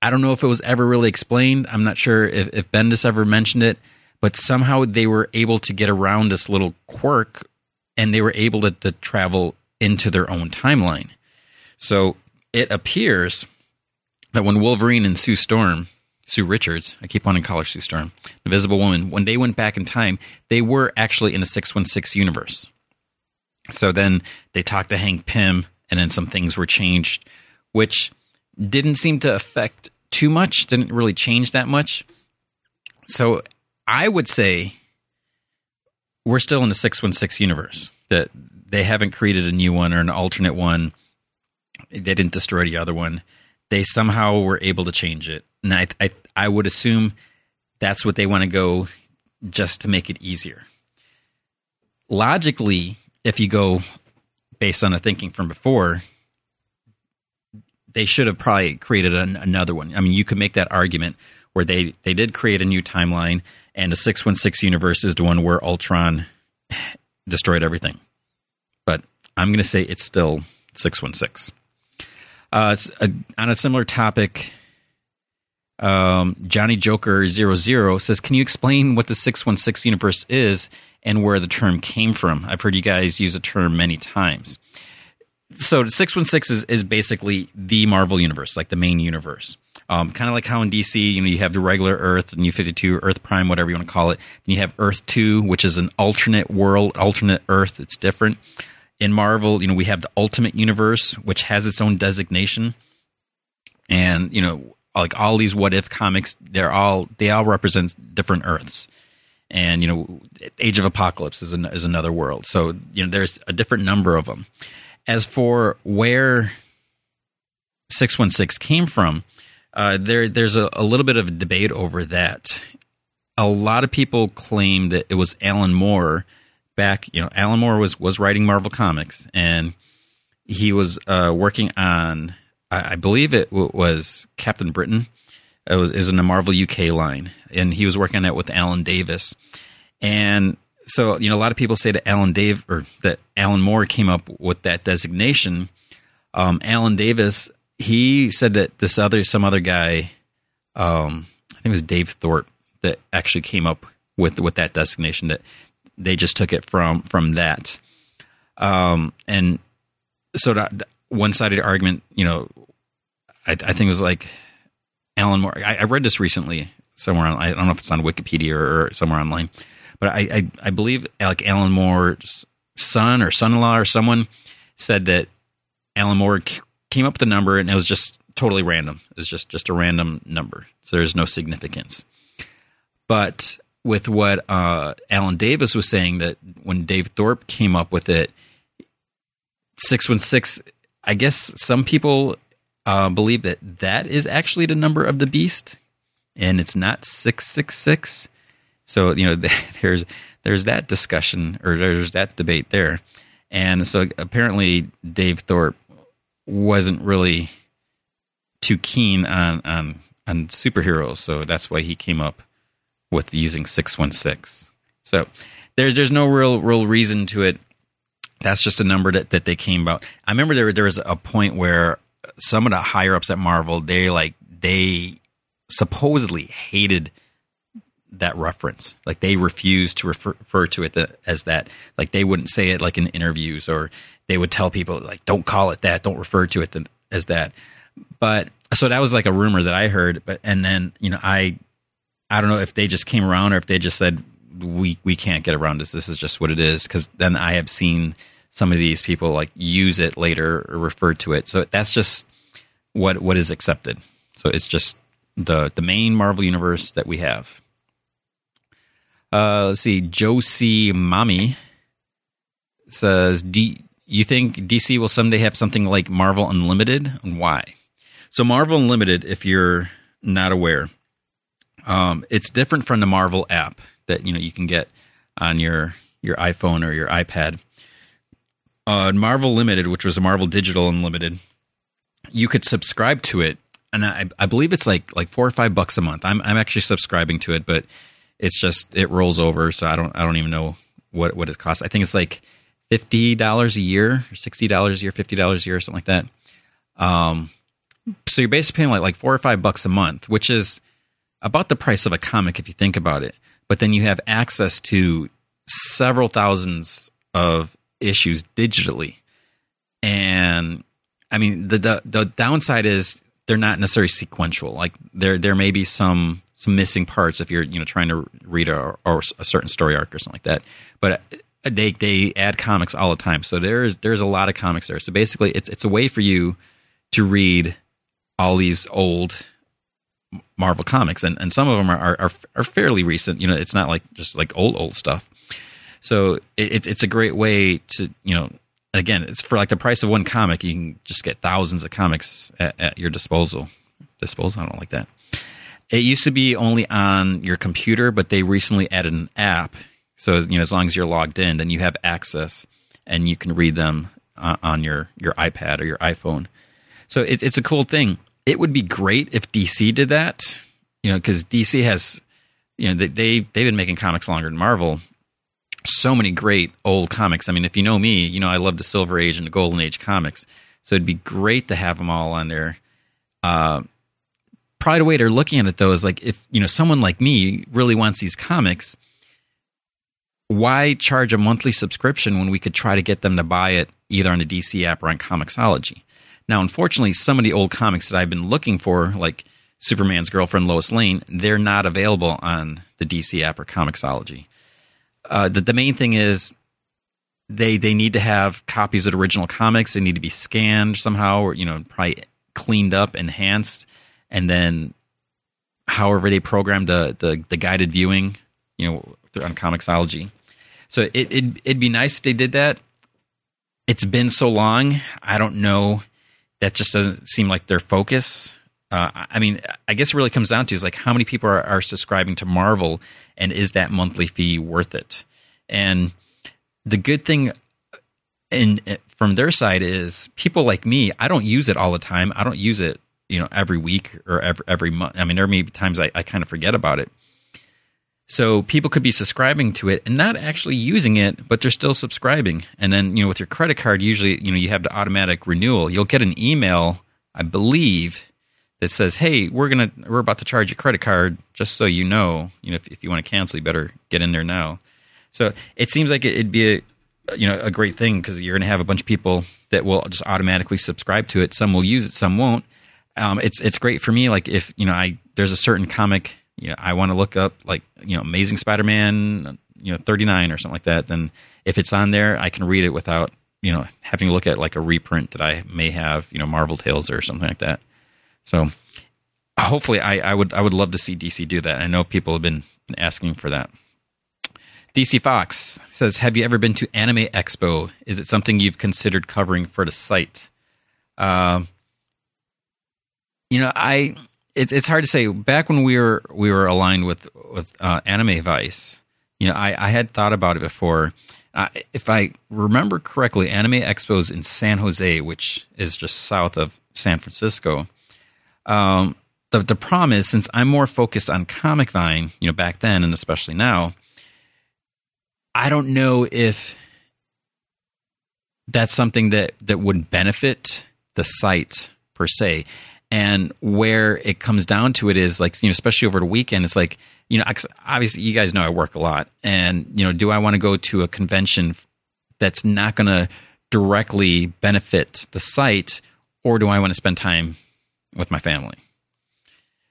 I don't know if it was ever really explained. I'm not sure if, if Bendis ever mentioned it, but somehow they were able to get around this little quirk and they were able to, to travel into their own timeline. So it appears that when Wolverine and Sue Storm, Sue Richards, I keep wanting to call her Sue Storm, the Invisible Woman, when they went back in time, they were actually in a 616 universe. So then they talked to Hank Pym, and then some things were changed, which didn't seem to affect too much, didn't really change that much. So I would say we're still in the 616 universe, that they haven't created a new one or an alternate one. They didn't destroy the other one. They somehow were able to change it. And I, I, I would assume that's what they want to go just to make it easier. Logically, if you go based on the thinking from before, they should have probably created an, another one. I mean, you could make that argument where they, they did create a new timeline, and the 616 universe is the one where Ultron destroyed everything. But I'm going to say it's still 616. Uh, a, on a similar topic, um, Johnny Joker 00 says, Can you explain what the 616 universe is and where the term came from? I've heard you guys use a term many times. So, 616 is, is basically the Marvel universe, like the main universe. Um, kind of like how in DC, you know, you have the regular Earth, the New 52, Earth Prime, whatever you want to call it. Then you have Earth 2, which is an alternate world, alternate Earth. It's different. In Marvel, you know, we have the Ultimate Universe, which has its own designation. And, you know, like all these what if comics, they're all, they all represent different Earths. And, you know, Age of Apocalypse is, an, is another world. So, you know, there's a different number of them. As for where 616 came from, uh, there there's a, a, little bit of debate over that. A lot of people claim that it was Alan Moore back. You know, Alan Moore was was writing Marvel comics, and he was uh, working on. I, I believe it was Captain Britain. It was, it was in the Marvel UK line, and he was working on it with Alan Davis. And so, you know, a lot of people say that Alan Dave or that Alan Moore came up with that designation. Um, Alan Davis he said that this other some other guy, um, I think it was Dave Thorpe, that actually came up with with that designation. That they just took it from from that, um, and so that one sided argument, you know, I, I, think it was like Alan Moore. I, I, read this recently somewhere on. I don't know if it's on Wikipedia or, or somewhere online, but I, I I believe like Alan Moore's son or son in law or someone said that Alan Moore came up with a number and it was just totally random. It was just just a random number, so there's no significance. But with what uh, Alan Davis was saying, that when Dave Thorpe came up with it, six one six. I guess some people uh, believe that that is actually the number of the beast, and it's not six six six. So you know, there's there's that discussion or there's that debate there, and so apparently Dave Thorpe wasn't really too keen on on on superheroes, so that's why he came up with using six one six. So there's there's no real real reason to it. That's just a number that, that they came about. I remember there there was a point where some of the higher ups at Marvel they like they supposedly hated that reference. Like they refused to refer, refer to it as that. Like they wouldn't say it like in interviews or they would tell people like don't call it that don't refer to it as that but so that was like a rumor that i heard but and then you know i i don't know if they just came around or if they just said we we can't get around this. This is just what it is. Because then i have seen some of these people like use it later or refer to it. So that's just what what is accepted. So it's just the the main marvel universe that we have. Uh let's see. Josie mommy says D, you think DC will someday have something like Marvel Unlimited, and why? So Marvel Unlimited, if you're not aware, um, it's different from the Marvel app that you know you can get on your your iPhone or your iPad. Uh, Marvel Limited, which was a Marvel Digital Unlimited, you could subscribe to it, and I, I believe it's like like four or five bucks a month. I'm I'm actually subscribing to it, but it's just it rolls over, so I don't I don't even know what what it costs. I think it's like fifty dollars a year, or sixty dollars a year, fifty dollars a year, something like that. Um, so you're basically paying like like four or five bucks a month, which is about the price of a comic if you think about it. But then you have access to several thousands of issues digitally, and I mean the the, the downside is they're not necessarily sequential. Like there there may be some some missing parts if you're you know trying to read a, or a certain story arc or something like that. But uh, they they add comics all the time. So there's there's a lot of comics there. So basically, it's it's a way for you to read all these old Marvel comics, and, and some of them are, are are fairly recent. You know, it's not like just like old old stuff. So it, it's a great way to you know. Again, it's for like the price of one comic. You can just get thousands of comics at, at your disposal. Disposal, I don't like that. It used to be only on your computer, but they recently added an app so you know, as long as you're logged in, then you have access and you can read them uh, on your your iPad or your iPhone. So it, it's a cool thing. It would be great if DC did that, you know, because DC has, you know, they, they they've been making comics longer than Marvel, so many great old comics. I mean, if you know me, you know I love the Silver Age and the Golden Age comics. So it'd be great to have them all on there. Uh, probably the way they're looking at it though is like if you know someone like me really wants these comics, why charge a monthly subscription when we could try to get them to buy it either on the DC app or on Comixology? Now, unfortunately, some of the old comics that I've been looking for, like Superman's girlfriend Lois Lane, they're not available on the DC app or Comixology. Uh, the, the main thing is they they need to have copies of original comics. They need to be scanned somehow, or you know, probably cleaned up, enhanced, and then however they program the the, the guided viewing, you know, on Comixology. So it, it it'd be nice if they did that. It's been so long. I don't know. That just doesn't seem like their focus. Uh, I mean, I guess it really comes down to is like how many people are, are subscribing to Marvel, and is that monthly fee worth it? And the good thing in from their side is people like me. I don't use it all the time. I don't use it, you know, every week or every every month. I mean, there may be times I, I kind of forget about it. So people could be subscribing to it and not actually using it, but they're still subscribing. And then, you know, with your credit card, usually, you know, you have the automatic renewal. You'll get an email, I believe, that says, "Hey, we're gonna we're about to charge your credit card, just so you know. You know, if, if you want to cancel, you better get in there now." So it seems like it'd be a you know a great thing because you're gonna have a bunch of people that will just automatically subscribe to it. Some will use it, some won't. Um, it's it's great for me. Like if you know, I there's a certain comic you know I want to look up like you know Amazing Spider-Man you know 39 or something like that. Then if it's on there, I can read it without you know having to look at like a reprint that I may have you know Marvel Tales or something like that. So hopefully, I, I would I would love to see DC do that. I know people have been asking for that. DC Fox says, "Have you ever been to Anime Expo? Is it something you've considered covering for the site?" Uh, you know, I it's it's hard to say. Back when we were we were aligned with with uh, Anime Vice, you know, I, I had thought about it before. Uh, if I remember correctly, Anime Expo's in San Jose, which is just south of San Francisco. Um, the the problem is since I'm more focused on Comic Vine, you know, back then and especially now, I don't know if that's something that that would benefit the site per se. And where it comes down to it is like, you know, especially over the weekend, it's like, you know, obviously you guys know I work a lot. And, you know, do I want to go to a convention that's not going to directly benefit the site or do I want to spend time with my family.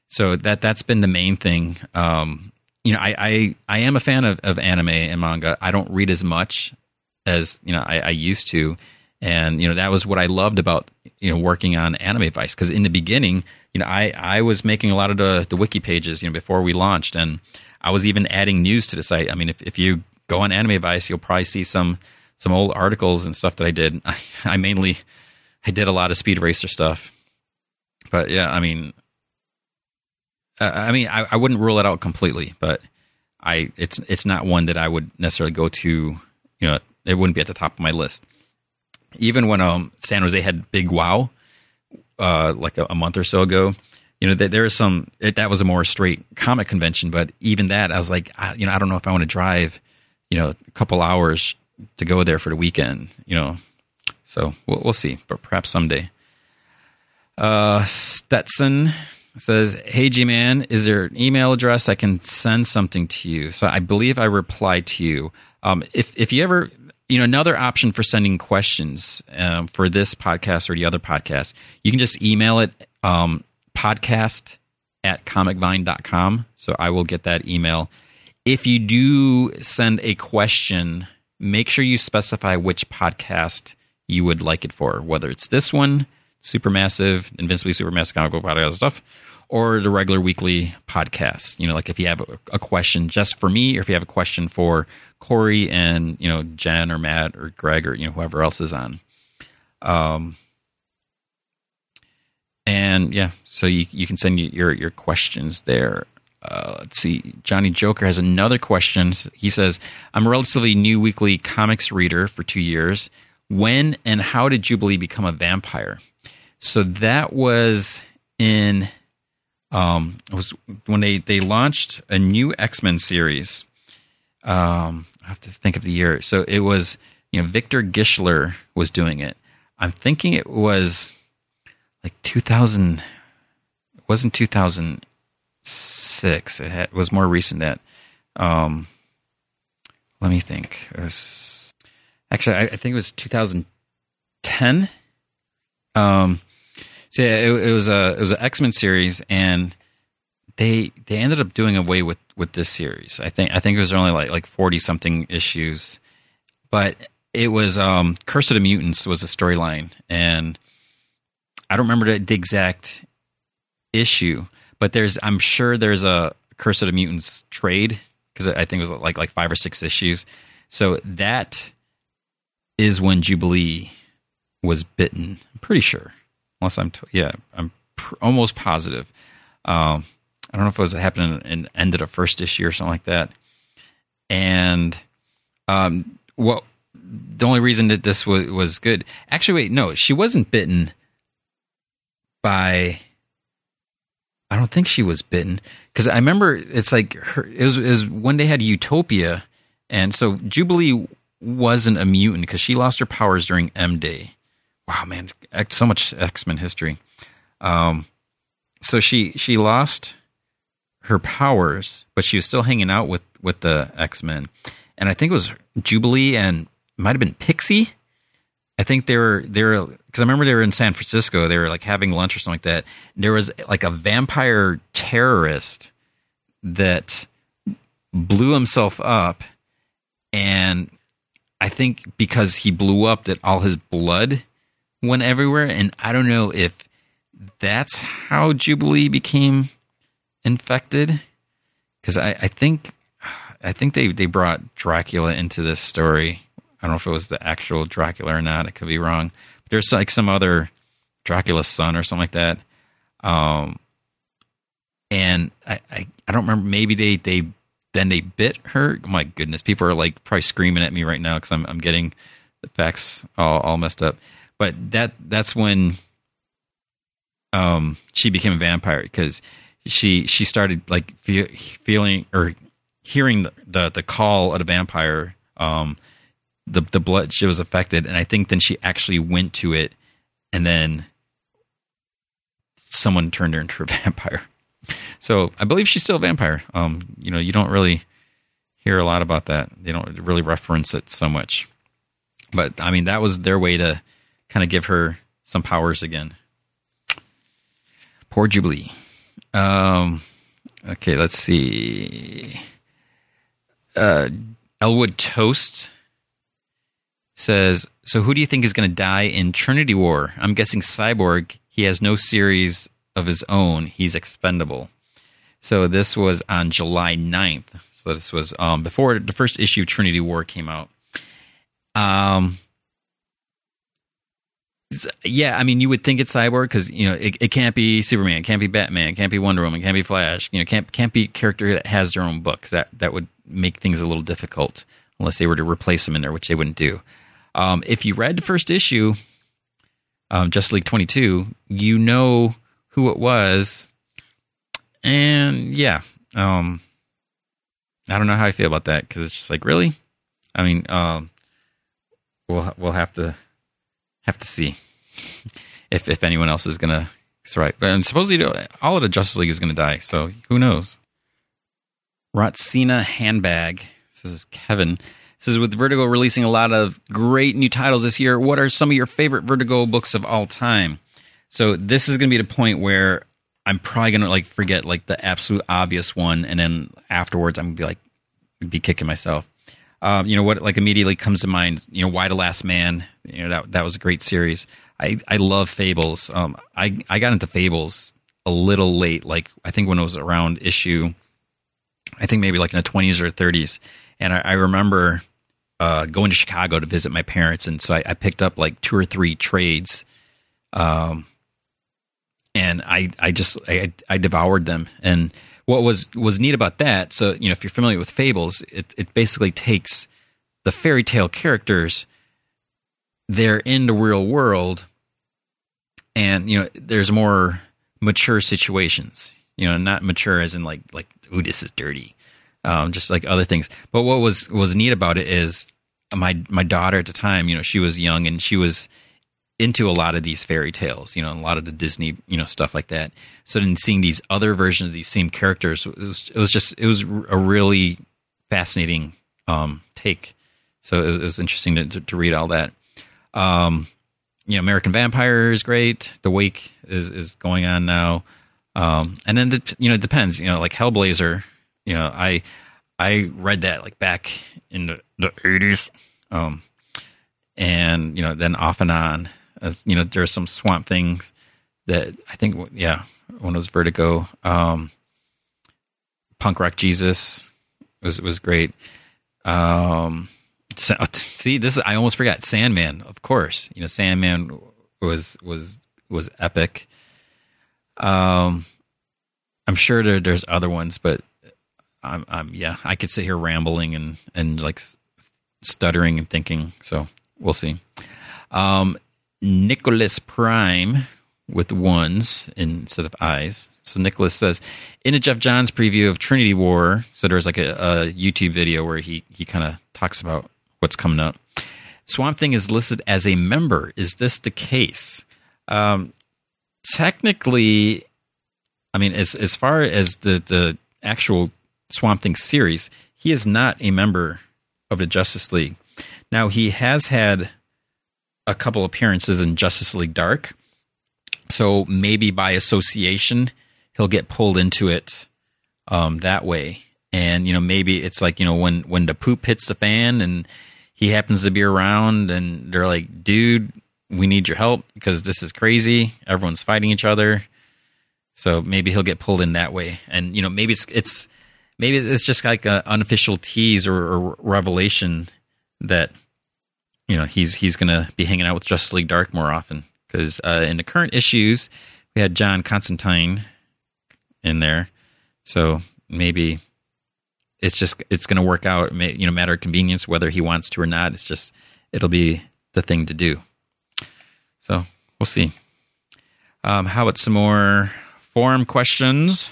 So that that's been the main thing. Um, you know, I, I, I am a fan of, of anime and manga. I don't read as much as you know I, I used to, and you know that was what I loved about you know working on Anime Vice because in the beginning, you know, I I was making a lot of the the wiki pages you know before we launched, and I was even adding news to the site. I mean, if if you go on Anime Vice, you'll probably see some some old articles and stuff that I did. I, I mainly I did a lot of Speed Racer stuff but yeah, I mean, uh, I mean, I, I wouldn't rule it out completely, but I it's it's not one that I would necessarily go to. You know, it wouldn't be at the top of my list. Even when um San Jose had Big Wow, uh, like a, a month or so ago, you know, there, there is some it, that was a more straight comic convention, but even that, I was like, I, you know, I don't know if I want to drive, you know, a couple hours to go there for the weekend, you know. So we'll, we'll see, but perhaps someday. Uh, Stetson says, "Hey G man, is there an email address I can send something to you?" So I believe I replied to you. Um, if if you ever, you know, another option for sending questions um, for this podcast or the other podcast, you can just email it um, podcast at comicvine.com. So I will get that email. If you do send a question, make sure you specify which podcast you would like it for, whether it's this one supermassive, invincibly supermassive comic book podcast stuff, or the regular weekly podcast. You know, like if you have a, question just for me, or if you have a question for Corey and you know Jen or Matt or Greg or you know whoever else is on. Um, and yeah, so you you can send your your questions there. Uh, let's see. Johnny Joker has another question. He says, "I'm a relatively new weekly comics reader for two years. When and how did Jubilee become a vampire?" So that was in um, was when they they launched a new X Men series. Um, I have to think of the year. So it was, you know, Victor Gischler was doing it. I'm thinking it was like 2000. It wasn't 2006. It, had, it was more recent that. Um, let me think. It was actually, I, I think it was 2010. Um, so yeah, it, it was a it was an X Men series, and they they ended up doing away with with this series. I think I think it was only like like forty something issues, but it was um, Curse of the Mutants was a storyline, and I don't remember the, the exact issue, but there's I'm sure there's a Curse of the Mutants trade because I think it was like like five or six issues. So that is when Jubilee was bitten. I'm pretty sure unless I'm t- yeah, I'm pr- almost positive. Um, I don't know if it was happening in ended a first issue or something like that. And um, what the only reason that this was was good. Actually, wait, no, she wasn't bitten by. I don't think she was bitten because I remember it's like her. It was, it was when they had Utopia, and so Jubilee wasn't a mutant because she lost her powers during M Day wow, man, so much X Men history. Um, so she she lost her powers, but she was still hanging out with with the X Men, and I think it was Jubilee and might have been Pixie. I think they were they were because I remember they were in San Francisco. They were like having lunch or something like that. And There was like a vampire terrorist that blew himself up, and I think because he blew up, that all his blood went everywhere, and I don't know if that's how Jubilee became infected. Because I, I think I think they, they brought Dracula into this story. I don't know if it was the actual Dracula or not. It could be wrong. But there's like some other Dracula's son or something like that. Um, and I, I, I don't remember. Maybe they, they then they bit her. My goodness, people are like probably screaming at me right now because I'm I'm getting the facts all, all messed up but that that's when um she became a vampire because she she started like feel, feeling or hearing the, the, the call of a vampire um the the blood she was affected. And i think then she actually went to it and then someone turned her into a vampire. So i believe she's still a vampire. Um you know you don't really hear a lot about that. They don't really reference it so much. But i mean that was their way to kind of give her some powers again. Poor Jubilee. Um, okay, let's see. Uh, Elwood Toast says, "So who do you think is going to die in Trinity War? I'm guessing Cyborg. He has no series of his own. He's expendable." So this was on July 9th. So this was um, before the first issue of Trinity War came out. Um, yeah, I mean, you would think it's Cyborg because you know it, it, can't be Superman, it can't be Batman, it can't be Wonder Woman, it can't be Flash. You know, can't can't be a character that has their own book. That that would make things a little difficult unless they were to replace them in there, which they wouldn't do. Um, if you read the first issue, um, Justice League twenty two, you know who it was, and yeah, um, I don't know how I feel about that because it's just like really. I mean, um, we'll we'll have to have to see if if anyone else is gonna survive. And um, supposedly all of the Justice League is gonna die. So who knows? Rotsina Handbag. This is Kevin. This is with Vertigo releasing a lot of great new titles this year. What are some of your favorite Vertigo books of all time? So this is gonna be the point where I'm probably gonna like forget like the absolute obvious one, and then afterwards I'm gonna be like be kicking myself. Um, you know what? Like immediately comes to mind. You know, Y the Last Man. You know that that was a great series. I I love Fables. Um, I I got into Fables a little late. Like I think when it was around issue, I think maybe like in the twenties or thirties. And I, I remember uh, going to Chicago to visit my parents, and so I, I picked up like two or three trades. Um, and I I just I I devoured them and what was was neat about that so you know if you're familiar with fables it, it basically takes the fairy tale characters they're in the real world and you know there's more mature situations you know not mature as in like like ooh this is dirty um, just like other things. But what was was neat about it is my my daughter at the time, you know, she was young and she was into a lot of these fairy tales, you know, a lot of the Disney, you know, stuff like that. So then seeing these other versions of these same characters, it was, it was just, it was a really fascinating um, take. So it was interesting to, to, to read all that. Um, you know, American Vampire is great. The Wake is, is going on now. Um, and then, the, you know, it depends, you know, like Hellblazer, you know, I, I read that like back in the, the 80s. Um, and, you know, then off and on, uh, you know, there's some swamp things that I think, yeah, one was Vertigo, um, Punk Rock Jesus was was great. Um, see, this is, I almost forgot Sandman, of course. You know, Sandman was was was epic. Um, I'm sure there, there's other ones, but I'm, I'm yeah, I could sit here rambling and and like stuttering and thinking. So we'll see. Um, Nicholas Prime with ones instead of eyes. So Nicholas says, in a Geoff Johns preview of Trinity War, so there's like a, a YouTube video where he, he kind of talks about what's coming up. Swamp Thing is listed as a member. Is this the case? Um, technically, I mean, as as far as the the actual Swamp Thing series, he is not a member of the Justice League. Now he has had a couple appearances in Justice League Dark, so maybe by association he'll get pulled into it um, that way. And you know, maybe it's like you know when when the poop hits the fan and he happens to be around, and they're like, "Dude, we need your help because this is crazy. Everyone's fighting each other." So maybe he'll get pulled in that way, and you know, maybe it's it's maybe it's just like an unofficial tease or, or revelation that you know he's he's going to be hanging out with Justice League Dark more often because uh, in the current issues we had John Constantine in there, so maybe it's just it's going to work out. You know, matter of convenience whether he wants to or not. It's just it'll be the thing to do. So we'll see. Um, how about some more forum questions?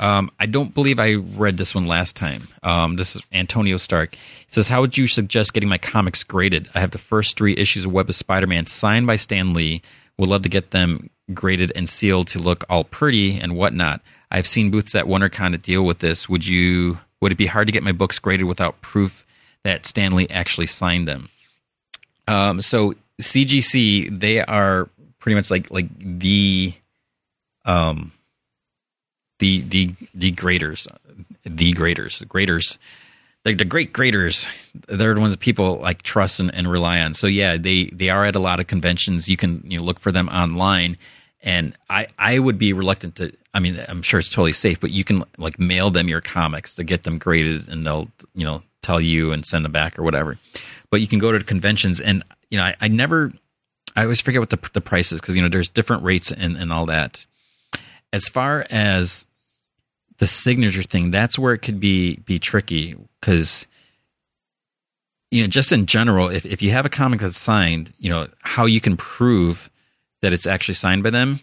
Um, I don't believe I read this one last time. Um, this is Antonio Stark. He says, How would you suggest getting my comics graded? I have the first three issues of Web of Spider Man signed by Stan Lee. Would love to get them graded and sealed to look all pretty and whatnot. I've seen booths at WonderCon that deal with this. Would you? Would it be hard to get my books graded without proof that Stan Lee actually signed them? Um, so CGC, they are pretty much like like the um the the the graders, the graders, graders, the, the great graders. They're the ones that people like trust and, and rely on. So yeah, they they are at a lot of conventions. You can you know, look for them online, and I I would be reluctant to. I mean, I'm sure it's totally safe, but you can like mail them your comics to get them graded, and they'll you know tell you and send them back or whatever. But you can go to conventions, and you know I, I never. I always forget what the the price is because you know there's different rates and, and all that. As far as the signature thing that's where it could be be tricky because you know just in general if, if you have a comic that's signed you know how you can prove that it's actually signed by them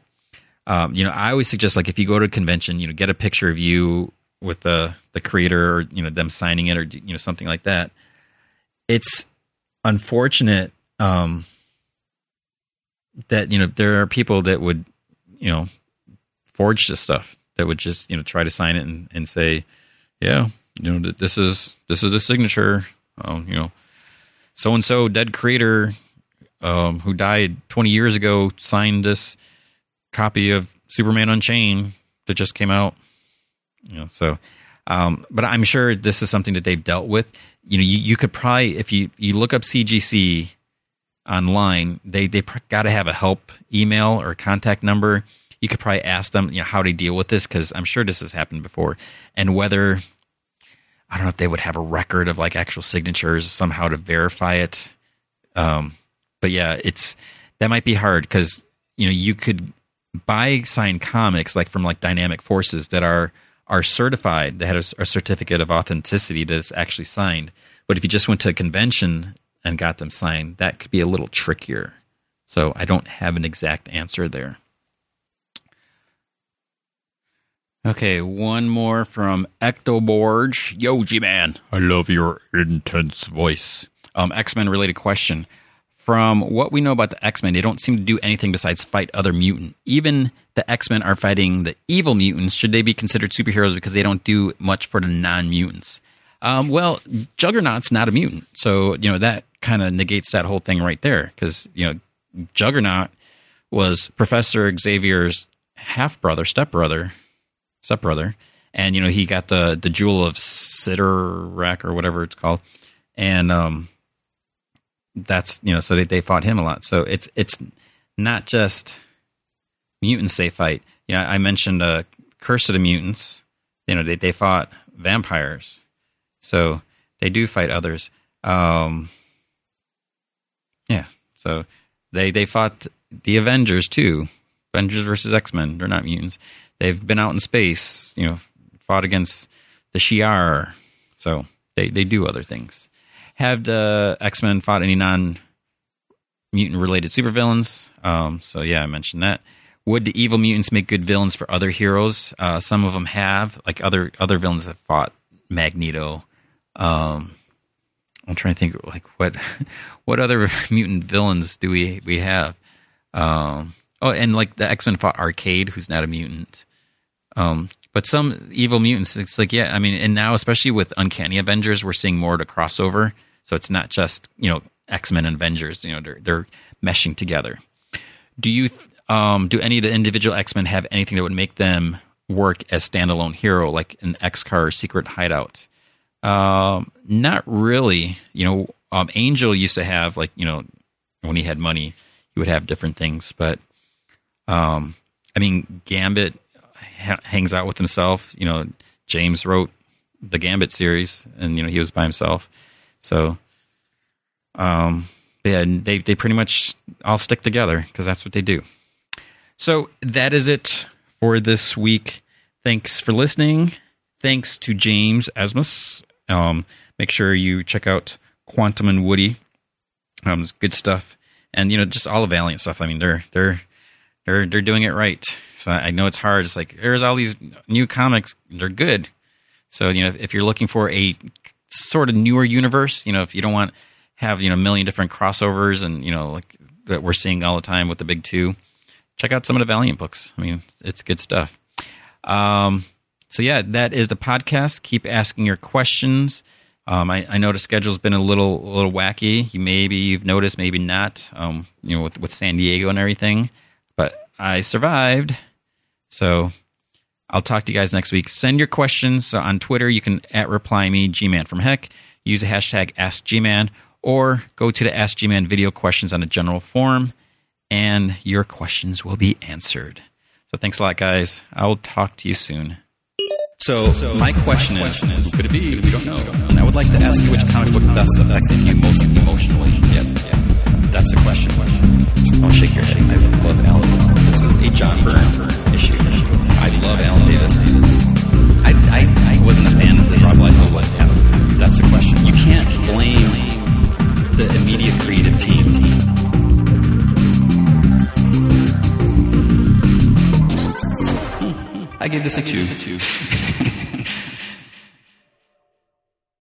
um, you know i always suggest like if you go to a convention you know get a picture of you with the the creator or you know them signing it or you know something like that. It's unfortunate um, that you know there are people that would you know forge this stuff that would just you know try to sign it and, and say, yeah, you know this is this is a signature. Um, you know, so and so dead creator um, who died 20 years ago signed this copy of Superman Unchained that just came out. You know, so um, but I'm sure this is something that they've dealt with. You know, you, you could probably if you you look up CGC online, they they got to have a help email or contact number you could probably ask them, you know, how they deal with this because I'm sure this has happened before, and whether I don't know if they would have a record of like actual signatures somehow to verify it. Um, but yeah, it's that might be hard because you know you could buy signed comics like from like Dynamic Forces that are are certified that had a, a certificate of authenticity that's actually signed. But if you just went to a convention and got them signed, that could be a little trickier. So I don't have an exact answer there. Okay, one more from Ectoborg. Yo, G Man, I love your intense voice. Um, X Men related question. From what we know about the X Men, they don't seem to do anything besides fight other mutant. Even the X Men are fighting the evil mutants. Should they be considered superheroes because they don't do much for the non mutants? Um, well, Juggernaut's not a mutant, so you know that kind of negates that whole thing right there. Because you know, Juggernaut was Professor Xavier's half brother, step brother, stepbrother, and you know he got the the jewel of Cyttorak or whatever it's called, and um, that's you know so they, they fought him a lot. So it's it's not just mutants they fight. Yeah, I mentioned uh, Curse of the Mutants. You know they they fought vampires, so they do fight others. Um, yeah, so they they fought the Avengers too. Avengers versus X Men. They're not mutants they've been out in space, you know, fought against the Shi'ar. So they, they do other things. Have the X Men fought any non mutant related supervillains? Um, so yeah, I mentioned that. Would the evil mutants make good villains for other heroes? Uh, some of them have, like other other villains have fought Magneto. Um, I'm trying to think, like what what other mutant villains do we we have? Um, Oh, and like the X Men fought Arcade, who's not a mutant. Um, but some evil mutants, it's like yeah, I mean, and now especially with Uncanny Avengers, we're seeing more to crossover. So it's not just you know X Men and Avengers. You know, they're they're meshing together. Do you um, do any of the individual X Men have anything that would make them work as standalone hero, like an X Car Secret Hideout? Um, not really. You know, um, Angel used to have like you know when he had money, he would have different things, but um, I mean, Gambit ha- hangs out with himself. You know, James wrote the Gambit series, and you know he was by himself. So, um, yeah, they they pretty much all stick together because that's what they do. So that is it for this week. Thanks for listening. Thanks to James Asmus. Um, make sure you check out Quantum and Woody. Um, it's good stuff, and you know just all the Valiant stuff. I mean, they're they're they're they're doing it right. So I know it's hard. It's like there's all these new comics. They're good. So you know, if, if you're looking for a sort of newer universe, you know, if you don't want have you know a million different crossovers and you know like that we're seeing all the time with the big two, check out some of the Valiant books. I mean, it's good stuff. Um, so yeah, that is the podcast. Keep asking your questions. Um, I, I know the schedule's been a little a little wacky. You maybe you've noticed, maybe not. Um, you know, with with San Diego and everything I survived. So I'll talk to you guys next week. Send your questions so on Twitter. You can at reply me, Gman from Heck. Use the hashtag AskGman or go to the Ask Gman video questions on the general forum, and your questions will be answered. So thanks a lot, guys. I will talk to you soon. So, so my question, is, question is, who could it be? We don't know. And I would like to ask you which comic book best affected you most emotionally. Yeah, yeah. That's the question. Don't shake your head. I love Alan. A John Byrne issue. I love Alan Davis. I, I, I wasn't a fan of this. Rob Liefeld was. Yeah. That's the question. You can't blame the immediate creative team. I give this a two.